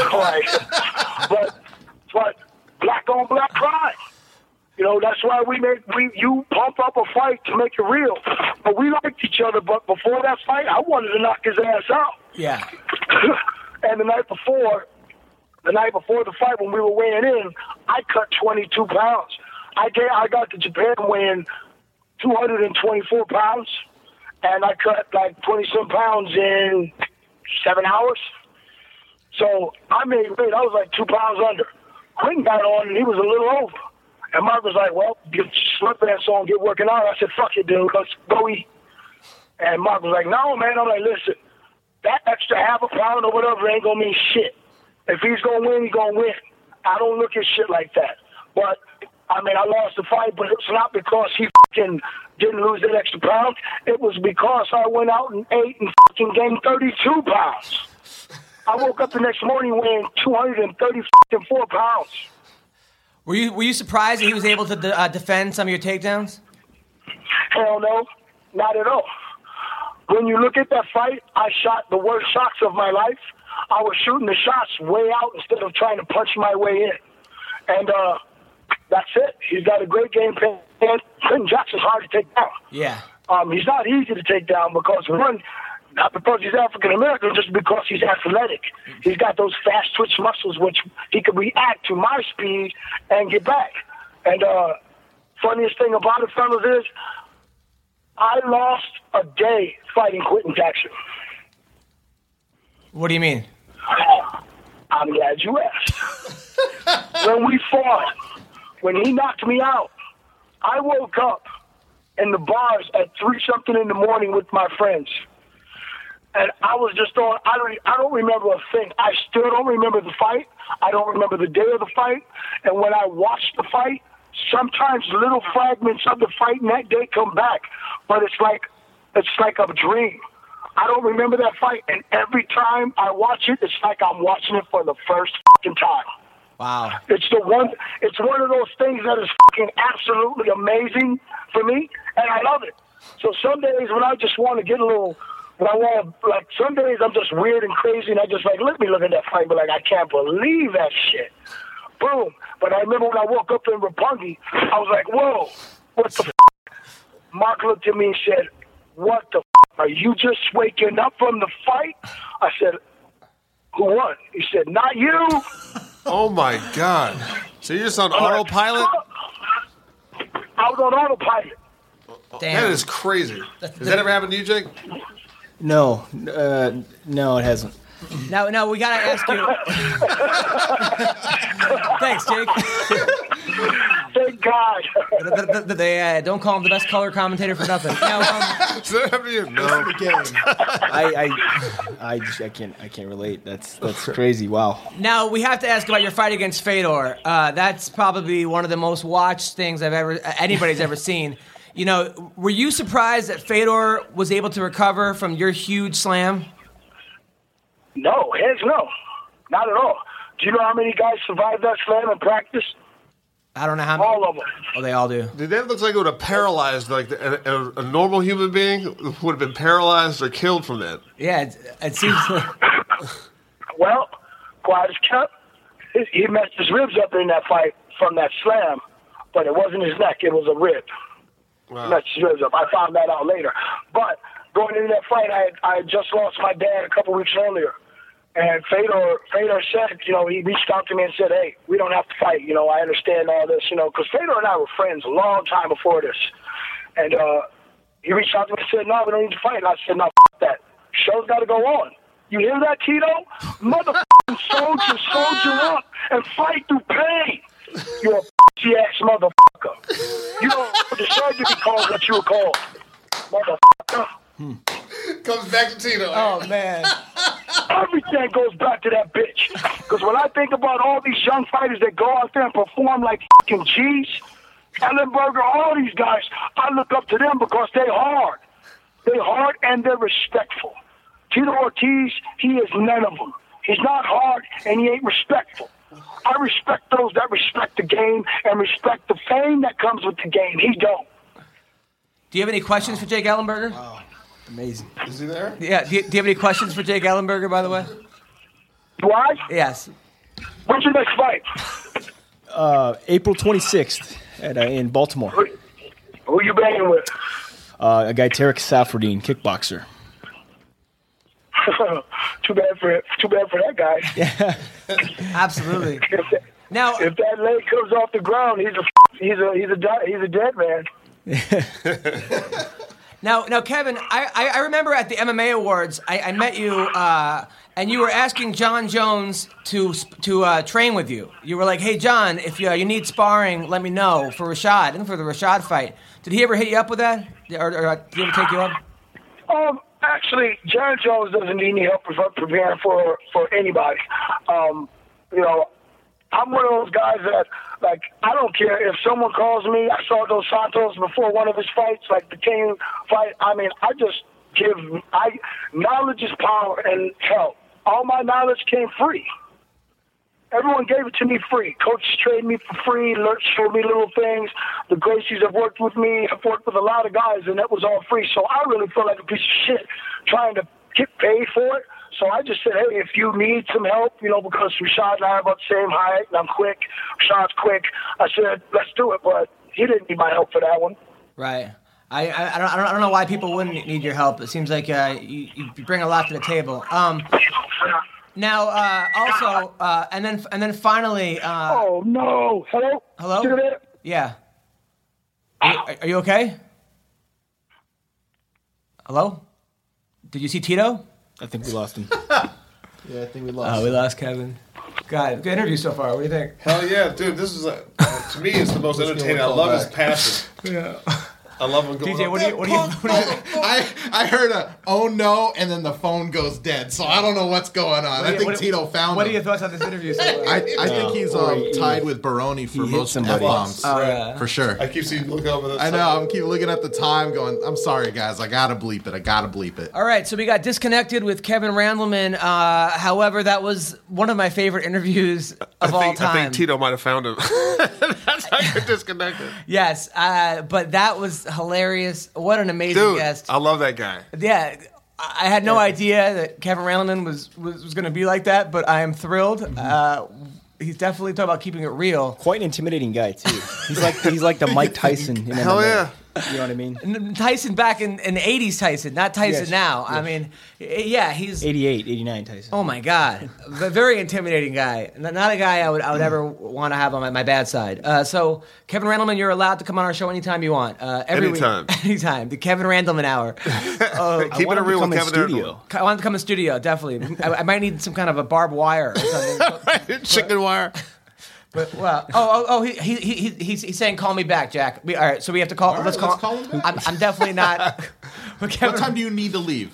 all right. but but black on black crime. You know, that's why we make we you pump up a fight to make it real. But we liked each other. But before that fight, I wanted to knock his ass out. Yeah. and the night before, the night before the fight, when we were weighing in, I cut 22 pounds. I get, I got to Japan weighing 224 pounds, and I cut like 20 some pounds in seven hours. So I made weight. I was like two pounds under. Quinton got on, and he was a little over. And Mark was like, "Well, get your sweatpants on, get working out." I said, "Fuck it, dude. Let's go eat." And Mark was like, "No, man." I'm like, "Listen, that extra half a pound or whatever ain't gonna mean shit. If he's gonna win, he's gonna win. I don't look at shit like that. But I mean, I lost the fight, but it's not because he fucking didn't lose that extra pound. It was because I went out and ate and fucking gained 32 pounds. I woke up the next morning weighing 234 pounds. Were you were you surprised that he was able to de- uh, defend some of your takedowns? Hell no, not at all. When you look at that fight, I shot the worst shots of my life. I was shooting the shots way out instead of trying to punch my way in. And uh, that's it. He's got a great game plan. Quinton Jackson's hard to take down. Yeah. Um, he's not easy to take down because one, not because he's African American, just because he's athletic. He's got those fast twitch muscles, which he could react to my speed and get back. And uh, funniest thing about it, fellas, is I lost a day fighting Quinton Jackson. What do you mean? I'm glad you asked. when we fought, when he knocked me out, I woke up in the bars at three something in the morning with my friends. And I was just on. I don't. I don't remember a thing. I still don't remember the fight. I don't remember the day of the fight. And when I watched the fight, sometimes little fragments of the fight in that day come back. But it's like, it's like a dream. I don't remember that fight. And every time I watch it, it's like I'm watching it for the first fucking time. Wow. It's the one. It's one of those things that is fucking absolutely amazing for me, and I love it. So some days when I just want to get a little, when I want to, like some days I'm just weird and crazy, and I just like let me look at that fight, but like I can't believe that shit. Boom. But I remember when I woke up in Roppongi, I was like, whoa, what the? F-? Mark looked at me and said, what the? F-? Are you just waking up from the fight? I said, who won? He said, not you. Oh my god! So you're just on uh, autopilot? I was on autopilot. Damn. That is crazy. Has that ever happened to you, Jake? No, uh, no, it hasn't. Now, now we gotta ask you. Thanks, Jake. Thank God. The- the- the- they, uh, don't call him the best color commentator for nothing. Now, um, Has that happened to you? No. I, I, I, just, I can't, I can't relate. That's that's crazy. Wow. now we have to ask about your fight against Fedor. Uh, that's probably one of the most watched things I've ever anybody's ever seen. You know, were you surprised that Fedor was able to recover from your huge slam? No, heads no. Not at all. Do you know how many guys survived that slam in practice? I don't know how. many. All of them. Oh, they all do. Dude, that looks like it would have paralyzed like a, a, a normal human being would have been paralyzed or killed from that. Yeah, it, it seems. Well, quiet as kept. He- He messed his ribs up in that fight from that slam, but it wasn't his neck. It was a rib. Wow. Messed his up. I found that out later. But going into that fight, I had, I had just lost my dad a couple weeks earlier. And Fedor, Fedor said, you know, he reached out to me and said, hey, we don't have to fight. You know, I understand all this, you know, because Fedor and I were friends a long time before this. And uh, he reached out to me and said, no, we don't need to fight. And I said, no, f- that. Show's got to go on. You hear that, Tito? Motherfucking soldier, soldier up and fight through pain. You're a ass motherfucker. You don't deserve to be called what you were called. Motherfucker. Hmm. Comes back to Tito. oh man. Everything goes back to that bitch. Because when I think about all these young fighters that go out there and perform like fucking G's, Ellenberger, all these guys, I look up to them because they hard. They hard and they're respectful. Tito Ortiz, he is none of them. He's not hard and he ain't respectful. I respect those that respect the game and respect the fame that comes with the game. He don't. Do you have any questions for Jake Ellenberger? Amazing. Is he there? Yeah. Do you, do you have any questions for Jake Ellenberger, by the way? Do I? Yes. When's your next fight? Uh, April 26th at, uh, in Baltimore. Who, who you banging with? Uh, a guy, Tarec Saffiedine, kickboxer. too bad for too bad for that guy. Yeah, Absolutely. If that, Now, if that leg comes off the ground, he's a he's a he's a he's a dead man. Now, now, Kevin, I, I, I remember at the MMA awards, I, I met you, uh, and you were asking Jon Jones to to uh, train with you. You were like, "Hey, Jon, if you, uh, you need sparring, let me know for Rashad and for the Rashad fight." Did he ever hit you up with that, or, or uh, did he ever take you up? Um, actually, Jon Jones doesn't need any help preparing for for anybody. Um, you know, I'm one of those guys that like I don't care if someone calls me. I saw Dos Santos before one of his fights, like the King fight. I mean, I just give I knowledge is power, and help. all my knowledge came free. Everyone gave it to me free. Coaches trained me for free. Lurch showed me little things. The Gracies have worked with me. I've worked with a lot of guys, and that was all free. So I really felt like a piece of shit trying to get paid for it. So I just said, hey, if you need some help, you know, because Rashad and I are about the same height, and I'm quick. Rashad's quick. I said, let's do it. But he didn't need my help for that one. Right. I, I, I, don't, I don't I don't know why people wouldn't need your help. It seems like uh, you, you bring a lot to the table. Um, now, uh, also, uh, and then and then finally, uh, Oh no! Hello. Hello? Yeah. Are, you- are you okay? Hello? Did you see Tito? I think we lost him. Yeah, I think we lost. Oh, we lost Kevin. God, good interview so far. What do you think? Hell yeah, dude! This is a, uh, to me, it's the most entertaining. I call love his passion. Yeah. I love him going. DJ, what do you, what do you, what do you I, I heard a oh no, and then the phone goes dead. So I don't know what's going on. I think what- Tito found it. What are your thoughts on this interview so far? I, I think he's um, he- tied with Baroni for most somebody. F-bombs. Oh, yeah. For sure. I keep seeing look over. The I know. I'm keep looking at the time, going. I'm sorry, guys. I gotta bleep it. I gotta bleep it. All right, so we got disconnected with Kevin Randleman. Uh, however, that was one of my favorite interviews of I think, all time. I think Tito might have found him. That's how you're disconnected. Yes, uh, but that was hilarious. What an amazing Dude, guest. I love that guy. yeah, I I had no idea that Kevin Randleman was was, was going to be like that, but I am thrilled. Mm-hmm. Uh, he's definitely talking about keeping it real. Quite an intimidating guy too. He's like he's like the Mike Tyson. In Hell MMA. yeah. You know what I mean? Tyson back in, in the 80s Tyson, not Tyson Yes, now. I mean, yeah, he's 88, 89 Tyson. Oh my god, a very intimidating guy. Not a guy I would I would ever want to have on my, my bad side. Uh, so Kevin Randleman, you're allowed to come on our show anytime you want. Uh, every week- Anytime. anytime. The Kevin Randleman Hour. Uh, Keep it to real come with in Kevin studio. I want to come in studio, definitely. I, I might need some kind of a barbed wire or something. Erdman. Chicken wire. But well, oh, oh, oh, he, he, he, he's, he's saying call me back, Jack. We, all right, so we have to call. right, let's call. let's call him back. I'm, I'm definitely not. but Kevin, What time do you need to leave?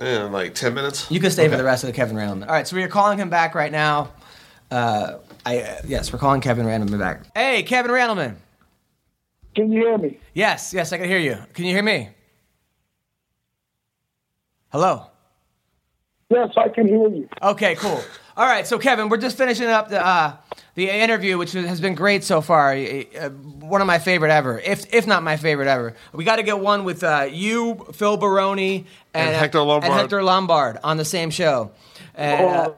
In like ten minutes. You can stay for the rest of the Kevin Randleman. All right, so we are calling him back right now. Uh, I uh, yes, we're calling Kevin Randleman back. Hey, Kevin Randleman. Can you hear me? Yes, yes, I can hear you. Can you hear me? Hello. Yes, I can hear you. Okay, cool. All right, so Kevin, we're just finishing up the uh, the interview, which has been great so far. Uh, one of my favorite ever, if if not my favorite ever. We got to get one with uh, you, Phil Baroni, and, And Hector Lombard. and Hector Lombard on the same show. And, uh,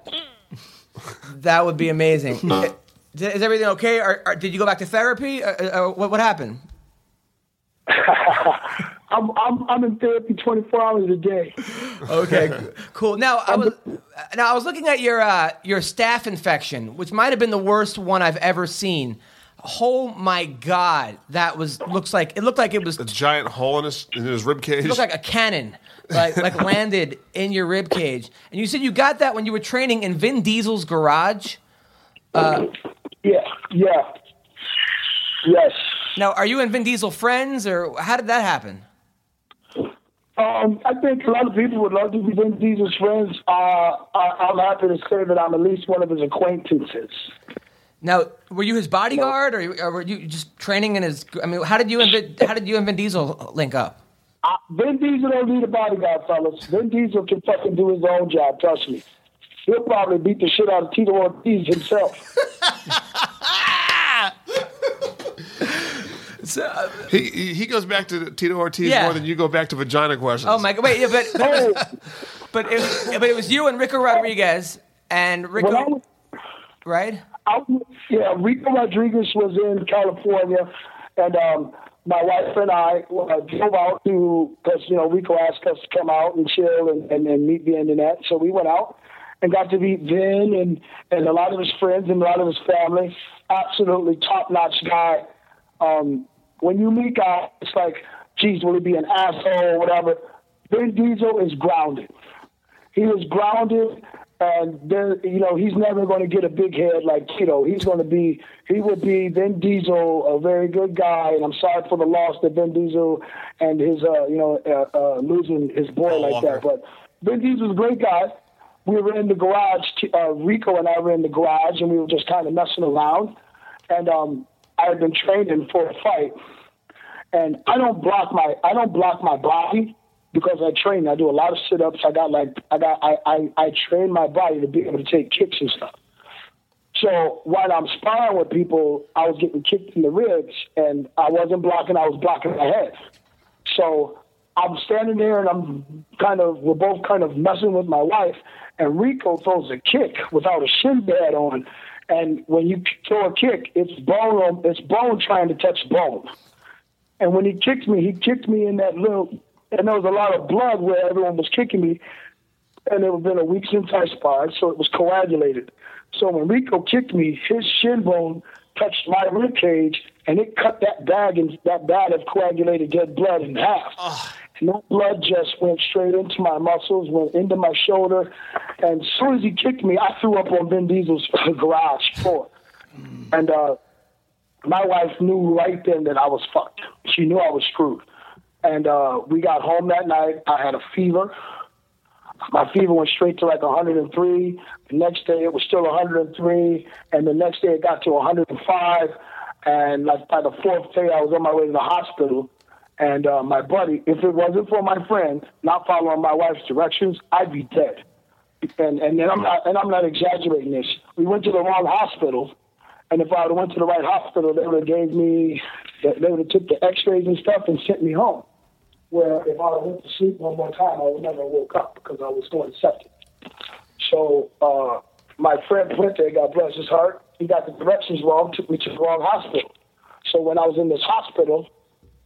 that would be amazing. Is, is everything okay? Or, or did you go back to therapy? Uh, uh, what, what happened? I'm I'm I'm in therapy 24 hours a day. Okay, cool. Now I was now I was looking at your uh, your staph infection, which might have been the worst one I've ever seen. Oh my god, that was looks like it looked like it was A giant hole in his in his rib cage. it looked like a cannon, like like landed in your rib cage. And you said you got that when you were training in Vin Diesel's garage. Yeah, yeah, yes. Now, are you and Vin Diesel friends, or how did that happen? Um, I think a lot of people would love to be Vin Diesel's friends. Uh, I, I'm happy to say that I'm at least one of his acquaintances. Now, were you his bodyguard, or, or were you just training in his? I mean, how did you and Vin, how did you and Vin Diesel link up? Uh, Vin Diesel don't need a bodyguard, fellas. Vin Diesel can fucking do his own job. Trust me. He'll probably beat the shit out of Tito Ortiz himself. he he he goes back to Tito Ortiz Yeah. more than you go back to vagina questions. Oh my god! Wait, yeah, but Oh, but it, but it was you and Ricco Rodriguez and Ricco, I was, right? I, was- yeah, Ricco Rodriguez was in California, and um, my wife and I uh, drove out to because you know Ricco asked us to come out and chill and, and, and meet Vin and that, so we went out and got to meet Vin and and a lot of his friends and a lot of his family. Absolutely top notch guy. Um, when you meet guys, it's like, geez, will he be an asshole or whatever? Vin Diesel is grounded. He is grounded, and there, you know, he's never going to get a big head like Tito. He's going to be, he would be Vin Diesel, a very good guy, and I'm sorry for the loss that Vin Diesel and his, uh, you know, uh, uh, losing his boy like that. But Vin Diesel's a great guy. We were in the garage. Uh, Ricco and I were in the garage, and we were just kind of messing around. And um, I had been training for a fight, and I don't block my I don't block my body because I train. I do a lot of sit ups. I got like I got I, I I train my body to be able to take kicks and stuff. So while I'm sparring with people, I was getting kicked in the ribs, and I wasn't blocking. I was blocking my head. So I'm standing there, and I'm kind of we're both kind of messing with my wife, and Ricco throws a kick without a shin pad on, and when you throw a kick, it's bone it's bone trying to touch bone. And when he kicked me, he kicked me in that little, and there was a lot of blood where everyone was kicking me. And it had been a week since I sparred, so it was coagulated. So when Ricco kicked me, his shin bone touched my rib cage, and it cut that bag and that bag of coagulated dead blood in half. And that blood just went straight into my muscles, went into my shoulder. And as soon as he kicked me, I threw up on Vin Diesel's garage floor. And uh, my wife knew right then that I was fucked. She knew I was screwed. And uh, we got home that night. I had a fever. My fever went straight to like 103. The next day it was still 103, and the next day it got to 105. And like by the fourth day, I was on my way to the hospital. And uh, my buddy, if it wasn't for my friend not following my wife's directions, I'd be dead. And and then I'm not and I'm not exaggerating this. We went to the wrong hospital, and if I would have went to the right hospital, they would have gave me, they would have took the X-rays and stuff and sent me home where if I went to sleep one more time, I would never woke up because I was going septic. So uh, my friend Puente, God bless his heart, he got the directions wrong, took me to the wrong hospital. So when I was in this hospital,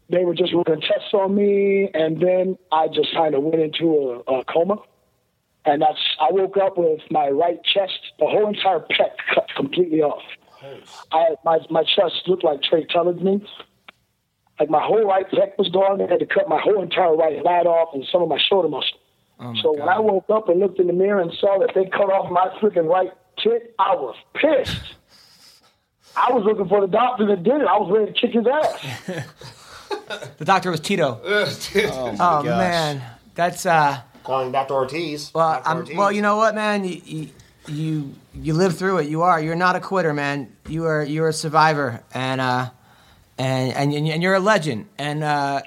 they were just running tests on me, and then I just kind of went into a, a coma. And that's I woke up with my right chest, the whole entire pec cut completely off. I my my chest looked like Trey Tellerman. Like my whole right pec was gone. They had to cut my whole entire right lat off and some of my shoulder muscle. Oh so when I woke up and looked in the mirror and saw that they cut off my freaking right tit, I was pissed. I was looking for the doctor that did it. I was ready to kick his ass. The doctor was Tito. Oh, Oh man, that's uh. Calling Dr. Ortiz. Well, Dr. I'm, Ortiz. well, you know what, man, you, you you you live through it. You are. You're not a quitter, man. You are. You're a survivor, and uh, and and and you're a legend. And uh,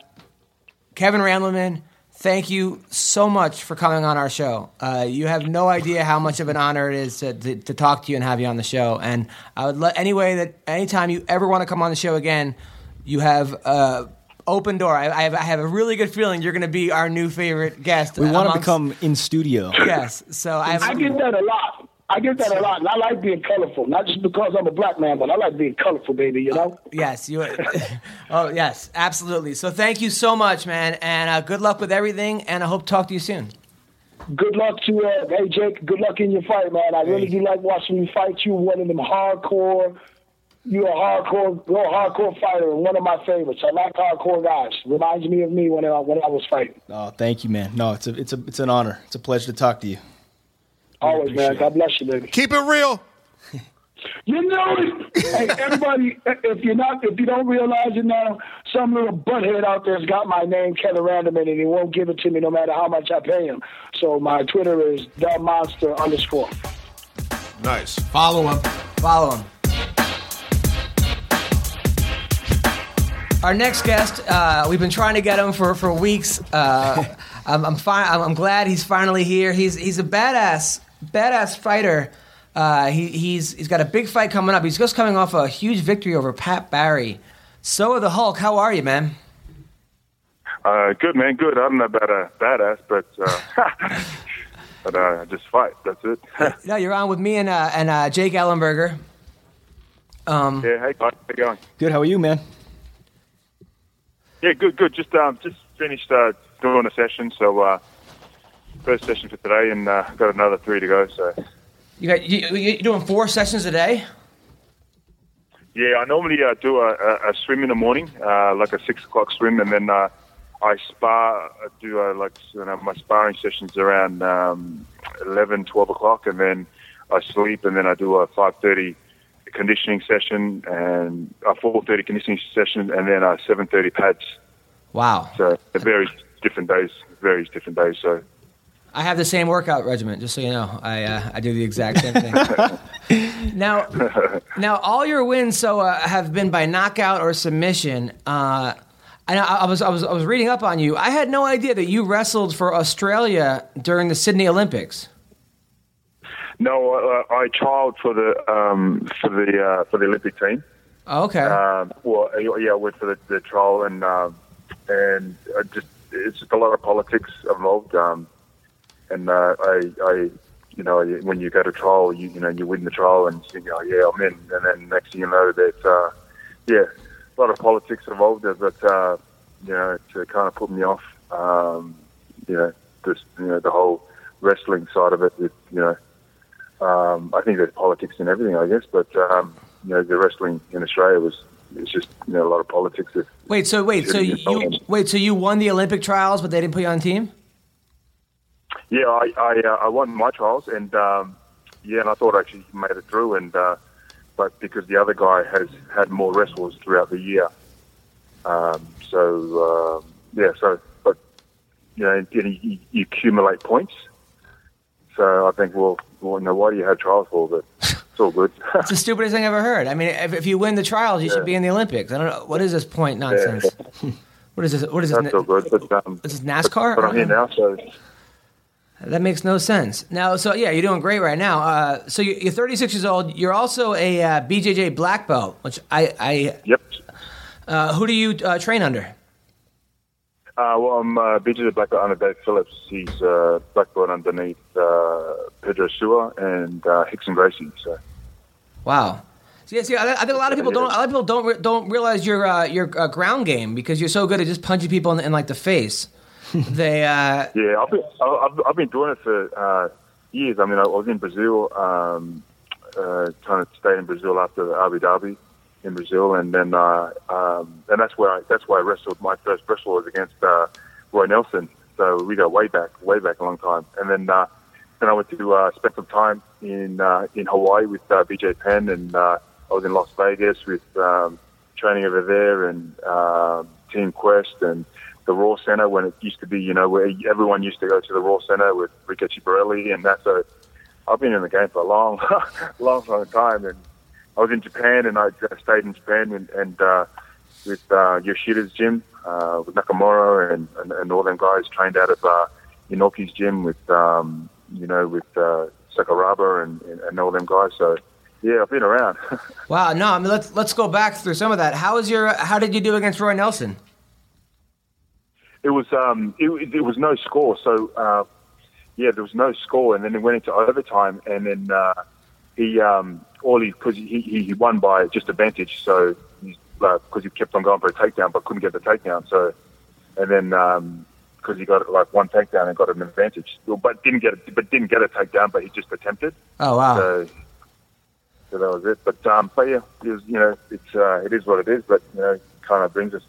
Kevin Randleman, thank you so much for coming on our show. Uh, you have no idea how much of an honor it is to, to, to talk to you and have you on the show. And I would let any way that anytime you ever want to come on the show again, you have. Uh, Open door. I, I, have, I have a really good feeling you're going to be our new favorite guest. We want to amongst- become in studio. Yes. So I have. I get that a lot. I get that a lot, and I like being colorful. Not just because I'm a black man, but I like being colorful, baby. You know. Yes, you. oh, yes, absolutely. So thank you so much, man, and uh, good luck with everything. And I hope to talk to you soon. Good luck to uh, hey Jake. Good luck in your fight, man. I really do like watching you fight. You one of them hardcore. You're a hardcore, real hardcore fighter, and one of my favorites. I like hardcore guys. Reminds me of me when I when I was fighting. Oh, thank you, man. No, it's a it's a it's an honor. It's a pleasure to talk to you. Always, man. God bless you, baby. Keep it real. You know it. hey, everybody, if you're not, if you don't realize it now, some little butthead out there's got my name, Kevin Randleman, and he won't give it to me no matter how much I pay him. So my Twitter is the monster underscore. Nice. Follow him. Follow him. Our next guest, uh, we've been trying to get him for for weeks. Uh, I'm I'm, fi- I'm I'm glad he's finally here. He's he's a badass badass fighter. Uh, he, he's he's got a big fight coming up. He's just coming off a huge victory over Pat Barry. Soa the Hulk. How are you, man? Uh, good man, good. I'm not know about a badass, but uh, but uh, I just fight. That's it. No, you're on with me and uh, and uh, Jake Ellenberger. Um, yeah, hey, how you going? Good. How are you, man? Yeah, good, good. Just um, just finished uh, doing a session, so uh, first session for today, and uh, got another three to go. So you got you, you doing four sessions a day? yeah, I normally uh, do a, a, a swim in the morning, uh, like a six o'clock swim, and then uh, I spar. I do uh, like you know, my sparring sessions around um, 11, 12 o'clock, and then I sleep, and then I do a five thirty conditioning session and a four thirty conditioning session, and then a seven thirty pads. Wow. So it varies different days, varies different days. So I have the same workout regimen, just so you know. I uh, I do the exact same thing. now, now all your wins so uh, have been by knockout or submission. Uh, and I, I was I was I was reading up on you. I had no idea that you wrestled for Australia during the Sydney Olympics. No, uh, I trialed for the um, for the uh, for the Olympic team. Oh, okay. Um, well, yeah, I went for the, the trial, and um, and I just it's just a lot of politics involved. Um, and uh, I, I, you know, when you go to trial, you you know you win the trial, and you think, oh yeah, I'm in. And then next thing you know, that uh, yeah, a lot of politics involved. there, But uh, you know, to kind of put me off, um, you know, this you know the whole wrestling side of it. With, you know, um, I think there's politics in everything, I guess. But um, you know, the wrestling in Australia was it's just you know a lot of politics. Wait, so wait, so you wait, so you won the Olympic trials, but they didn't put you on team? yeah, I I, uh, I won my trials, and um, yeah, and I thought I actually made it through, and uh, but because the other guy has had more wrestles throughout the year, um, so um yeah, so but you know, you, you accumulate points. So I think, well, well, you know, why do you have trials for? But it's all good. It's the stupidest thing I've ever heard. I mean, if, if you win the trials, you Yeah. should be in the Olympics. I don't know what is this point nonsense. What is this? What is this? That's all good. But um, This is NASCAR. but, but I'm here now, so That makes no sense. Now, so yeah, you're doing great right now. Uh, so you- you're 36 years old. You're also a uh, BJJ black belt, which I, I yep. uh, who do you uh, train under? Uh, well, I'm uh, BJ Black Belt under Dave Phillips. He's uh, black belt underneath uh, Pedro Sauer and uh, Rickson Gracie. So Wow. See, see, I, I think a lot of people don't. A lot of people don't re- don't realize your uh, your uh, ground game because you're so good at just punching people in, in like the face. they uh, yeah, I've been I- I've, I've been doing it for uh, years. I mean, I was in Brazil, um, uh, trying to stay in Brazil after Abu Dhabi in Brazil, and then uh, um, and that's where I, that's where I wrestled. My first wrestle was against uh, Roy Nelson. So we go way back, way back a long time. And then uh, then I went to uh, spend some time in uh, in Hawaii with uh, BJ Penn, and uh, I was in Las Vegas with um, training over there and um, Team Quest and the Raw Center when it used to be, you know, where everyone used to go to the Raw Center with Ricky Borelli and that. So I've been in the game for a long, long, long time. And I was in Japan and I stayed in Japan and, and uh, with uh, Yoshida's gym, uh, with Nakamura and, and, and all them guys trained out of uh, Inoki's gym with, um, you know, with uh, Sakuraba and, and, and all them guys. So, yeah, I've been around. wow. No, I mean let's let's go back through some of that. How was your? How did you do against Roy Nelson? It was um, it, it was no score. So uh, yeah, there was no score, and then it went into overtime, and then uh, he um, all he because he, he he won by just advantage. So because he kept on going for a takedown, but couldn't get the takedown. So and then because he got like one takedown and got an advantage, but didn't get it, but didn't get a takedown, but he just attempted. Oh wow. So, so that was it. But um, but yeah, it was, you know, it's uh, it is what it is. But you know, kind of brings us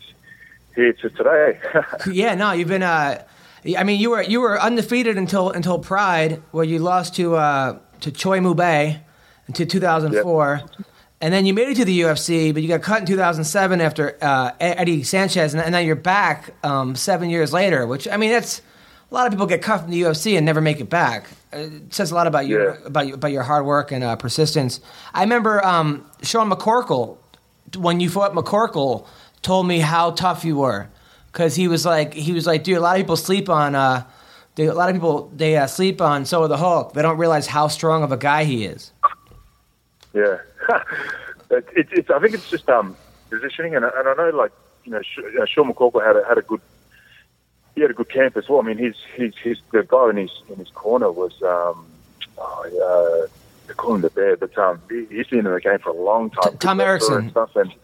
here to today. yeah, no, you've been. Uh, I mean, you were you were undefeated until until Pride, where you lost to uh, to Choi Mu-Bae into 2004, and then you made it to the UFC, but you got cut in 2007 after uh, Eddie Sanchez, and, and now you're back um, seven years later. Which I mean, that's a lot of people get cut from the UFC and never make it back. It says a lot about your Yeah. about about your hard work and uh, persistence. I remember um, Sean McCorkle when you fought McCorkle told me how tough you were because he was like he was like dude a lot of people sleep on uh they, a lot of people they uh, sleep on so the Hulk they don't realize how strong of a guy he is Yeah, it, it, it's. I think it's just um, positioning, and, I- and I know like you know, Sh- uh, Sean McCorkle had a, had a good. He had a good camp as well. I mean, his his his the guy in his in his corner was um, oh, uh, they call him the bear, but um, he, he's been in the game for a long time. T- Tom Erikson. and stuff, and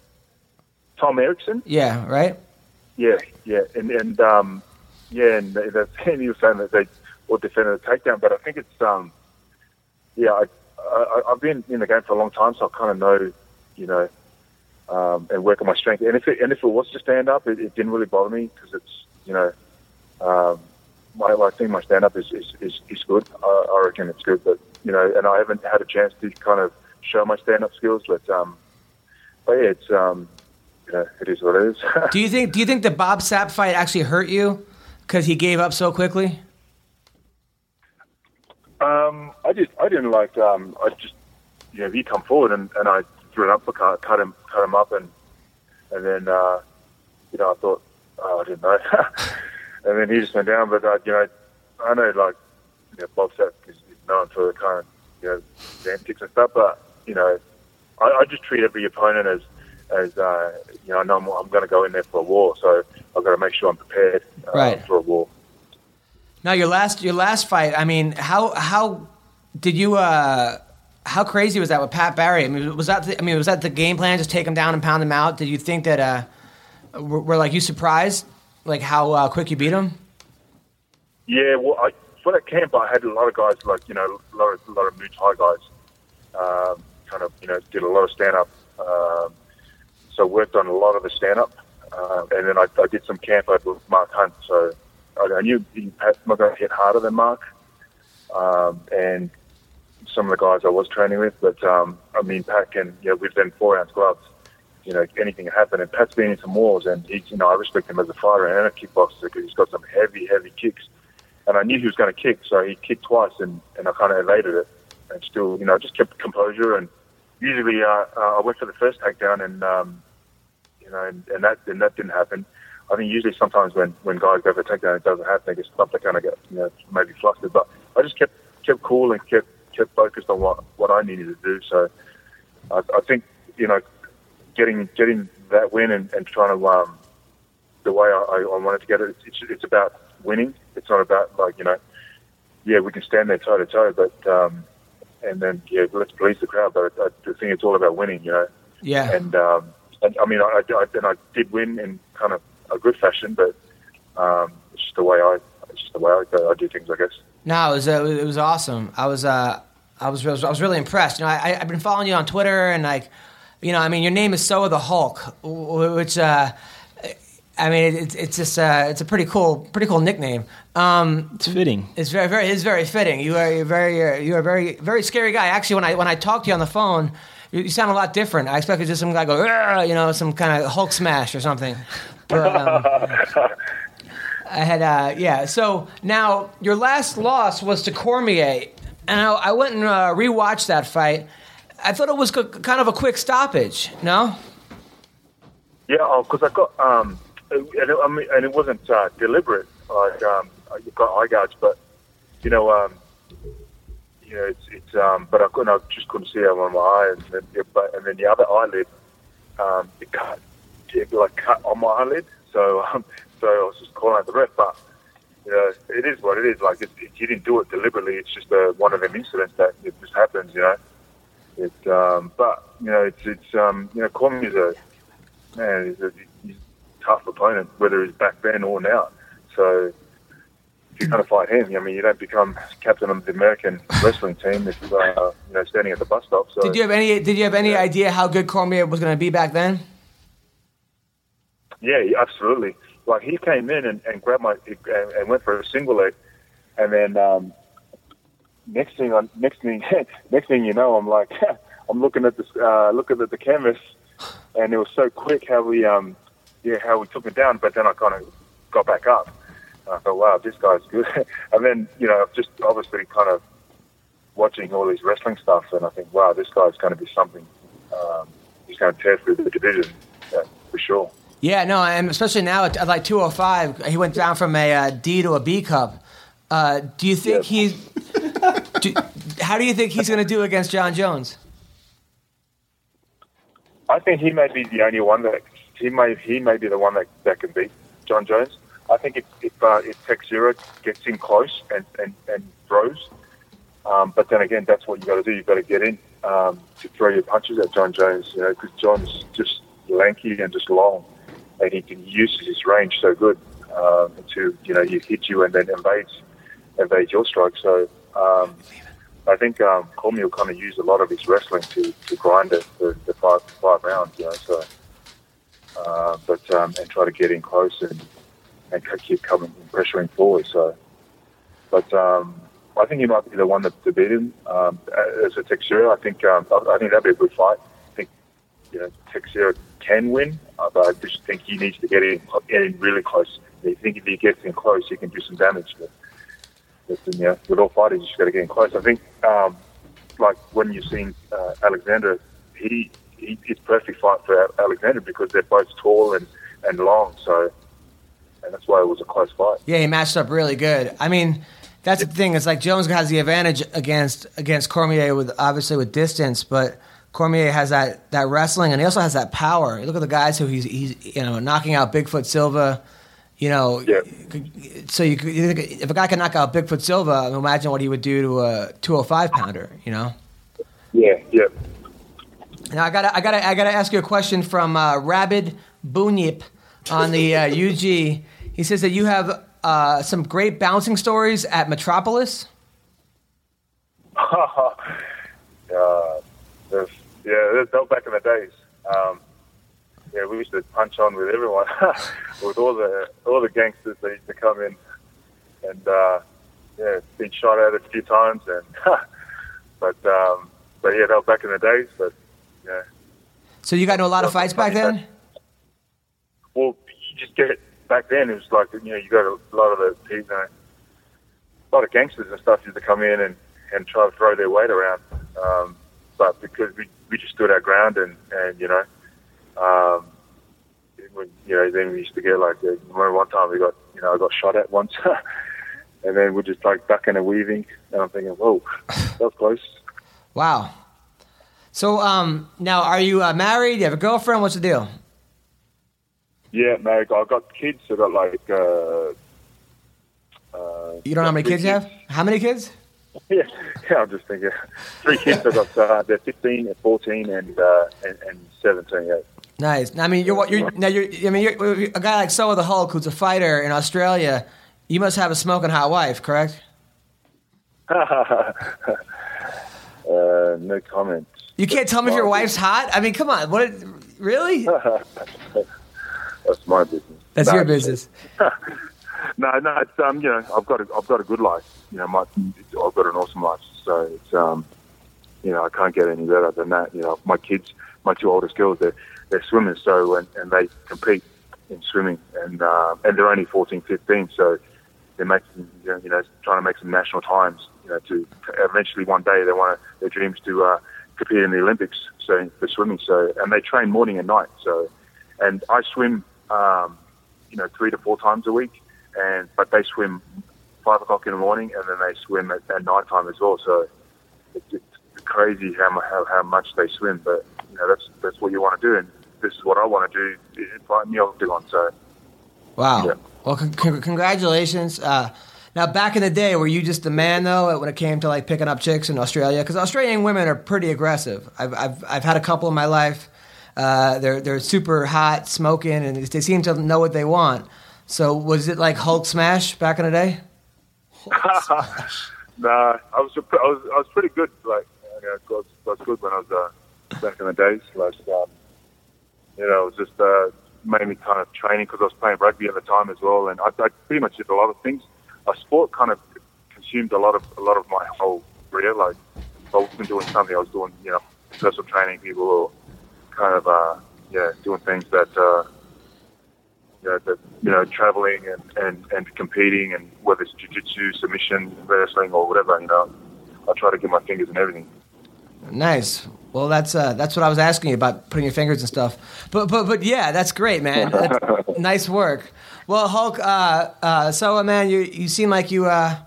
Tom Erikson. yeah right Yeah, yeah, and and um, yeah, and and he was saying that they all defended the takedown, but I think it's um, yeah, I, I I've been in the game for a long time, so I kind of know, you know, um, and work on my strength. And if it and if it was to stand up, it, it didn't really bother me because it's you know, um, my I think my stand up is is, is, is good. I, I reckon it's good, but you know, and I haven't had a chance to kind of show my stand up skills, but um, but yeah, it's um, you know, it is what it is. do you think do you think the Bob Sapp fight actually hurt you because he gave up so quickly Um, I just I didn't like um I just you know he come forward and, and I threw an uppercut, cut him cut him up and and then uh, you know I thought oh, I didn't know and then he just went down but uh, you know I know like you know Bob Sapp is, is known for the kind of you know antics and stuff but you know I, I just treat every opponent as as uh, you know I know I'm, I'm going to go in there for a war so I've got to make sure I'm prepared uh, Right. for a war. Now your last your last fight I mean how how did you uh how crazy was that with Pat Barry I mean was that the, I mean was that the game plan just take him down and pound him out did you think that uh were, were like you surprised like how uh, quick you beat him Yeah, well, I, for that camp, I had a lot of guys like you know a lot of a lot of Muay Thai guys, um, kind of you know did a lot of stand up. Um, so worked on a lot of the stand up, uh, and then I, I did some camp over with Mark Hunt. So I, knew he I'm going to hit harder than Mark, um, and some of the guys I was training with. But um, I mean, Pat can you know with them four ounce gloves, you know anything can happen. And Pat's been in some wars, and he's you know I respect him as a fighter and a kickboxer because he's got some heavy, heavy kicks. And I knew he was going to kick, so he kicked twice, and, and I kind of evaded it, and still you know I just kept composure. And usually uh, uh, I went for the first takedown, and um, you know, and, and that and that didn't happen. I think usually sometimes when, when guys go for a takedown, it doesn't happen. They get stopped. They kind of get you know maybe flustered. But I just kept kept cool and kept kept focused on what what I needed to do. So I, I think you know getting getting that win and, and trying to um, the way I, I wanted to get it. It's, it's about winning. It's not about like you know, yeah, we can stand there toe to toe, but um, and then yeah, let's please the crowd. But I, I think it's all about winning, you know. Yeah. And um, and, I mean, I, I and I did win and kind of a good fashion, but um, it's just the way I, it's just the way I, I do things, I guess. No, it was uh, it was awesome. I was uh, I was I was really impressed. You know, I, I've been following you on Twitter and like, you know, I mean, your name is Soa the Hulk, which uh, I mean, it's it's just uh, it's a pretty cool pretty cool nickname. Um, It's fitting. it's very very it's very fitting. You are you're very you're a very very scary guy. Actually, when I when I talked to you on the phone. You you sound a lot different. I expected just some guy go, "Argh," you know, some kind of Hulk smash or something. But, um, I had, uh, yeah. So now your last loss was to Cormier, and I, I went and uh, rewatched that fight. I thought it was c- kind of a quick stoppage. No, Yeah, because I got um, and it, I mean, and it wasn't uh, deliberate. Like um, I got eye gouge, but you know, um, you know, it's it's. Um, but I couldn't. I just couldn't see out of my eye, and then, and then the other eyelid, um, it cut. It like cut on my eyelid. So um, so I was just calling out the ref, but. You know, it is what it is. Like, it, it, you didn't do it deliberately. It's just uh, one of them incidents that it just happens. You know, it. Um, but you know, it's it's. Um, you know, Cormier's a man. He's a, he's a tough opponent, whether he's back then or now. So if you're going to fight him, I mean, you don't become captain of the American wrestling team if uh, you know standing at the bus stop. So did you have any? Did you have any idea how good Cormier was going to be back then? Yeah, yeah, absolutely. Like he came in and, and grabbed my and, and went for a single leg, and then um, next thing, on next thing, next thing you know, I'm like, I'm looking at this, uh, looking at the canvas, and it was so quick how we, um, yeah, how we took it down. But then I kind of got back up. I thought, wow, this guy's good. and then you know, just obviously kind of watching all these wrestling stuff, and I think, wow, this guy's going to be something. Um, he's going to tear through the division yeah, for sure. Yeah, no, and especially now at, at like 205, he went down from a uh, D to a B cup. Uh, do you think he's? Do, how do you think he's going to do against Jon Jones? I think he may be the only one that he may he may be the one that, that can beat Jon Jones. I think if if, uh, if Teixeira gets in close and and, and throws, um, but then again, that's what you got to do. You've got to get in um, to throw your punches at Jon Jones. You know, because Jon's just lanky and just long, and he can use his range so good um, to you know he hit you and then invade your strike. So. Um, I think um, Cormier will kind of use a lot of his wrestling to, to grind it for the five five rounds, you know. So, uh, but um, and try to get in close and and keep coming and pressuring forward. So, but um, I think he might be the one that to beat him um, as a Teixeira. I think um, I, think that'd be a good fight. I think you know Teixeira can win, uh, but I just think he needs to get in get in really close. I think if he gets in close, he can do some damage. But, but with all fighters, you just got to get in close. I think, um, like when you've seen uh, Alexander, he, he it's perfect fight for Alexander because they're both tall and, and long. So, and that's why it was a close fight. Yeah, he matched up really good. I mean, that's the thing. It's like Jones has the advantage against against Cormier with obviously with distance, but Cormier has that, that wrestling and he also has that power. You look at the guys who he's he's you know knocking out Bigfoot Silva. You know, yeah. so you, could- you think if a guy can knock out Bigfoot Silva, imagine what he would do to a 205 pounder. You know. Yeah, yeah. Now I gotta, I gotta, I gotta ask you a question from uh, Rabid Bunyip on the uh, UG. He says that you have uh, some great bouncing stories at Metropolis. uh, there's, yeah, there's, that was back in the days. Um, yeah, we used to punch on with everyone, with all the all the gangsters that used to come in, and uh, yeah, been shot at a few times, and but um, but yeah, that was back in the days. But yeah, So you got into a lot of fights back then? well, you just get back then. It was like you know, you got a lot of the you know, a lot of gangsters and stuff used to come in and and try to throw their weight around. Um, but because we we just stood our ground and and you know, um, when, you know, then we used to get like uh, remember one time we got you know I got shot at once. And then we're just like ducking and weaving, and I'm thinking, "Whoa, that was close." Wow. So um, now, are you uh, married? You have a girlfriend? What's the deal? Yeah, no, I've got kids. I've got like uh, uh, You don't know how many three kids you have? How many kids? Yeah, yeah, I'm just thinking. Three kids. I've got uh, they're 15, and 14, and uh, and, and 17. Yeah. Nice. I mean, you're you're now you're. I mean, you're, a guy like Soa the Hulk, who's a fighter in Australia. You must have a smoking hot wife, correct? uh, no comment. You can't tell me if your wife's hot. I mean, come on. What? Really? That's my business. That's No, your business. No, no, it's um, you know, I've got a, I've got a good life. You know, my, I've got an awesome life. So it's um, you know, I can't get any better than that. You know, my kids, my two oldest girls, they're they're swimmers, so and, and they compete in swimming, and uh, and they're only 14, 15, so they're making you know, you know trying to make some national times. You know, to, to eventually one day they want to, their dreams to uh, compete in the Olympics. So for swimming, so and they train morning and night. So, and I swim, um, you know, three to four times a week, and but they swim five o'clock in the morning, and then they swim at, at night time as well. So it's, it's crazy how, how how much they swim, but you know that's that's what you want to do, and this is what I want to do. is Fight in the octagon. So Wow. Yeah. Well, con- con- congratulations. Uh, now, back in the day, were you just a man though when it came to like picking up chicks in Australia? Because Australian women are pretty aggressive. I've I've I've had a couple in my life. Uh, they're they're super hot, smoking, and they seem to know what they want. So, was it like Hulk smash back in the day? Nah, I was, I was I was pretty good. Like, I was, I was good when I was uh, back in the days. Like, um, you know, it was just uh, mainly kind of training because I was playing rugby at the time as well, and I, I pretty much did a lot of things. A sport kind of consumed a lot of a lot of my whole career. Like, if I wasn't doing something, I was doing you know personal training people or kind of uh, yeah doing things that. Uh, know, that, you know, traveling and, and, and competing and whether it's jiu-jitsu, submission, wrestling or whatever, you know, I try to get my fingers in everything. Nice. Well, that's uh, that's what I was asking you about putting your fingers and stuff. But but but yeah, that's great, man. That's nice work. Well, Hulk. Uh, uh, so uh, man, you you seem like you uh,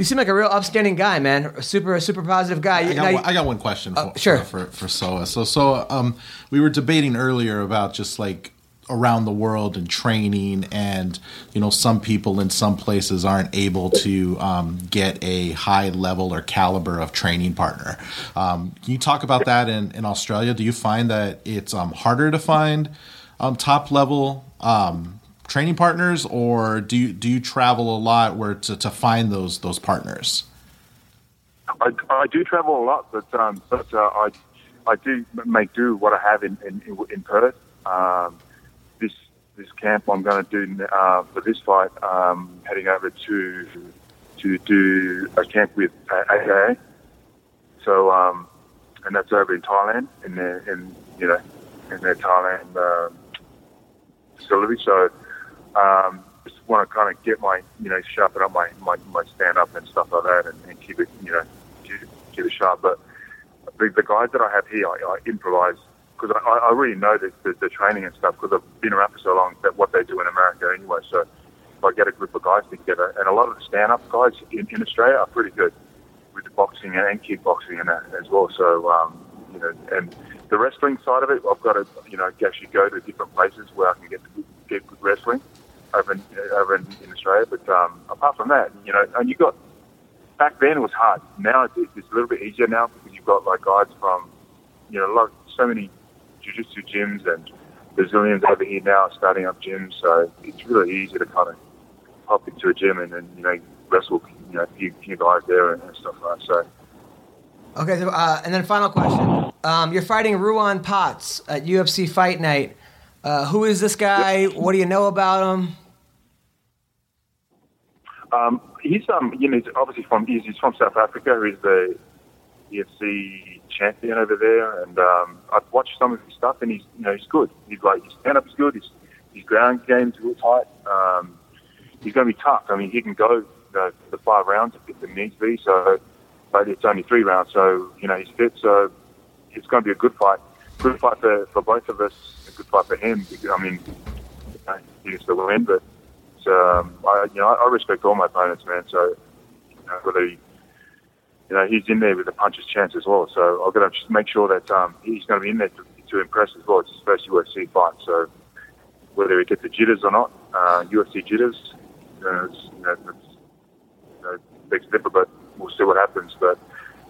you seem like a real upstanding guy, man. A super super positive guy. I got, now one, I got one question for, Oh, sure. for, for, for Soa. So, so um, we were debating earlier about just like around the world and training, and you know, some people in some places aren't able to um, get a high level or caliber of training partner. Um, can you talk about that in, in Australia? Do you find that it's um, harder to find um, top level um, training partners, or do you do you travel a lot where to, to find those those partners? I, I do travel a lot, but um, but uh, I I do make do what I have in in, in Perth. Um, this this camp I'm going to do uh, for this fight, um, heading over to to do a camp with uh, AKA. So um, and that's over in Thailand, in their in you know in their Thailand um, facility. So um, just want to kind of get my you know sharpen up my my, my stand up and stuff like that, and, and keep it you know keep, keep it sharp. But the, the guys that I have here, I, I improvise because I, I already know the, the, the training and stuff because I've been around for so long that what they do in America anyway. So if I get a group of guys together, and a lot of the stand up guys in, in Australia are pretty good with the boxing and kickboxing and that as well. So um, you know, and the wrestling side of it, I've got to you know actually go to different places where I can get get good wrestling over in, over in, in Australia. But um, apart from that, you know, and you got back then it was hard. Now it's, it's a little bit easier now because you've got like guys from you know lot, so many jiu-jitsu gyms and Brazilians over here now starting up gyms. So it's really easy to kind of hop into a gym and then you know wrestle you know a few, few guys there and, and stuff like that. So. Okay, uh, and then final question. Um, you're fighting Ruan Potts at UFC Fight Night. Uh, who is this guy? What do you know about him? Um, he's um, you know, he's obviously from he's, he's from South Africa. He's the EFC champion over there, and um, I've watched some of his stuff, and he's you know he's good. He's like his stand up is good. His his ground game's real tight. Um, he's going to be tough. I mean, he can go you know, the five rounds if it needs to be. So, but it's only three rounds, so you know he's fit. So it's going to be a good fight. Good fight for, for both of us. A good fight for him. Because, I mean, you know, he needs to win, but um, I you know I respect all my opponents, man. So you know, whether you know he's in there with a puncher's chance as well. So I've got to just make sure that um, he's going to be in there to, to impress as well. It's his first UFC fight, so whether he gets the jitters or not, uh, UFC jitters, you know, it's, you know, it's, you know, big different, but we'll see what happens. But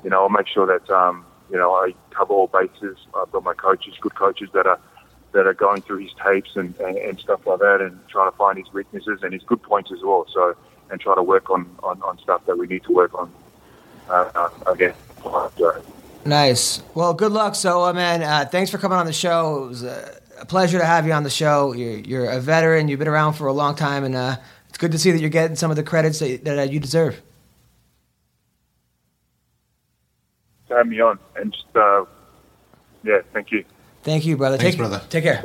you know, I'll make sure that um, you know I cover all bases. I've got my coaches, good coaches that are that are going through his tapes and, and, and stuff like that, and trying to find his weaknesses and his good points as well. So and try to work on on, on stuff that we need to work on. Uh, uh, again, so, Nice. Well, good luck, Soa, man. Uh, thanks for coming on the show. It was a, a pleasure to have you on the show. You're, you're a veteran. You've been around for a long time, and uh, it's good to see that you're getting some of the credits that, that uh, you deserve. have me on and just uh, yeah, thank you. Thank you, brother. Thanks, take, brother. Take care.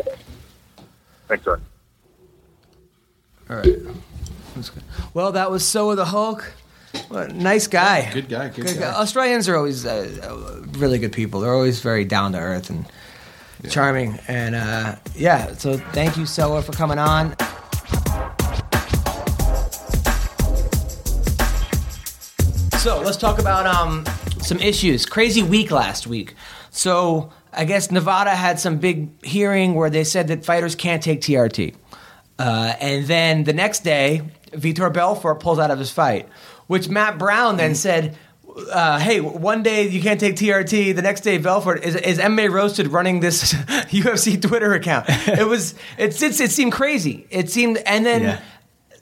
Thanks, son. All right. That's good. Well, that was Soa the Hulk. What a nice guy. Good guy, good guy. Australians are always uh, uh, really good people. They're always very down to earth and charming. And uh, yeah, so thank you, Soa, for coming on. So let's talk about um, some issues. Crazy week last week. So I guess Nevada had some big hearing where they said that fighters can't take TRT. Uh, and then the next day, Vitor Belfort pulls out of his fight, which Matt Brown then said, uh, "Hey, one day you can't take TRT. The next day, Belfort is, is MMA Roasted running this UFC Twitter account. It was it, it, it seemed crazy. It seemed, and then Yeah.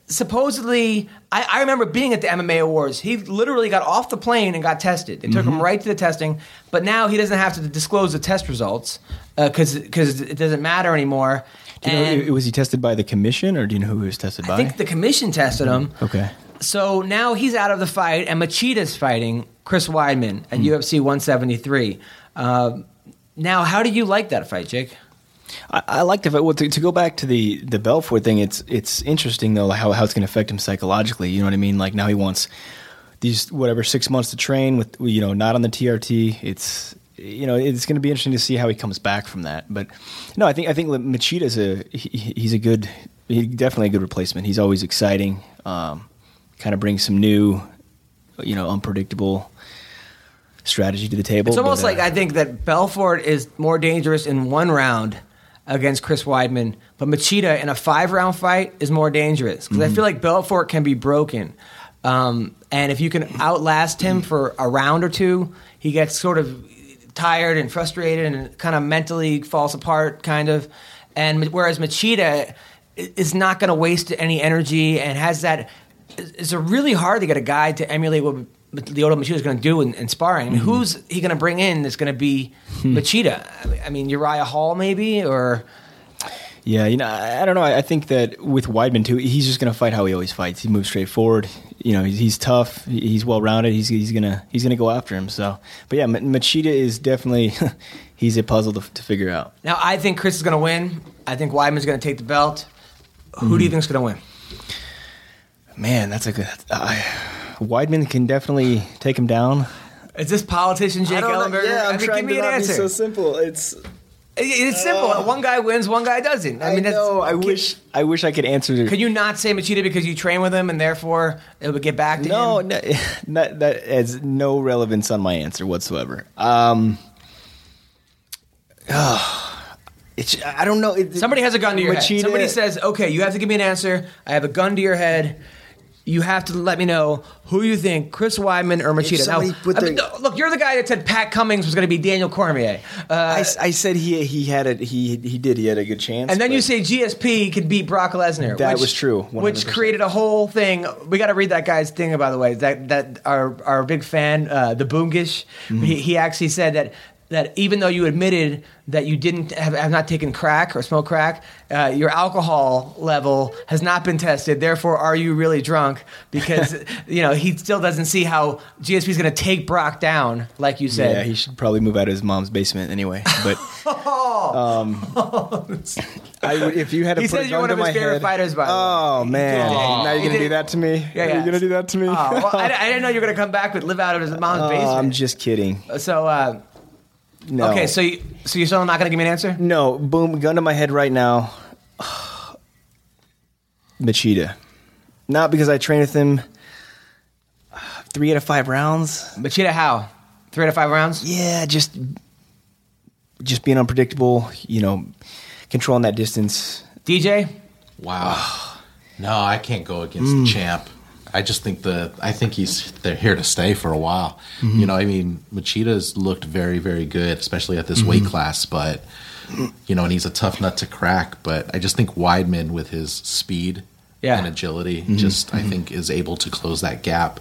Supposedly, I, I remember being at the MMA Awards. He literally got off the plane and got tested. They took him mm-hmm. right to the testing, but now he doesn't have to disclose the test results uh, because it doesn't matter anymore. Do you And i- was he tested by the commission, or do you know who he was tested by? I think the commission tested him. Mm-hmm. okay. So now he's out of the fight, and Machida's fighting Chris Weidman at mm. UFC 173. Um uh, now, how do you like that fight, Jake? I, I like the well to, to go back to the the Belfort thing. It's it's interesting though how how it's going to affect him psychologically. You know what I mean? Like now he wants these whatever six months to train with you know not on the TRT. It's you know it's going to be interesting to see how he comes back from that. But no, I think I think Machida's a he, he's a good he definitely a good replacement. He's always exciting. Um, kind of brings some new you know unpredictable strategy to the table. It's almost but, uh, like I think that Belfort is more dangerous in one round against Chris Weidman, but Machida in a five round fight is more dangerous because I feel like Belfort can be broken. Um, and if you can outlast him for a round or two, he gets sort of tired and frustrated and kind of mentally falls apart, kind of. And whereas Machida is not going to waste any energy and has that. It's really hard to get a guy to emulate what Lyoto Machida is going to do in, in sparring. I mean, who's he going to bring in that's going to be Machida? I mean- Uriah Hall maybe or. Yeah, you know, I, I don't know. I, I think that with Weidman too, he's just going to fight how he always fights. He moves straight forward. You know, he's, he's tough. He's well rounded. He's he's gonna he's gonna go after him. So, but yeah, Ma- Machida is definitely he's a puzzle to, to figure out. Now, I think Chris is going to win. I think Weidman's going to take the belt. Who do you think's going to win? Man, that's a good. Uh, Weidman can definitely take him down. Is this politician Jake Ellenberger? I mean, give me an answer. simple. It's It- it's simple. one guy wins, one guy doesn't. I I, mean, that's, know. I can- wish I wish I could answer. Can you not say Machida because you train with him and therefore it would get back to no, him? no, that that has no relevance on my answer whatsoever. Um, it's I don't know. It, Somebody has a gun to your head. Somebody says, "Okay, you have to give me an answer. I have a gun to your head. You have to let me know who you think, Chris Weidman or Machida." Now, I mean, their- look, you're the guy that said Pat Cummins was going to be Daniel Cormier, uh, I, I said he he had a he he did he had a good chance. and then you say GSP could beat Brock Lesnar. That which- was true, which 100%. created a whole thing. We got to read that guy's thing, by the way. That that our our big fan, uh, the Boongish, Mm-hmm. he, he actually said that that even though you admitted that you didn't have, have not taken crack or smoke crack, uh, your alcohol level has not been tested. Therefore, are you really drunk? Because you know he still doesn't see how GSP is going to take Brock down, like you said. Yeah, he should probably move out of his mom's basement anyway. But um, I if you had to He put says a you're one to of his favorite head, fighters, by the way. oh man, now you're gonna do that to me? Yeah, yeah. you gonna do that to me? Oh, well, I, I didn't know you were going to come back with live out of his mom's Oh, basement. I'm just kidding. so, uh, No. okay, so you, so you're still not going to give me an answer? no, boom, gun to my head right now. Machida, not because I trained with him. Three out of five rounds. Machida, how? Three out of five rounds? Yeah, just just being unpredictable. You know, controlling that distance. DJ? Wow. no, I can't go against Mm. the champ. I just think the I think he's they're here to stay for a while. Mm-hmm. You know, I mean, Machida's looked very very good, especially at this Mm-hmm. weight class. But you know, and he's a tough nut to crack. But I just think Weidman with his speed Yeah. and agility, Mm-hmm. just I think is able to close that gap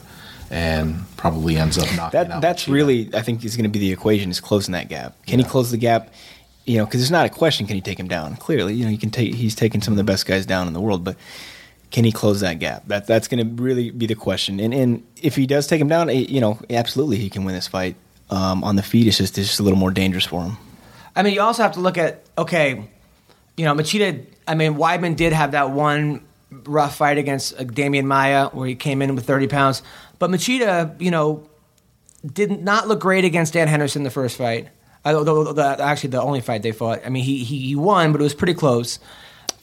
and probably ends up knocking That out. that's Machida. really I think is going to be the equation is closing that gap. Can he close the gap? You know, because it's not a question. Can he take him down? Clearly, you know, you can take. He's taken some of the best guys down in the world, but can he close that gap? That that's going to really be the question. And and if he does take him down, you know, absolutely he can win this fight. Um, on the feet, it's just it's just a little more dangerous for him. I mean, you also have to look at, okay, you know, Machida, I mean, Weidman did have that one rough fight against uh, Demian Maia where he came in with 30 pounds. But Machida, you know, did not look great against Dan Henderson the first fight. Uh, the, the- actually, the only fight they fought. I mean, he, he, he won, but it was pretty close.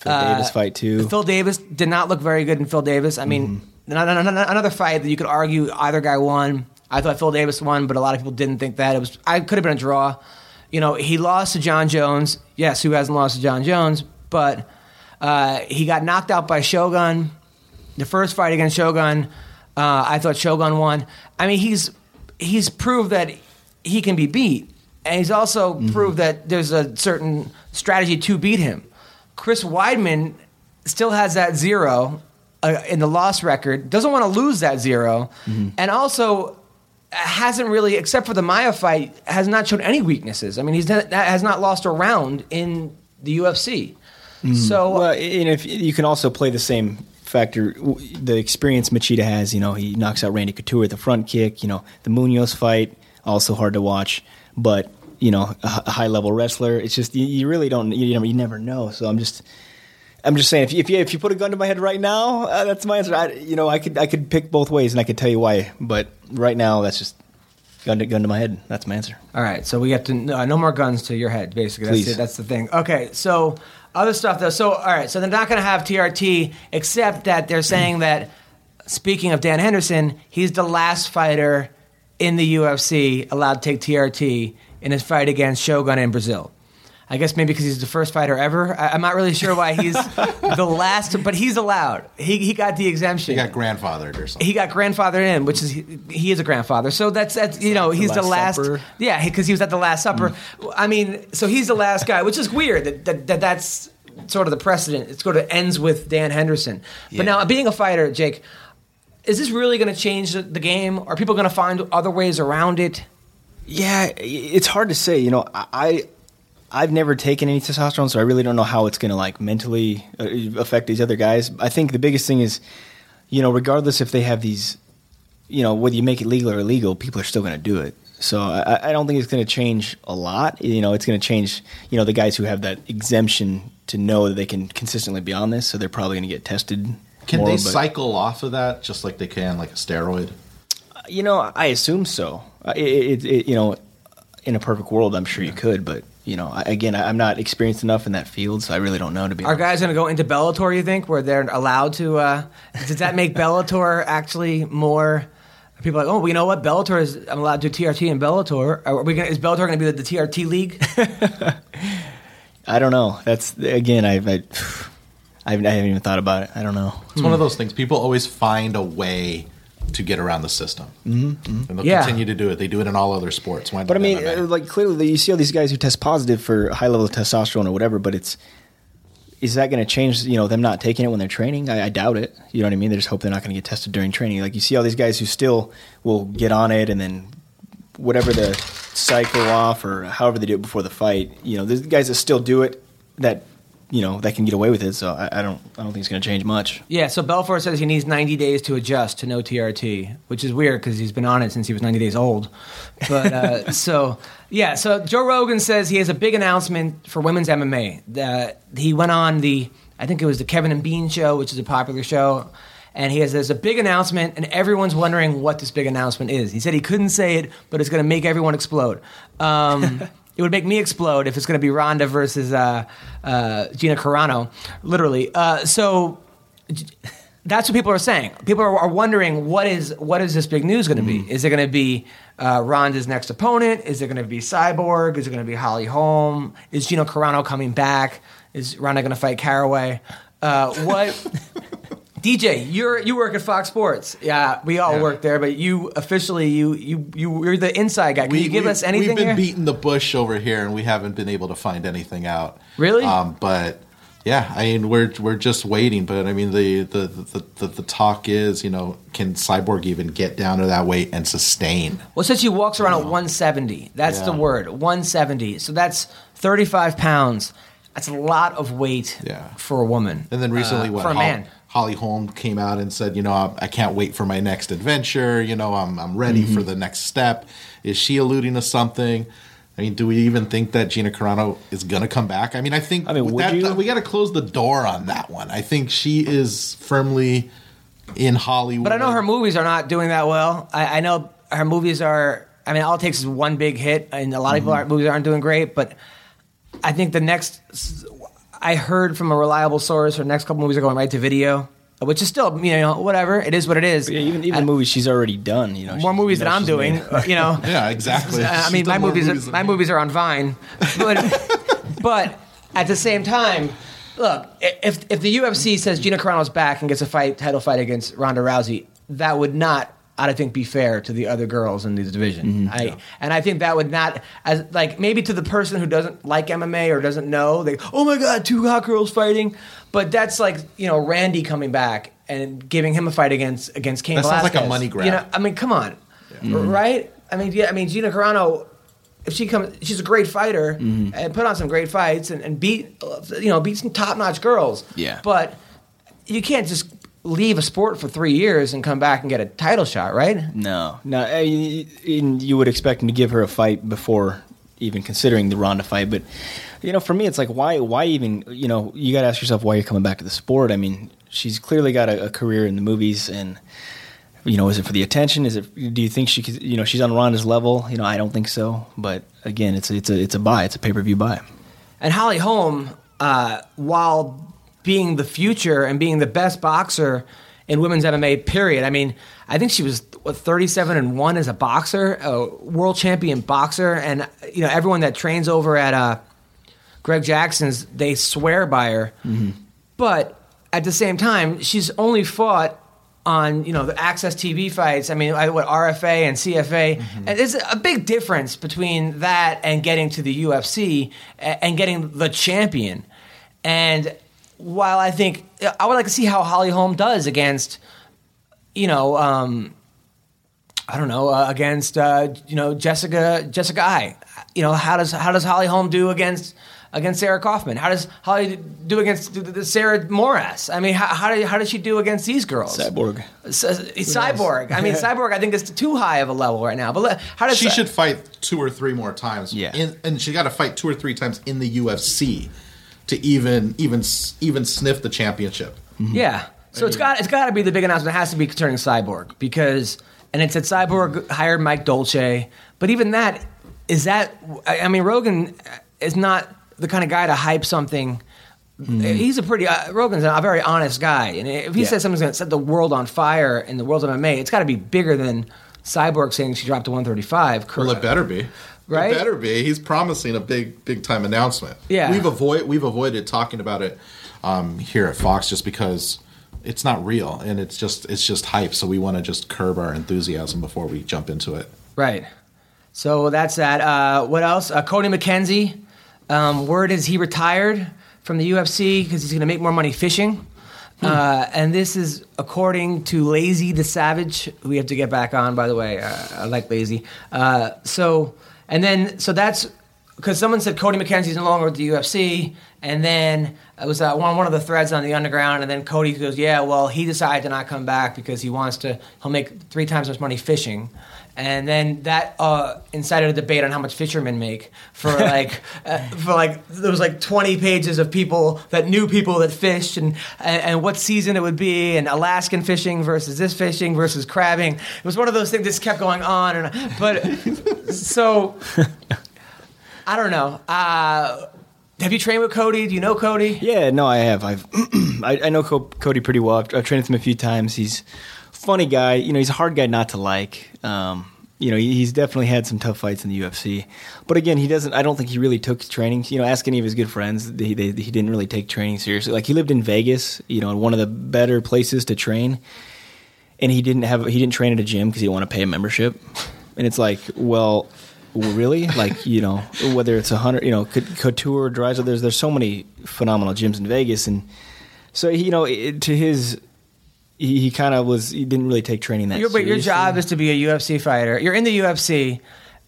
Phil Uh, Davis fight too. Phil Davis did not look very good in Phil Davis. I mean, an- an- an- another fight that you could argue either guy won. I thought Phil Davis won, but a lot of people didn't think that. It was I could have been a draw. You know, he lost to Jon Jones. Yes, who hasn't lost to Jon Jones? But uh, he got knocked out by Shogun. The first fight against Shogun, uh, I thought Shogun won. I mean, he's he's proved that he can be beat, and he's also proved that there's a certain strategy to beat him. Chris Weidman still has that zero uh, in the loss record. Doesn't want to lose that 0 mm-hmm. and also hasn't really, except for the Maia fight, has not shown any weaknesses. I mean, he's not, has not lost a round in the UFC. Mm. So uh, Well, and if you can also play the same factor, the experience Machida has. You know, he knocks out Randy Couture with the front kick. You know, the Munoz fight also hard to watch, but you know, a high level wrestler. It's just you, you really don't. You know, you never know. So I'm just. I'm just saying, if you, if you if you put a gun to my head right now, uh, that's my answer. I, you know, I could I could pick both ways, and I could tell you why. But right now, that's just gun to gun to my head. That's my answer. All right, so we have to no, no more guns to your head. Basically, that's Please. it. That's the thing. Okay, so other stuff though. So all right, so they're not going to have TRT, except that they're saying that. Speaking of Dan Henderson, he's the last fighter in the UFC allowed to take TRT in his fight against Shogun in Brazil. I guess maybe because he's the first fighter ever. I, I'm not really sure why he's the last, but he's allowed. He he got the exemption. He got grandfathered or something. He got grandfathered in, which is he is a grandfather. So that's that's you know he's the Last. Supper. Yeah, because he was at the Last Supper. Mm. I mean, so he's the last guy, which is weird that, that, that that's sort of the precedent. It sort of ends with Dan Henderson. But now, being a fighter, Jake, is this really going to change the, the game? Are people going to find other ways around it? Yeah, it's hard to say. You know, I I've never taken any testosterone, so I really don't know how it's going to like mentally uh, affect these other guys. I think the biggest thing is, you know, regardless if they have these, you know, whether you make it legal or illegal, people are still going to do it. So I, I don't think it's going to change a lot. You know, it's going to change. You know, the guys who have that exemption to know that they can consistently be on this, so they're probably going to get tested. Can more, they but- cycle off of that just like they can like a steroid? You know, I assume so. Uh, It, it, it, you know, in a perfect world, I'm sure you could, but you know, I, again, I- I'm not experienced enough in that field, so I really don't know. To be Are honest. guys going to go into Bellator? You think where they're allowed to? Uh, does that make Bellator actually more? People are like, oh, well, you know what? Bellator is. I'm allowed to do TRT in Bellator. Are we? Gonna, is Bellator going to be the, the TRT league? I don't know. That's again, I, I, I haven't even thought about it. I don't know. It's one of those things. People always find a way to get around the system, mm-hmm. and they'll Yeah. continue to do it. They do it in all other sports. Why But I mean, MMA? uh, like clearly, you see all these guys who test positive for high level of testosterone or whatever. But it's is that going to change? You know, them not taking it when they're training? I, I doubt it. You know what I mean? They just hope they're not going to get tested during training. Like you see all these guys who still will get on it, and then whatever the cycle off or however they do it before the fight. You know, there's guys that still do it that you know that can get away with it. So I, I don't I don't think it's going to change much. Yeah, so Belfort says he needs 90 days to adjust to no TRT, which is weird because he's been on it since he was 90 days old. But uh, so yeah, so Joe Rogan says he has a big announcement for women's MMA. That he went on the I think it was the Kevin and Bean show, which is a popular show. And he has there's a big announcement, and everyone's wondering what this big announcement is. He said he couldn't say it, but it's going to make everyone explode. Um, it would make me explode if it's going to be Ronda versus uh, uh, Gina Carano, literally. Uh, so that's what people are saying. People are, are wondering what is what is this big news going to be? Is it going to be uh, Ronda's next opponent? Is it going to be Cyborg? Is it going to be Holly Holm? Is Gina Carano coming back? Is Ronda going to fight Caraway? Uh, what? DJ, you're you work at Fox Sports. Yeah, we all Yeah. work there, but you officially you you you you're the inside guy. Can you give us anything We've been here? beating the bush over here, and we haven't been able to find anything out. Really? Um, but yeah, I mean, we're we're just waiting. But I mean, the the, the the the talk is, you know, can Cyborg even get down to that weight and sustain? Well, since he walks around at 170, that's the word 170. So that's 35 pounds. That's a lot of weight Yeah. for a woman. And then recently, uh, what for a man. Holly Holm came out and said, you know, I, I can't wait for my next adventure. You know, I'm I'm ready Mm-hmm. for the next step. Is she alluding to something? I mean, do we even think that Gina Carano is going to come back? I mean, I think I mean, that, you? we got to close the door on that one. I think she is firmly in Hollywood. But I know her movies are not doing that well. I, I know her movies are. I mean, all it takes is one big hit, and a lot of people aren't, movies aren't doing great. But I think the next, I heard from a reliable source, her next couple movies are going right to video, which is still you know whatever. It is what it is. Yeah, even even Uh, movies she's already done. You know, more movies you that know, I'm doing. made- uh, You know. Yeah, exactly. I mean, my movies, movies than my me. movies are on Vine, but but at the same time, look, if if the UFC says Gina Carano's back and gets a fight title fight against Ronda Rousey, that would not. I think be fair to the other girls in the division. I and I think that would not as like maybe to the person who doesn't like MMA or doesn't know they oh my god two hot girls fighting, but that's like you know Randy coming back and giving him a fight against against Cain That sounds like a money grab. You know, I mean, come on, right? I mean, yeah, I mean, Gina Carano, if she comes, she's a great fighter Mm-hmm. and put on some great fights and, and beat, you know, beat some top notch girls. Yeah. but you can't just leave a sport for three years and come back and get a title shot, right? No, no. I- You, you would expect him to give her a fight before even considering the Ronda fight, but you know, for me, it's like why, why even? You know, you got to ask yourself why you're coming back to the sport. I mean, she's clearly got a, a career in the movies, and you know, is it for the attention? Is it? Do you think she could? You know, she's on Ronda's level. You know, I don't think so. But again, it's a, it's a it's a buy. It's a pay per view buy. And Holly Holm, uh, while being the future and being the best boxer in women's MMA, period. I mean, I think she was what, 37 and one as a boxer, a world champion boxer, and you know everyone that trains over at uh, Greg Jackson's, they swear by her. But at the same time, she's only fought on you know the AXS TV fights. I mean, I- what RFA and CFA, and there's a big difference between that and getting to the UFC and getting the champion. And while I think I would like to see how Holly Holm does against, you know, um, I don't know, uh, against uh, you know Jessica Jessica Eye. You know, how does how does Holly Holm do against against Sarah Kaufman? How does Holly do against the- the Sarah Moras? I mean, how how, do, how does she do against these girls? Cyborg. S- Cyborg. I mean, Cyborg. I think is too high of a level right now. But le- how does she should fight two or three more times. Yeah. in, and she got to fight two or three times in the UFC to even even even sniff the championship. Yeah. So it's got it's got to be the big announcement. It has to be concerning Cyborg because and it said Cyborg hired Mike Dolce, but even that is that. I mean, Rogan is not the kind of guy to hype something. He's a pretty uh, Rogan's a very honest guy, and if he Yeah. says something's going to set the world on fire in the world of MMA, it's got to be bigger than Cyborg saying she dropped to 135. Well, it better be. Right? It better be. He's promising a big, big time announcement. Yeah. We've avoid we've avoided talking about it um, here at Fox just because it's not real and it's just it's just hype. So we want to just curb our enthusiasm before we jump into it. Right. So that's that. Uh, what else? Uh, Cody McKenzie. Um, word is he retired from the UFC because he's going to make more money fishing. Uh, and this is according to Lazy the Savage, we have to get back on, by the way. Uh, I like Lazy. Uh, so, and then so that's because someone said Cody McKenzie's no longer with the UFC, and then it was uh, one one of the threads on the underground, and then Cody goes, "Yeah, well, he decided to not come back because he wants to. He'll make three times as much money fishing." And then that uh, incited a debate on how much fishermen make for like uh, for like there was like twenty pages of people that knew people that fished and, and and what season it would be and Alaskan fishing versus this fishing versus crabbing. It was one of those things that just kept going on and but so I don't know. Uh, have you trained with Cody? Do you know Cody? Yeah, no, I have. I've I, I know Co- Cody pretty well. I've, I've trained with him a few times. He's a funny guy. You know, he's a hard guy not to like. Um, you know, he's definitely had some tough fights in the UFC. But again, he doesn't. I don't think he really took training. You know, ask any of his good friends. They, they, he didn't really take training seriously. Like he lived in Vegas. You know, in one of the better places to train, and he didn't have. He didn't train at a gym because he didn't want to pay a membership. And it's like, well, really? Like you know, whether it's a hundred, you know, Couture, Dries, there's there's so many phenomenal gyms in Vegas, and so you know, to his, he, he kind of was. He didn't really take training that. Your, but your seriously. job is to be a UFC fighter. You're in the UFC.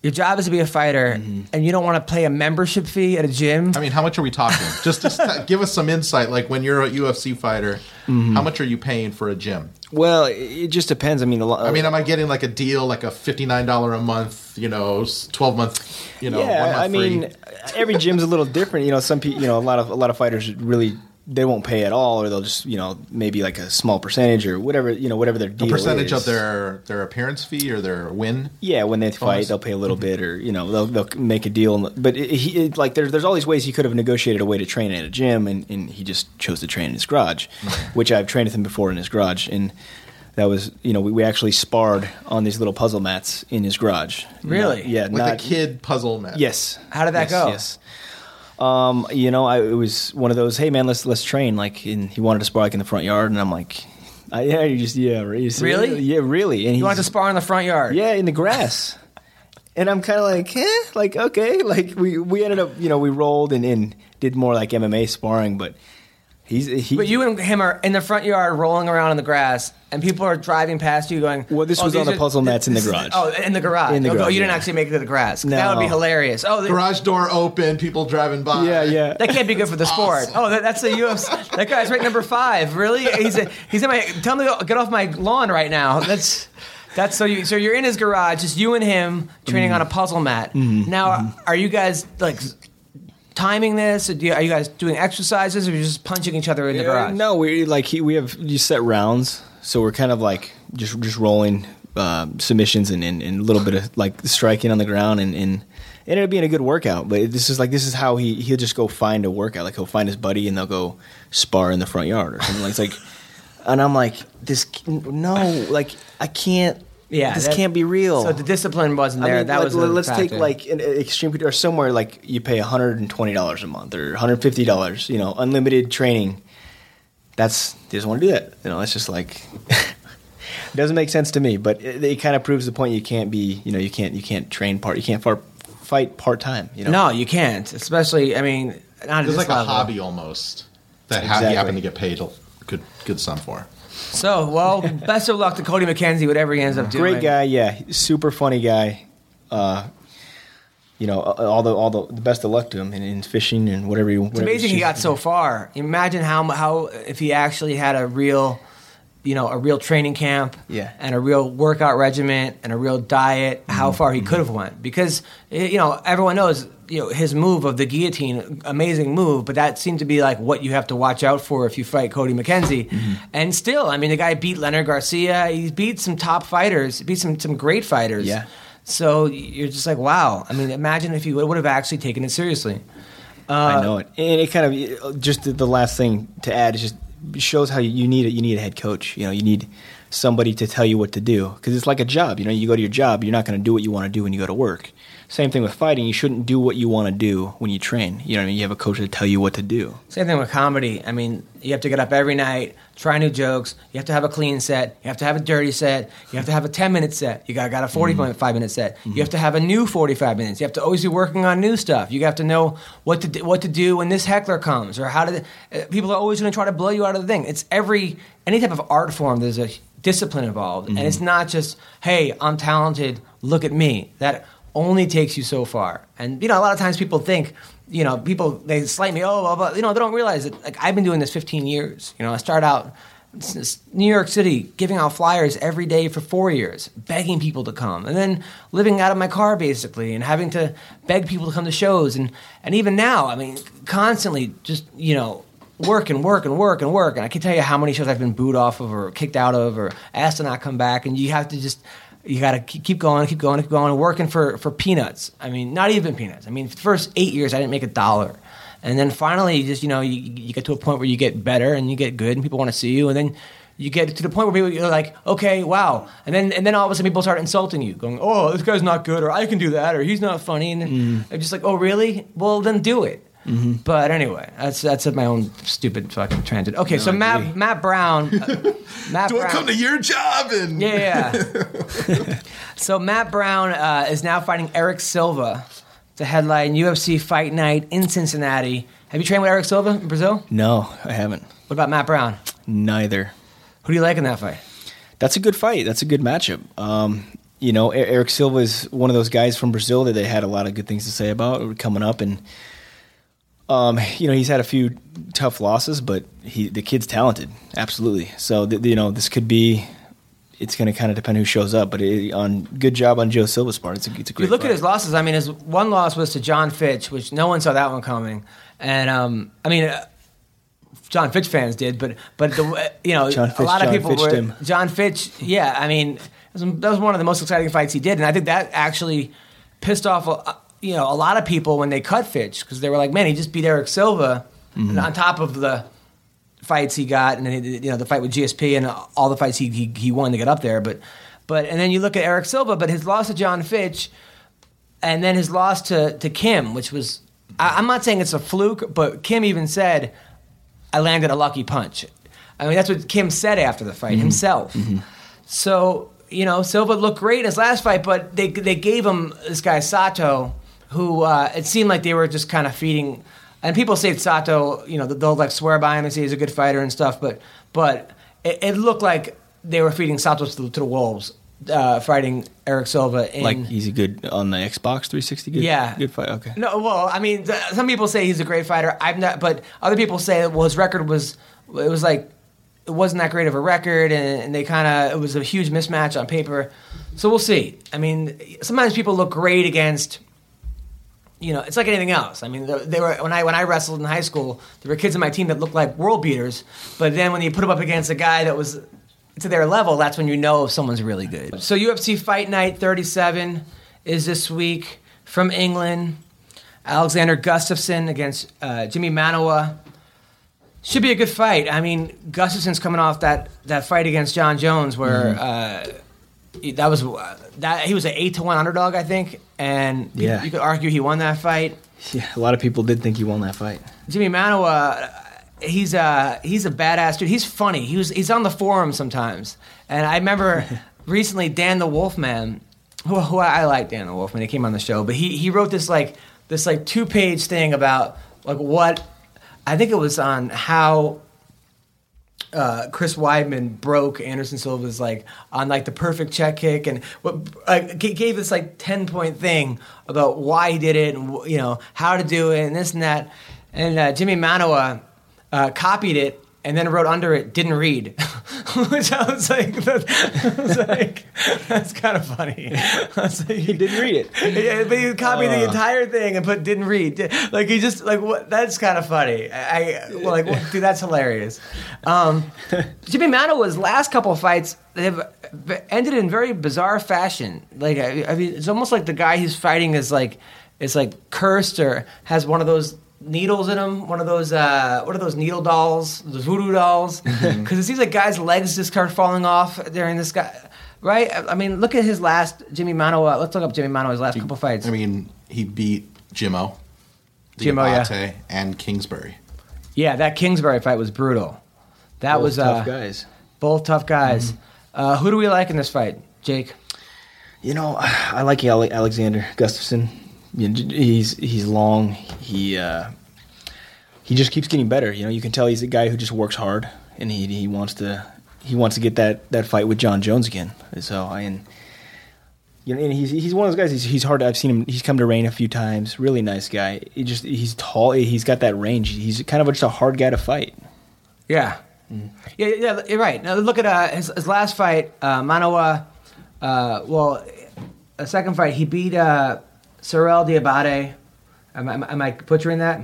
Your job is to be a fighter, Mm-hmm. and you don't want to pay a membership fee at a gym. I mean, how much are we talking? Just to st- give us some insight. Like when you're a UFC fighter, Mm-hmm. how much are you paying for a gym? Well, it it just depends. I mean, a lot. I mean, am I getting like a deal, like a fifty nine dollar a month, you know, twelve month, you know, one yeah, month I mean, every gym's a little different. You know, some people, you know, a lot of a lot of fighters really they won't pay at all, or they'll just you know maybe like a small percentage or whatever you know whatever their deal a deal percentage is. of their their appearance fee or their win. Yeah, when they fight, Bonus. they'll pay a little mm-hmm. bit, or you know, they'll, they'll make a deal. But it, he, it, like, there's there's all these ways he could have negotiated a way to train at a gym, and, and he just chose to train in his garage, which I've trained with him before in his garage, and that was you know we, we actually sparred on these little puzzle mats in his garage. Really? Not- yeah, With not the kid puzzle mat. Yes. How did that yes, go? Yes. Um, you know, I, it was one of those. Hey, man, let's let's train. Like, and he wanted to spar like in the front yard, and I'm like, I, yeah, you just yeah. You see- Really? Yeah, really. And he want to spar in the front yard? yeah, in the grass. And I'm kind of like, eh, like okay, like we we ended up, you know, we rolled and, and did more like MMA sparring, but he's he. But you and him are in the front yard rolling around in the grass, and people are driving past you going, Well, this "Oh, was on the puzzle mats in the this is- garage. Oh, in the garage. In the Okay, oh, garage, you didn't yeah. actually make it to the grass. No. That would be hilarious. Oh, the- Garage door open, people driving by. yeah, yeah. That can't be good for the sport. Oh, that, that's the UFC. That guy's right number five. Really? He's a, he's in my. Tell him to get off my lawn right now. That's that's so you. So you're in his garage, just you and him training Mm-hmm. on a puzzle mat. Now, are you guys like timing this? Or do you, are you guys doing exercises, or are you just punching each other in the garage? No, we like he, we have you set rounds, so we're kind of like just just rolling uh, submissions and, and, and a little bit of like striking on the ground and. and it ended up being a good workout, but this is like this is how he he'll just go find a workout. Like he'll find his buddy and they'll go spar in the front yard or something. like it's like, and I'm like, this no, like I can't. Yeah, this that- can't be real. So the discipline wasn't I there. mean, that like, was. the let's take like an extreme or somewhere like you pay one hundred and twenty dollars a month or one hundred fifty dollars. You know, unlimited training. That's they just want to do that. You know, it's just like it doesn't make sense to me. But it, it kind of proves the point. You can't be. You know, you can't. You can't train part. You can't far, fight part time. You know. No, you can't. Especially, I mean, not It's this like a hobby almost that ha- Exactly. you happen to get paid a good good sum for. So, well, best of luck to Cody McKenzie, whatever he ends up doing. Great guy. Yeah, super funny guy. Uh, you know, all the all the, the best of luck to him in, in fishing and whatever. You, It's amazing he got so far. Imagine how how if he actually had a real, you know, a real training camp, Yeah. and a real workout regimen and a real diet. How Mm-hmm. far he could have went because eh, you know everyone knows you know his move of the guillotine, amazing move, but that seemed to be like what you have to watch out for if you fight Cody McKenzie. Mm-hmm. And still, I mean, the guy beat Leonard Garcia. He beat some top fighters. Beat some some great fighters. Yeah. So you're just like, wow. I mean, imagine if he would have actually taken it seriously. I know it, and it kind of just the last thing to add is just shows how you need it. You need a head coach. You know, you need somebody to tell you what to do because it's like a job. You know, you go to your job, you're not going to do what you want to do when you go to work. Same thing with fighting. You shouldn't do what you want to do when you train. You know, what I mean, you have a coach to tell you what to do. Same thing with comedy. I mean, you have to get up every night, try new jokes. You have to have a clean set. You have to have a dirty set. You have to have a 10 minute set. You got, got a 45 mm-hmm. minute set. You mm-hmm. have to have a new 45 minutes. You have to always be working on new stuff. You have to know what to do, what to do when this heckler comes or how to. Uh, people are always going to try to blow you out of the thing. It's every any type of art form. There's a discipline involved, mm-hmm. and it's not just hey, I'm talented. Look at me. That only takes you so far. And you know, a lot of times people think, you know, people they slight me, oh, blah, blah. you know, they don't realize that like I've been doing this 15 years. You know, I start out New York City giving out flyers every day for four years, begging people to come, and then living out of my car basically, and having to beg people to come to shows, and and even now, I mean, constantly just you know work and work and work and work. And I can tell you how many shows I've been booed off of or kicked out of or asked to not come back. And you have to just, you got to keep going, keep going, keep going, working for, for peanuts. I mean, not even peanuts. I mean, the first eight years, I didn't make a dollar. And then finally, you just, you know, you, you get to a point where you get better and you get good and people want to see you. And then you get to the point where people you're like, okay, wow, and then and then all of a sudden people start insulting you, going, oh, this guy's not good, or I can do that, or he's not funny, and mm. I'm just like, oh, really? Well, then do it. But anyway, that's that's my own stupid fucking transit. Okay, so Matt Matt Brown, uh, Matt Do I come to your job and yeah. yeah. so Matt Brown uh, is now fighting Erick Silva to headline UFC Fight Night in Cincinnati. Have you trained with Erick Silva in Brazil? No, I haven't. What about Matt Brown? Neither. Who do you like in that fight? That's a good fight. That's a good matchup. Um, you know, E- Erick Silva is one of those guys from Brazil that they had a lot of good things to say about coming up, and um, you know, he's had a few tough losses, but he the kid's talented, absolutely. So th- you know, this could be. It's going to kind of depend who shows up, but it, on good job on Joe Silva's part. It's a, it's a great. you look fight. at his losses, I mean, his one loss was to John Fitch, which no one saw that one coming. And um, I mean, uh, John Fitch fans did, but but the uh, you know John a lot of John people Fitched were him. John Fitch. Yeah, I mean, that was one of the most exciting fights he did, and I think that actually pissed off you know a lot of people when they cut Fitch because they were like, man, he just beat Erick Silva, Mm-hmm. and on top of the fights he got, and then, you know the fight with GSP and all the fights he, he he won to get up there, but. But and then you look at Erick Silva, but his loss to Jon Fitch, and then his loss to, to Kim, which was I, I'm not saying it's a fluke, but Kim even said, "I landed a lucky punch." I mean, that's what Kim said after the fight himself. So you know, Silva looked great in his last fight, but they they gave him this guy Sato, who uh, it seemed like they were just kind of feeding. And people say Sato, you know, they'll like swear by him and say he's a good fighter and stuff, but but it, it looked like they were feeding Sato to, the- to the wolves, uh, fighting Erick Silva. In, like he's a good on the Xbox 360. Good, Yeah. good fight. Okay. no, well, I mean, th- some people say he's a great fighter. I'm not, but other people say, well, his record was, it was like, it wasn't that great of a record, and, and they kind of, it was a huge mismatch on paper. So we'll see. I mean, sometimes people look great against, you know, it's like anything else. I mean, they were when I when I wrestled in high school, there were kids in my team that looked like world beaters, but then when you put them up against a guy that was to their level, that's when you know if someone's really good. So UFC Fight Night 37 is this week from England. Alexander Gustafsson against uh, Jimi Manuwa. Should be a good fight. I mean, Gustafsson's coming off that, that fight against Jon Jones, where uh, he- that was that he was an eight to one underdog, I think, and you- you could argue he won that fight. Yeah, a lot of people did think he won that fight. Jimi Manuwa, he's a he's a badass dude. He's funny. He was he's on the forum sometimes, and I remember recently Dan the Wolfman, who, who I, I like Dan the Wolfman. He came on the show, but he he wrote this like this like two page thing about like what I think it was on how uh, Chris Weidman broke Anderson Silva's like on like the perfect check kick and what gave this like ten point thing about why he did it and you know how to do it and this and that. And uh, Jimi Manuwa uh, copied it and then wrote under it didn't read which I was like, that, I was like that's kind of funny I was like, He didn't read it. yeah, but he copied the entire thing and put didn't read. Like he just like what? That's kind of funny. I, well, like what- dude, that's hilarious. Um, Jimi Manuwa's last couple of fights have ended in very bizarre fashion. Like I, I mean, it's almost like the guy he's fighting is like is like cursed or has one of those needles in him. One of those uh, what are those needle dolls? Those voodoo dolls? Because it seems like guys' legs just start falling off during this guy. Right? I I mean, look at his last Jimi Manuwa. Let's look up Jimi Manuwa's last couple fights. I mean, he beat Jimmo, Jimmo, yeah. And Kingsbury. Yeah, that Kingsbury fight was brutal. That Both was tough uh, guys. both tough guys. Mm-hmm. Uh, who do we like in this fight, Jake? You know, I like Ale- Alexander Gustafsson. You know, he's he's long. He uh, he just keeps getting better. You know, you can tell he's a guy who just works hard, and he he wants to he wants to get that, that fight with Jon Jones again. So I and You know, and he's he's one of those guys. He's he's hard. To, I've seen him. He's come to Reign a few times. Really nice guy. He just he's tall. He's got that range. He's kind of just a hard guy to fight. Yeah. Yeah, yeah, you're right. Now look at uh, his, his last fight, uh, Manuwa. Uh, well, a second fight, he beat uh, Cyril Diabate. Am, I- am I butchering that?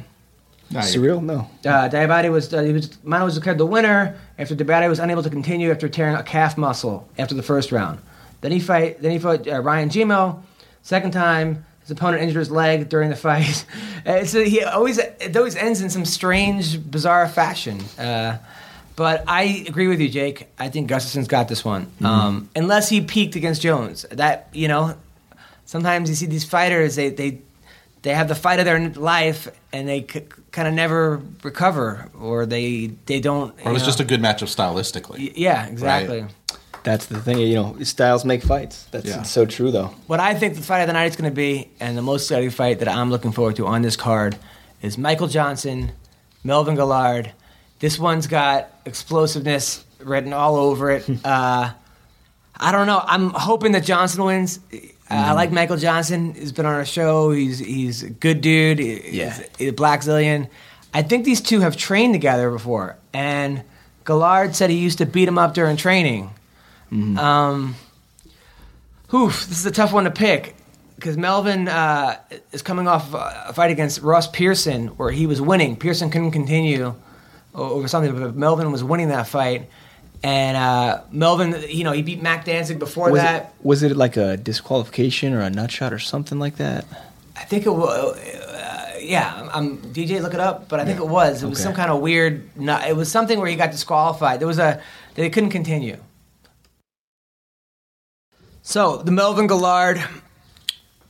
Surreal? No. Uh, Diabate was uh, he was Mano was declared the winner after Diabate was unable to continue after tearing a calf muscle after the first round. Then he fight. Then he fought uh, Ryan Jimmo. Second time, his opponent injured his leg during the fight. Uh, so he always it always ends in some strange, bizarre fashion. Uh, but I agree with you, Jake. I think Gustafsson's got this one, um, unless he peaked against Jones. That you know, sometimes you see these fighters they they they have the fight of their life and they c- kind of never recover or they they don't. Or it was just a good matchup stylistically. Y- yeah, exactly. That's the thing. You know, styles make fights. That's Yeah. so true, though. What I think the fight of the night is going to be, and the most exciting fight that I'm looking forward to on this card, is Michael Johnson, Melvin Guillard. This one's got explosiveness written all over it. uh, I don't know. I'm hoping that Johnson wins. I like Michael Johnson. He's been on our show. He's he's a good dude. He- Yeah. he's a Blackzilian. I think these two have trained together before, and Guillard said he used to beat him up during training. Um, Oof, this is a tough one to pick because Melvin uh, is coming off a fight against Ross Pearson where he was winning. Pearson couldn't continue over something, but Melvin was winning that fight. And uh, Melvin, you know, he beat Mac Danzig before Was that. it, was it like a disqualification or a nut shot or something like that? I think it was. Uh, yeah, I'm DJ. Look it up, but I think it was. It was Okay. some kind of weird. It was something where he got disqualified. There was a they couldn't continue. So the Melvin Guillard,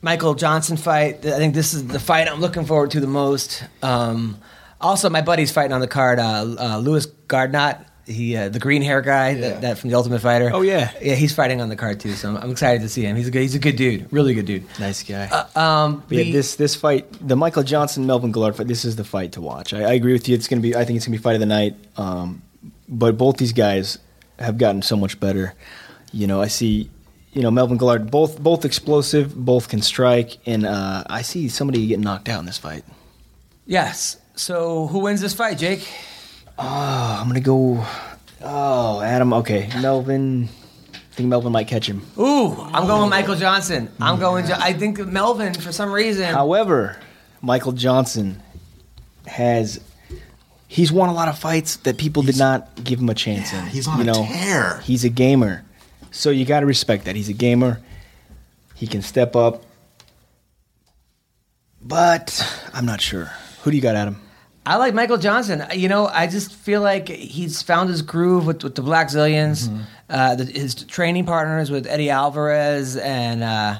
Michael Johnson fight. I think this is the fight I'm looking forward to the most. Um, also, my buddy's fighting on the card. Uh, uh, Louis Gaudinot, he uh, the green hair guy that, that from the Ultimate Fighter. Oh, yeah. yeah, he's fighting on the card too. So I'm, I'm excited to see him. He's a good, he's a good dude, really good dude. Nice guy. Um, But yeah, the- this this fight, the Michael Johnson Melvin Guillard fight. This is the fight to watch. I, I agree with you. It's gonna be. I think it's gonna be fight of the night. Um, but both these guys have gotten so much better. You know, I see. You know, Melvin Guillard, both both explosive, both can strike, and uh, I see somebody get knocked out in this fight. Yes. So who wins this fight, Jake? Oh, I'm gonna go. Oh, Adam. Okay, Melvin. I think Melvin might catch him. Ooh, I'm going with Michael Johnson. I'm going. Jo- I think Melvin for some reason. However, Michael Johnson has he's won a lot of fights that people did not give him a chance in. he's on you a know, tear. He's a gamer. So you got to respect that. He's a gamer. He can step up. But I'm not sure. Who do you got, Adam? I like Michael Johnson. You know, I just feel like he's found his groove with, with the Blackzilians. Uh, the, his training partners with Eddie Alvarez, and uh,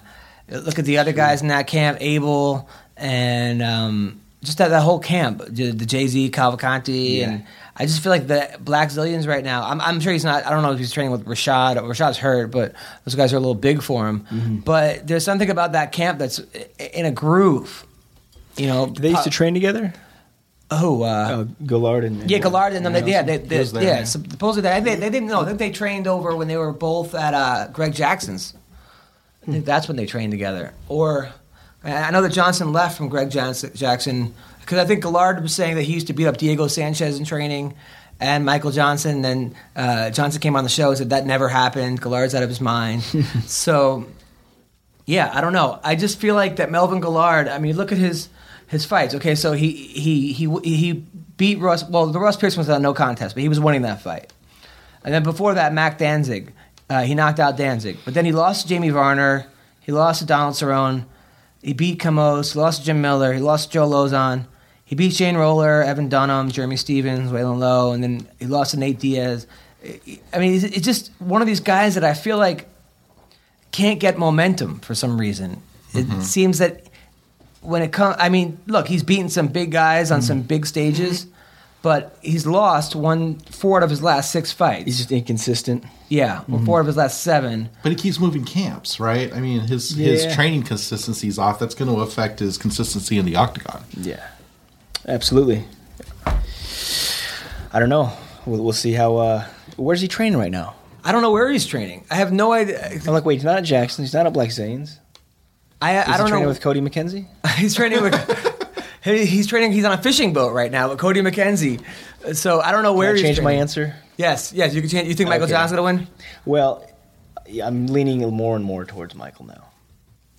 look at the other guys in that camp, Abel, and um, just that, that whole camp, the, the Jay Z, Cavalcante, and I just feel like the Blackzilians right now. I'm, I'm sure he's not. I don't know if he's training with Rashad. Rashad's hurt, but those guys are a little big for him. But there's something about that camp that's in a groove. You know, they used to train together? Oh, uh, Uh, Guillard and, yeah, Guillard and them. They, yeah, they, they, there, yeah. yeah. Supposedly, they, they, they didn't know. I think they trained over when they were both at uh, Greg Jackson's. I think that's when they trained together. Or I know that Johnson left from Greg Jackson because I think Guillard was saying that he used to beat up Diego Sanchez in training. And Michael Johnson, and then uh, Johnson came on the show and said that never happened. Guillard's out of his mind. so, yeah, I don't know. I just feel like that Melvin Guillard. I mean, look at his his fights. Okay, so he he he he beat Russ. Well, the Russ Pearson was a no contest, but he was winning that fight. And then before that, Mac Danzig, uh, he knocked out Danzig. But then he lost to Jamie Varner. He lost to Donald Cerrone. He beat Camos. He lost to Jim Miller. He lost to Joe Lauzon. He beat Shane Roller, Evan Dunham, Jeremy Stephens, Waylon Lowe, and then he lost to Nate Diaz. I mean, it's, it's just one of these guys that I feel like can't get momentum for some reason. It seems that when it comes, I mean, look, he's beaten some big guys on some mm-hmm. big stages, mm-hmm. but he's lost one four out of his last six fights. He's just inconsistent. yeah, well, mm-hmm. four of his last seven. But he keeps moving camps, right? I mean, his his Yeah. training consistency's off. That's going to affect his consistency in the octagon. Yeah, absolutely. I don't know. We'll, we'll see how. Uh, where's he training right now? I don't know where he's training. I have no idea. I'm like, wait, he's not at Jackson. He's not at Black Zane's. I, Is I he don't training know. with Cody McKenzie. he's training with. he- he's training. He's on a fishing boat right now with Cody McKenzie. So I don't know where Can I change my answer? Yes, yes. You can change. You think Michael Okay. Johnson's gonna win Well, I'm leaning more and more towards Michael now.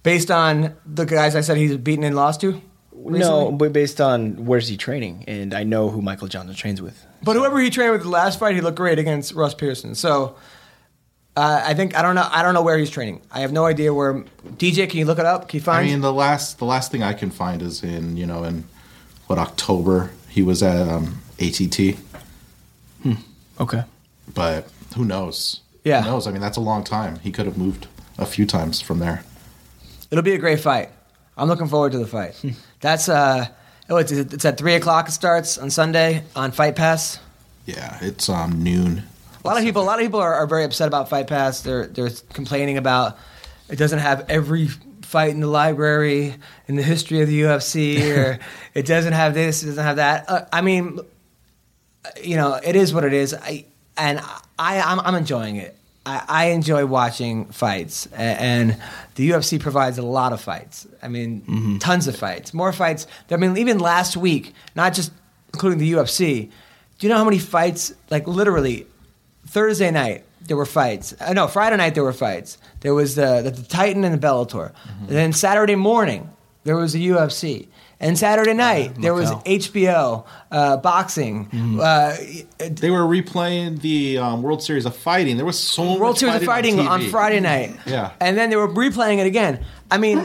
based on the guys I said he's beaten and lost to? No, but based on where's he training, and I know who Michael Johnson trains with. But whoever he trained with the last fight, he looked great against Russ Pearson. So uh, I think I don't know. I don't know where he's training. I have no idea where. DJ, can you look it up? Can you find? I mean, the last the last thing I can find is in you know in what October he was at um, ATT, Okay. but who knows? Yeah. who knows? I mean, that's a long time. He could have moved a few times from there. It'll be a great fight. I'm looking forward to the fight. That's uh, oh, it's, it's at three o'clock. It starts on Sunday on Fight Pass. Yeah, it's um, noon. A lot of people, a lot of people are, are very upset about Fight Pass. They're they're complaining about it doesn't have every fight in the library in the history of the UFC, or it doesn't have this, it doesn't have that. Uh, I mean, you know, it is what it is. I and I I'm, I'm enjoying it. I, I enjoy watching fights, and the UFC provides a lot of fights. I mean, tons of fights, more fights. I mean, even last week, not just including the UFC. Do you know how many fights? Like literally, Thursday night there were fights. Uh, no, Friday night there were fights. There was the the, the Titan and the Bellator. And then Saturday morning there was the UFC. And Saturday night there was HBO uh, boxing. Uh, They were replaying the um, World Series of Fighting. There was so much World Series of Fighting on, TV. Friday night. Yeah. And then they were replaying it again. I mean,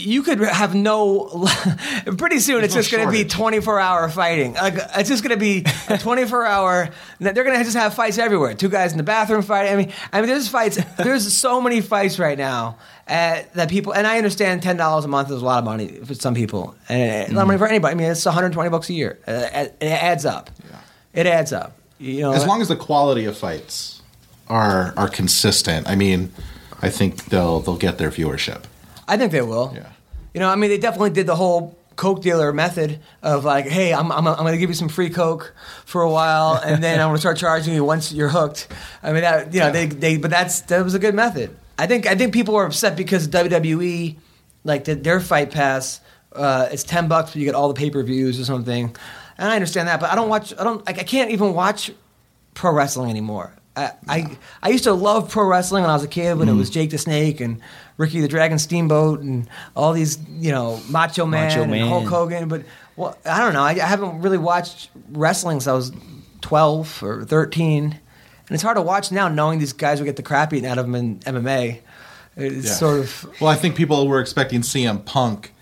you could have no. Pretty soon, it's no just going to be 24 hour fighting. Like, it's just going to be a 24 hour. They're going to just have fights everywhere. Two guys in the bathroom fighting. I mean, I mean, there's fights. There's so many fights right now uh, that people. And I understand ten dollars a month is a lot of money for some people, and a lot of money for anybody. I mean, it's 120 bucks a year. Uh, it adds up. Yeah. It adds up. You know, As long as the quality of fights are are consistent, I mean, I think they'll they'll get their viewership. I think they will. Yeah. You know, I mean, they definitely did the whole coke dealer method of like, hey, I'm I'm, I'm going to give you some free coke for a while, and then I'm going to start charging you once you're hooked. I mean, that you know, they they but that's that was a good method. I think I think people are upset because WWE like did their fight pass. Uh, it's ten bucks, but you get all the pay per views or something. And I understand that, but I don't watch. I don't. Like, I can't even watch pro wrestling anymore. I, I I used to love pro wrestling when I was a kid when it was Jake the Snake and Ricky the Dragon Steamboat and all these you know Macho Man, Macho and Man. Hulk Hogan. But well, I don't know. I, I haven't really watched wrestling since I was twelve or thirteen, and it's hard to watch now knowing these guys would get the crap eaten out of them in MMA. It's Yeah. sort of Well, I think people were expecting CM Punk,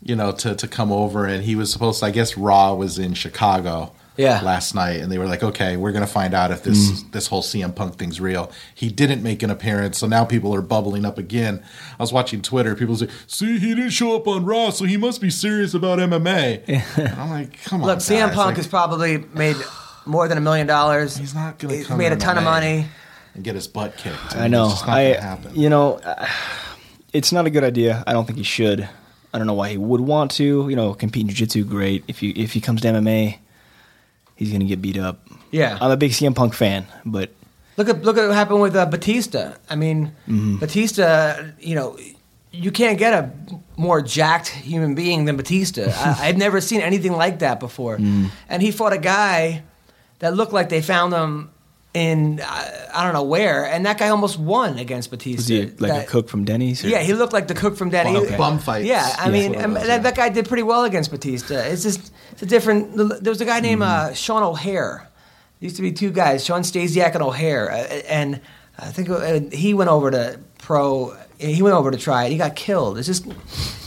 you know, to to come over, and he was supposed to. I guess Raw was in Chicago. Yeah. Last night, and they were like, "Okay, we're going to find out if this this whole CM Punk thing's real." He didn't make an appearance, so now people are bubbling up again. I was watching Twitter. People say, "See, he didn't show up on Raw, so he must be serious about MMA." I'm like, "Come on, look. CM Punk like, has probably made more than a million dollars. He's not going to He's made a ton of money. and get his butt kicked. I know. It's not I to happen. you know, uh, it's not a good idea. I don't think he should. I don't know why he would want to. You know, compete in jiu-jitsu, great. If you if he comes to MMA, he's gonna get beat up. Yeah. I'm a big CM Punk fan, but Look at look at what happened with uh, Batista. I mean, Batista. You know, you can't get a more jacked human being than Batista. I, I've never seen anything like that before. And he fought a guy that looked like they found him in uh, I don't know where, and that guy almost won against Batista. was he like That- a cook from Denny's? or- Yeah, he looked like the cook from Denny's. One of bum fights. Yeah, I Yeah, mean, that's what it um, was, that, yeah. that guy did pretty well against Batista. It's just it's a different. There was a guy named uh, Sean O'Haire. Used to be two guys, Sean Stasiak and O'Haire, uh, and I think uh, he went over to pro. He went over to try it. He got killed. It's just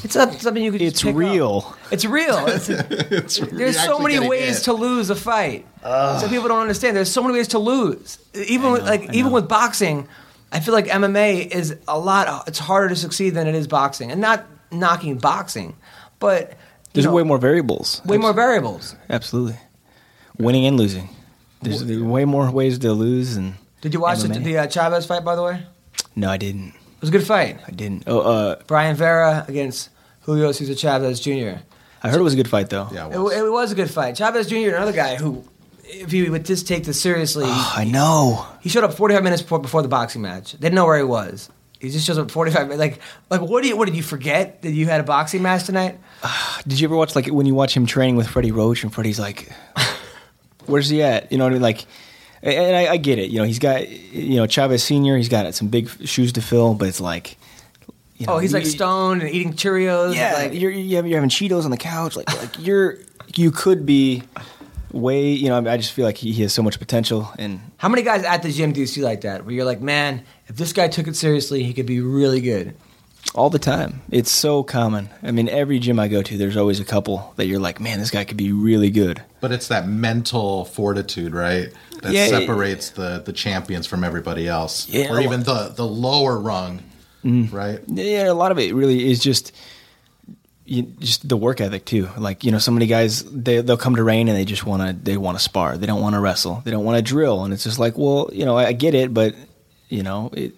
it's not something you could. just It's pick up. real. It's real. There's so many ways to lose a fight. Some people don't understand. There's so many ways to lose. Even with, like even with boxing, I feel like MMA is a lot. It's harder to succeed than it is boxing, and not knocking boxing, but There's know, way more variables. way more variables. Absolutely, winning and losing. There's, there's way more ways to lose. And Did you watch the, MMA. the uh, Chavez fight? By the way, no, I didn't. Was a good fight. I didn't. Oh, uh, Brian Vera against Julio Cesar Chavez Jr. I heard it was a good fight though. yeah, It, it was a good fight. Chavez Jr. another guy who if he would just take this seriously. I know. He showed up 45 minutes before, before the boxing match. They didn't know where he was. He just shows up 45 minutes. Like, like what do you? What did you forget that you had a boxing match tonight? Did you ever watch like when you watch him training with Freddie Roach and Freddie's like, "Where's he at?" You know what I mean? Like, and I, I get it. You know, he's got you know Chavez Senior. He's got some big shoes to fill, but it's like, you oh, know, oh, he's like you- stoned and eating Cheerios. Yeah, like, you're you're you're having Cheetos on the couch. Like like you're you could be way. You know, I just feel like he, he has so much potential and. how many guys at the gym do you see like that? Where you're like, man, if this guy took it seriously, he could be really good. all the time. It's so common. I mean, every gym I go to, there's always a couple that you're like, man, this guy could be really good. But it's that mental fortitude, right? That Yeah, yeah. separates the, the champions from everybody else. Yeah. Or even the, the lower rung, Mm. right? Yeah, a lot of it really is just you, just the work ethic too. Like you know, so many guys they they'll come to Reign and they just want to they want to spar. They don't want to wrestle. They don't want to drill. And it's just like, well, you know, I, I get it, but you know, it.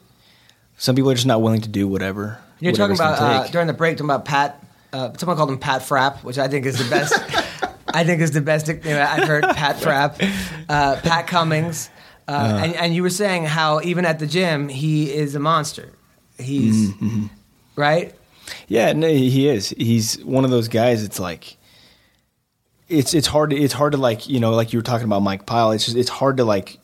Some people are just not willing to do whatever. You're talking about uh, during the break, talking about Pat. Uh, someone called him Pat Frapp, which I think is the best. I think is the best nickname I've heard. Pat Frapp, uh, Pat Cummins, uh, and, and you were saying how even at the gym he is a monster. He's Mm-hmm. right. Yeah, no, he is. He's one of those guys. It's like it's it's hard to it's hard to like you know like you were talking about Mike Pyle. It's just it's hard to like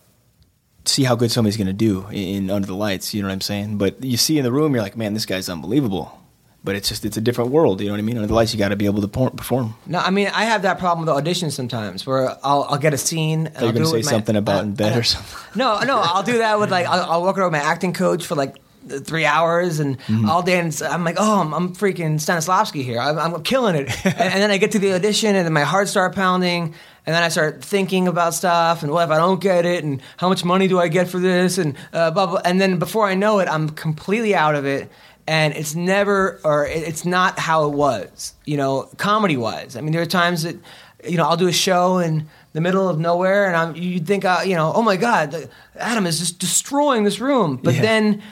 see how good somebody's going to do in, in under the lights. You know what I'm saying? But you see in the room, you're like, man, this guy's unbelievable. But it's just it's a different world. You know what I mean? Lights, you got to be able to perform. No, I mean I have that problem with auditions sometimes, where I'll, I'll get a scene. And I'll do say my- something about uh, in bed or something? No, no, I'll do that with like I'll, I'll work with my acting coach for like three hours and Mm-hmm. all day, and I'm like, oh, I'm, I'm freaking Stanislavski here. I'm, I'm killing it, and, and then I get to the audition, and then my heart start pounding, and then I start thinking about stuff, and what if I don't get it, and how much money do I get for this, and uh, blah blah, and then before I know it, I'm completely out of it. And it's never, or it's not how it was, you know, comedy wise. I mean, there are times that, you know, I'll do a show in the middle of nowhere, and I'm, you'd think, uh, you know, oh my God, Adam is just destroying this room. But Yeah. then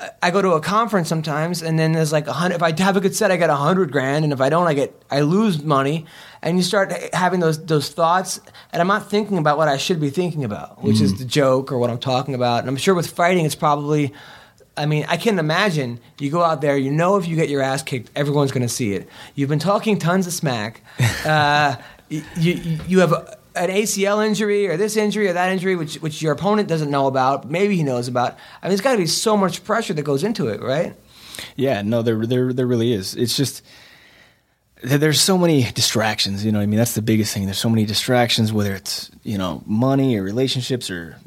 uh, I go to a conference sometimes, and then there's like a hundred. If I have a good set, I get a hundred grand, and if I don't, I get I lose money. And you start having those those thoughts, and I'm not thinking about what I should be thinking about, which is the joke or what I'm talking about. And I'm sure with fighting, it's probably. I mean, I can't imagine you go out there, you know, if you get your ass kicked, everyone's going to see it. You've been talking tons of smack. Uh, you, you, have a, an ACL injury or this injury or that injury, which, which your opponent doesn't know about, maybe he knows about. I mean, there's got to be so much pressure that goes into it, right? Yeah, no, there there there really is. It's just there's so many distractions. You know, what I mean, that's the biggest thing. There's so many distractions, whether it's you know money or relationships or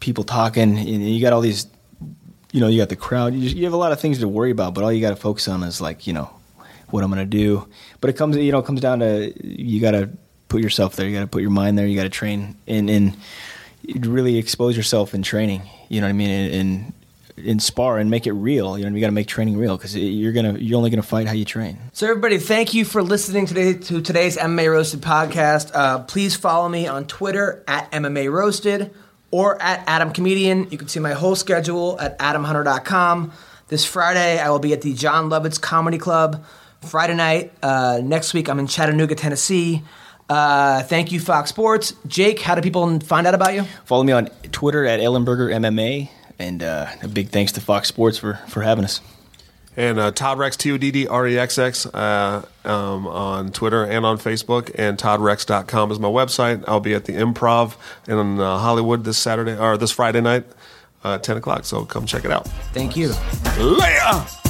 people talking. You got all these, you know, you got the crowd. You, you have a lot of things to worry about, but all you got to focus on is like you know what I'm going to do. But it comes, you know, it comes down to you got to put yourself there. You got to put your mind there. You got to train and and really expose yourself in training. You know what I mean? And, and in spar and make it real. You know, you got to make training real because you're gonna you're only gonna fight how you train. So, everybody, thank you for listening today to today's MMA Roasted podcast. Uh, please follow me on Twitter at MMA Roasted or at Adam Comedian. You can see my whole schedule at adamhunter.com. This Friday, I will be at the Jon Lovitz Comedy Club. Friday night, uh, next week, I'm in Chattanooga, Tennessee. Uh, thank you, Fox Sports. Jake, how do people find out about you? Follow me on Twitter at Ellenberger MMA, and uh, a big thanks to Fox Sports for for having us. And uh, Todd Rexx, T O D D R E X X, uh, um, on Twitter and on Facebook. And ToddRexx.com is my website. I'll be at the Improv in uh, Hollywood this Saturday or this Friday night, uh, 10 o'clock. So come check it out. Thank you. Leia!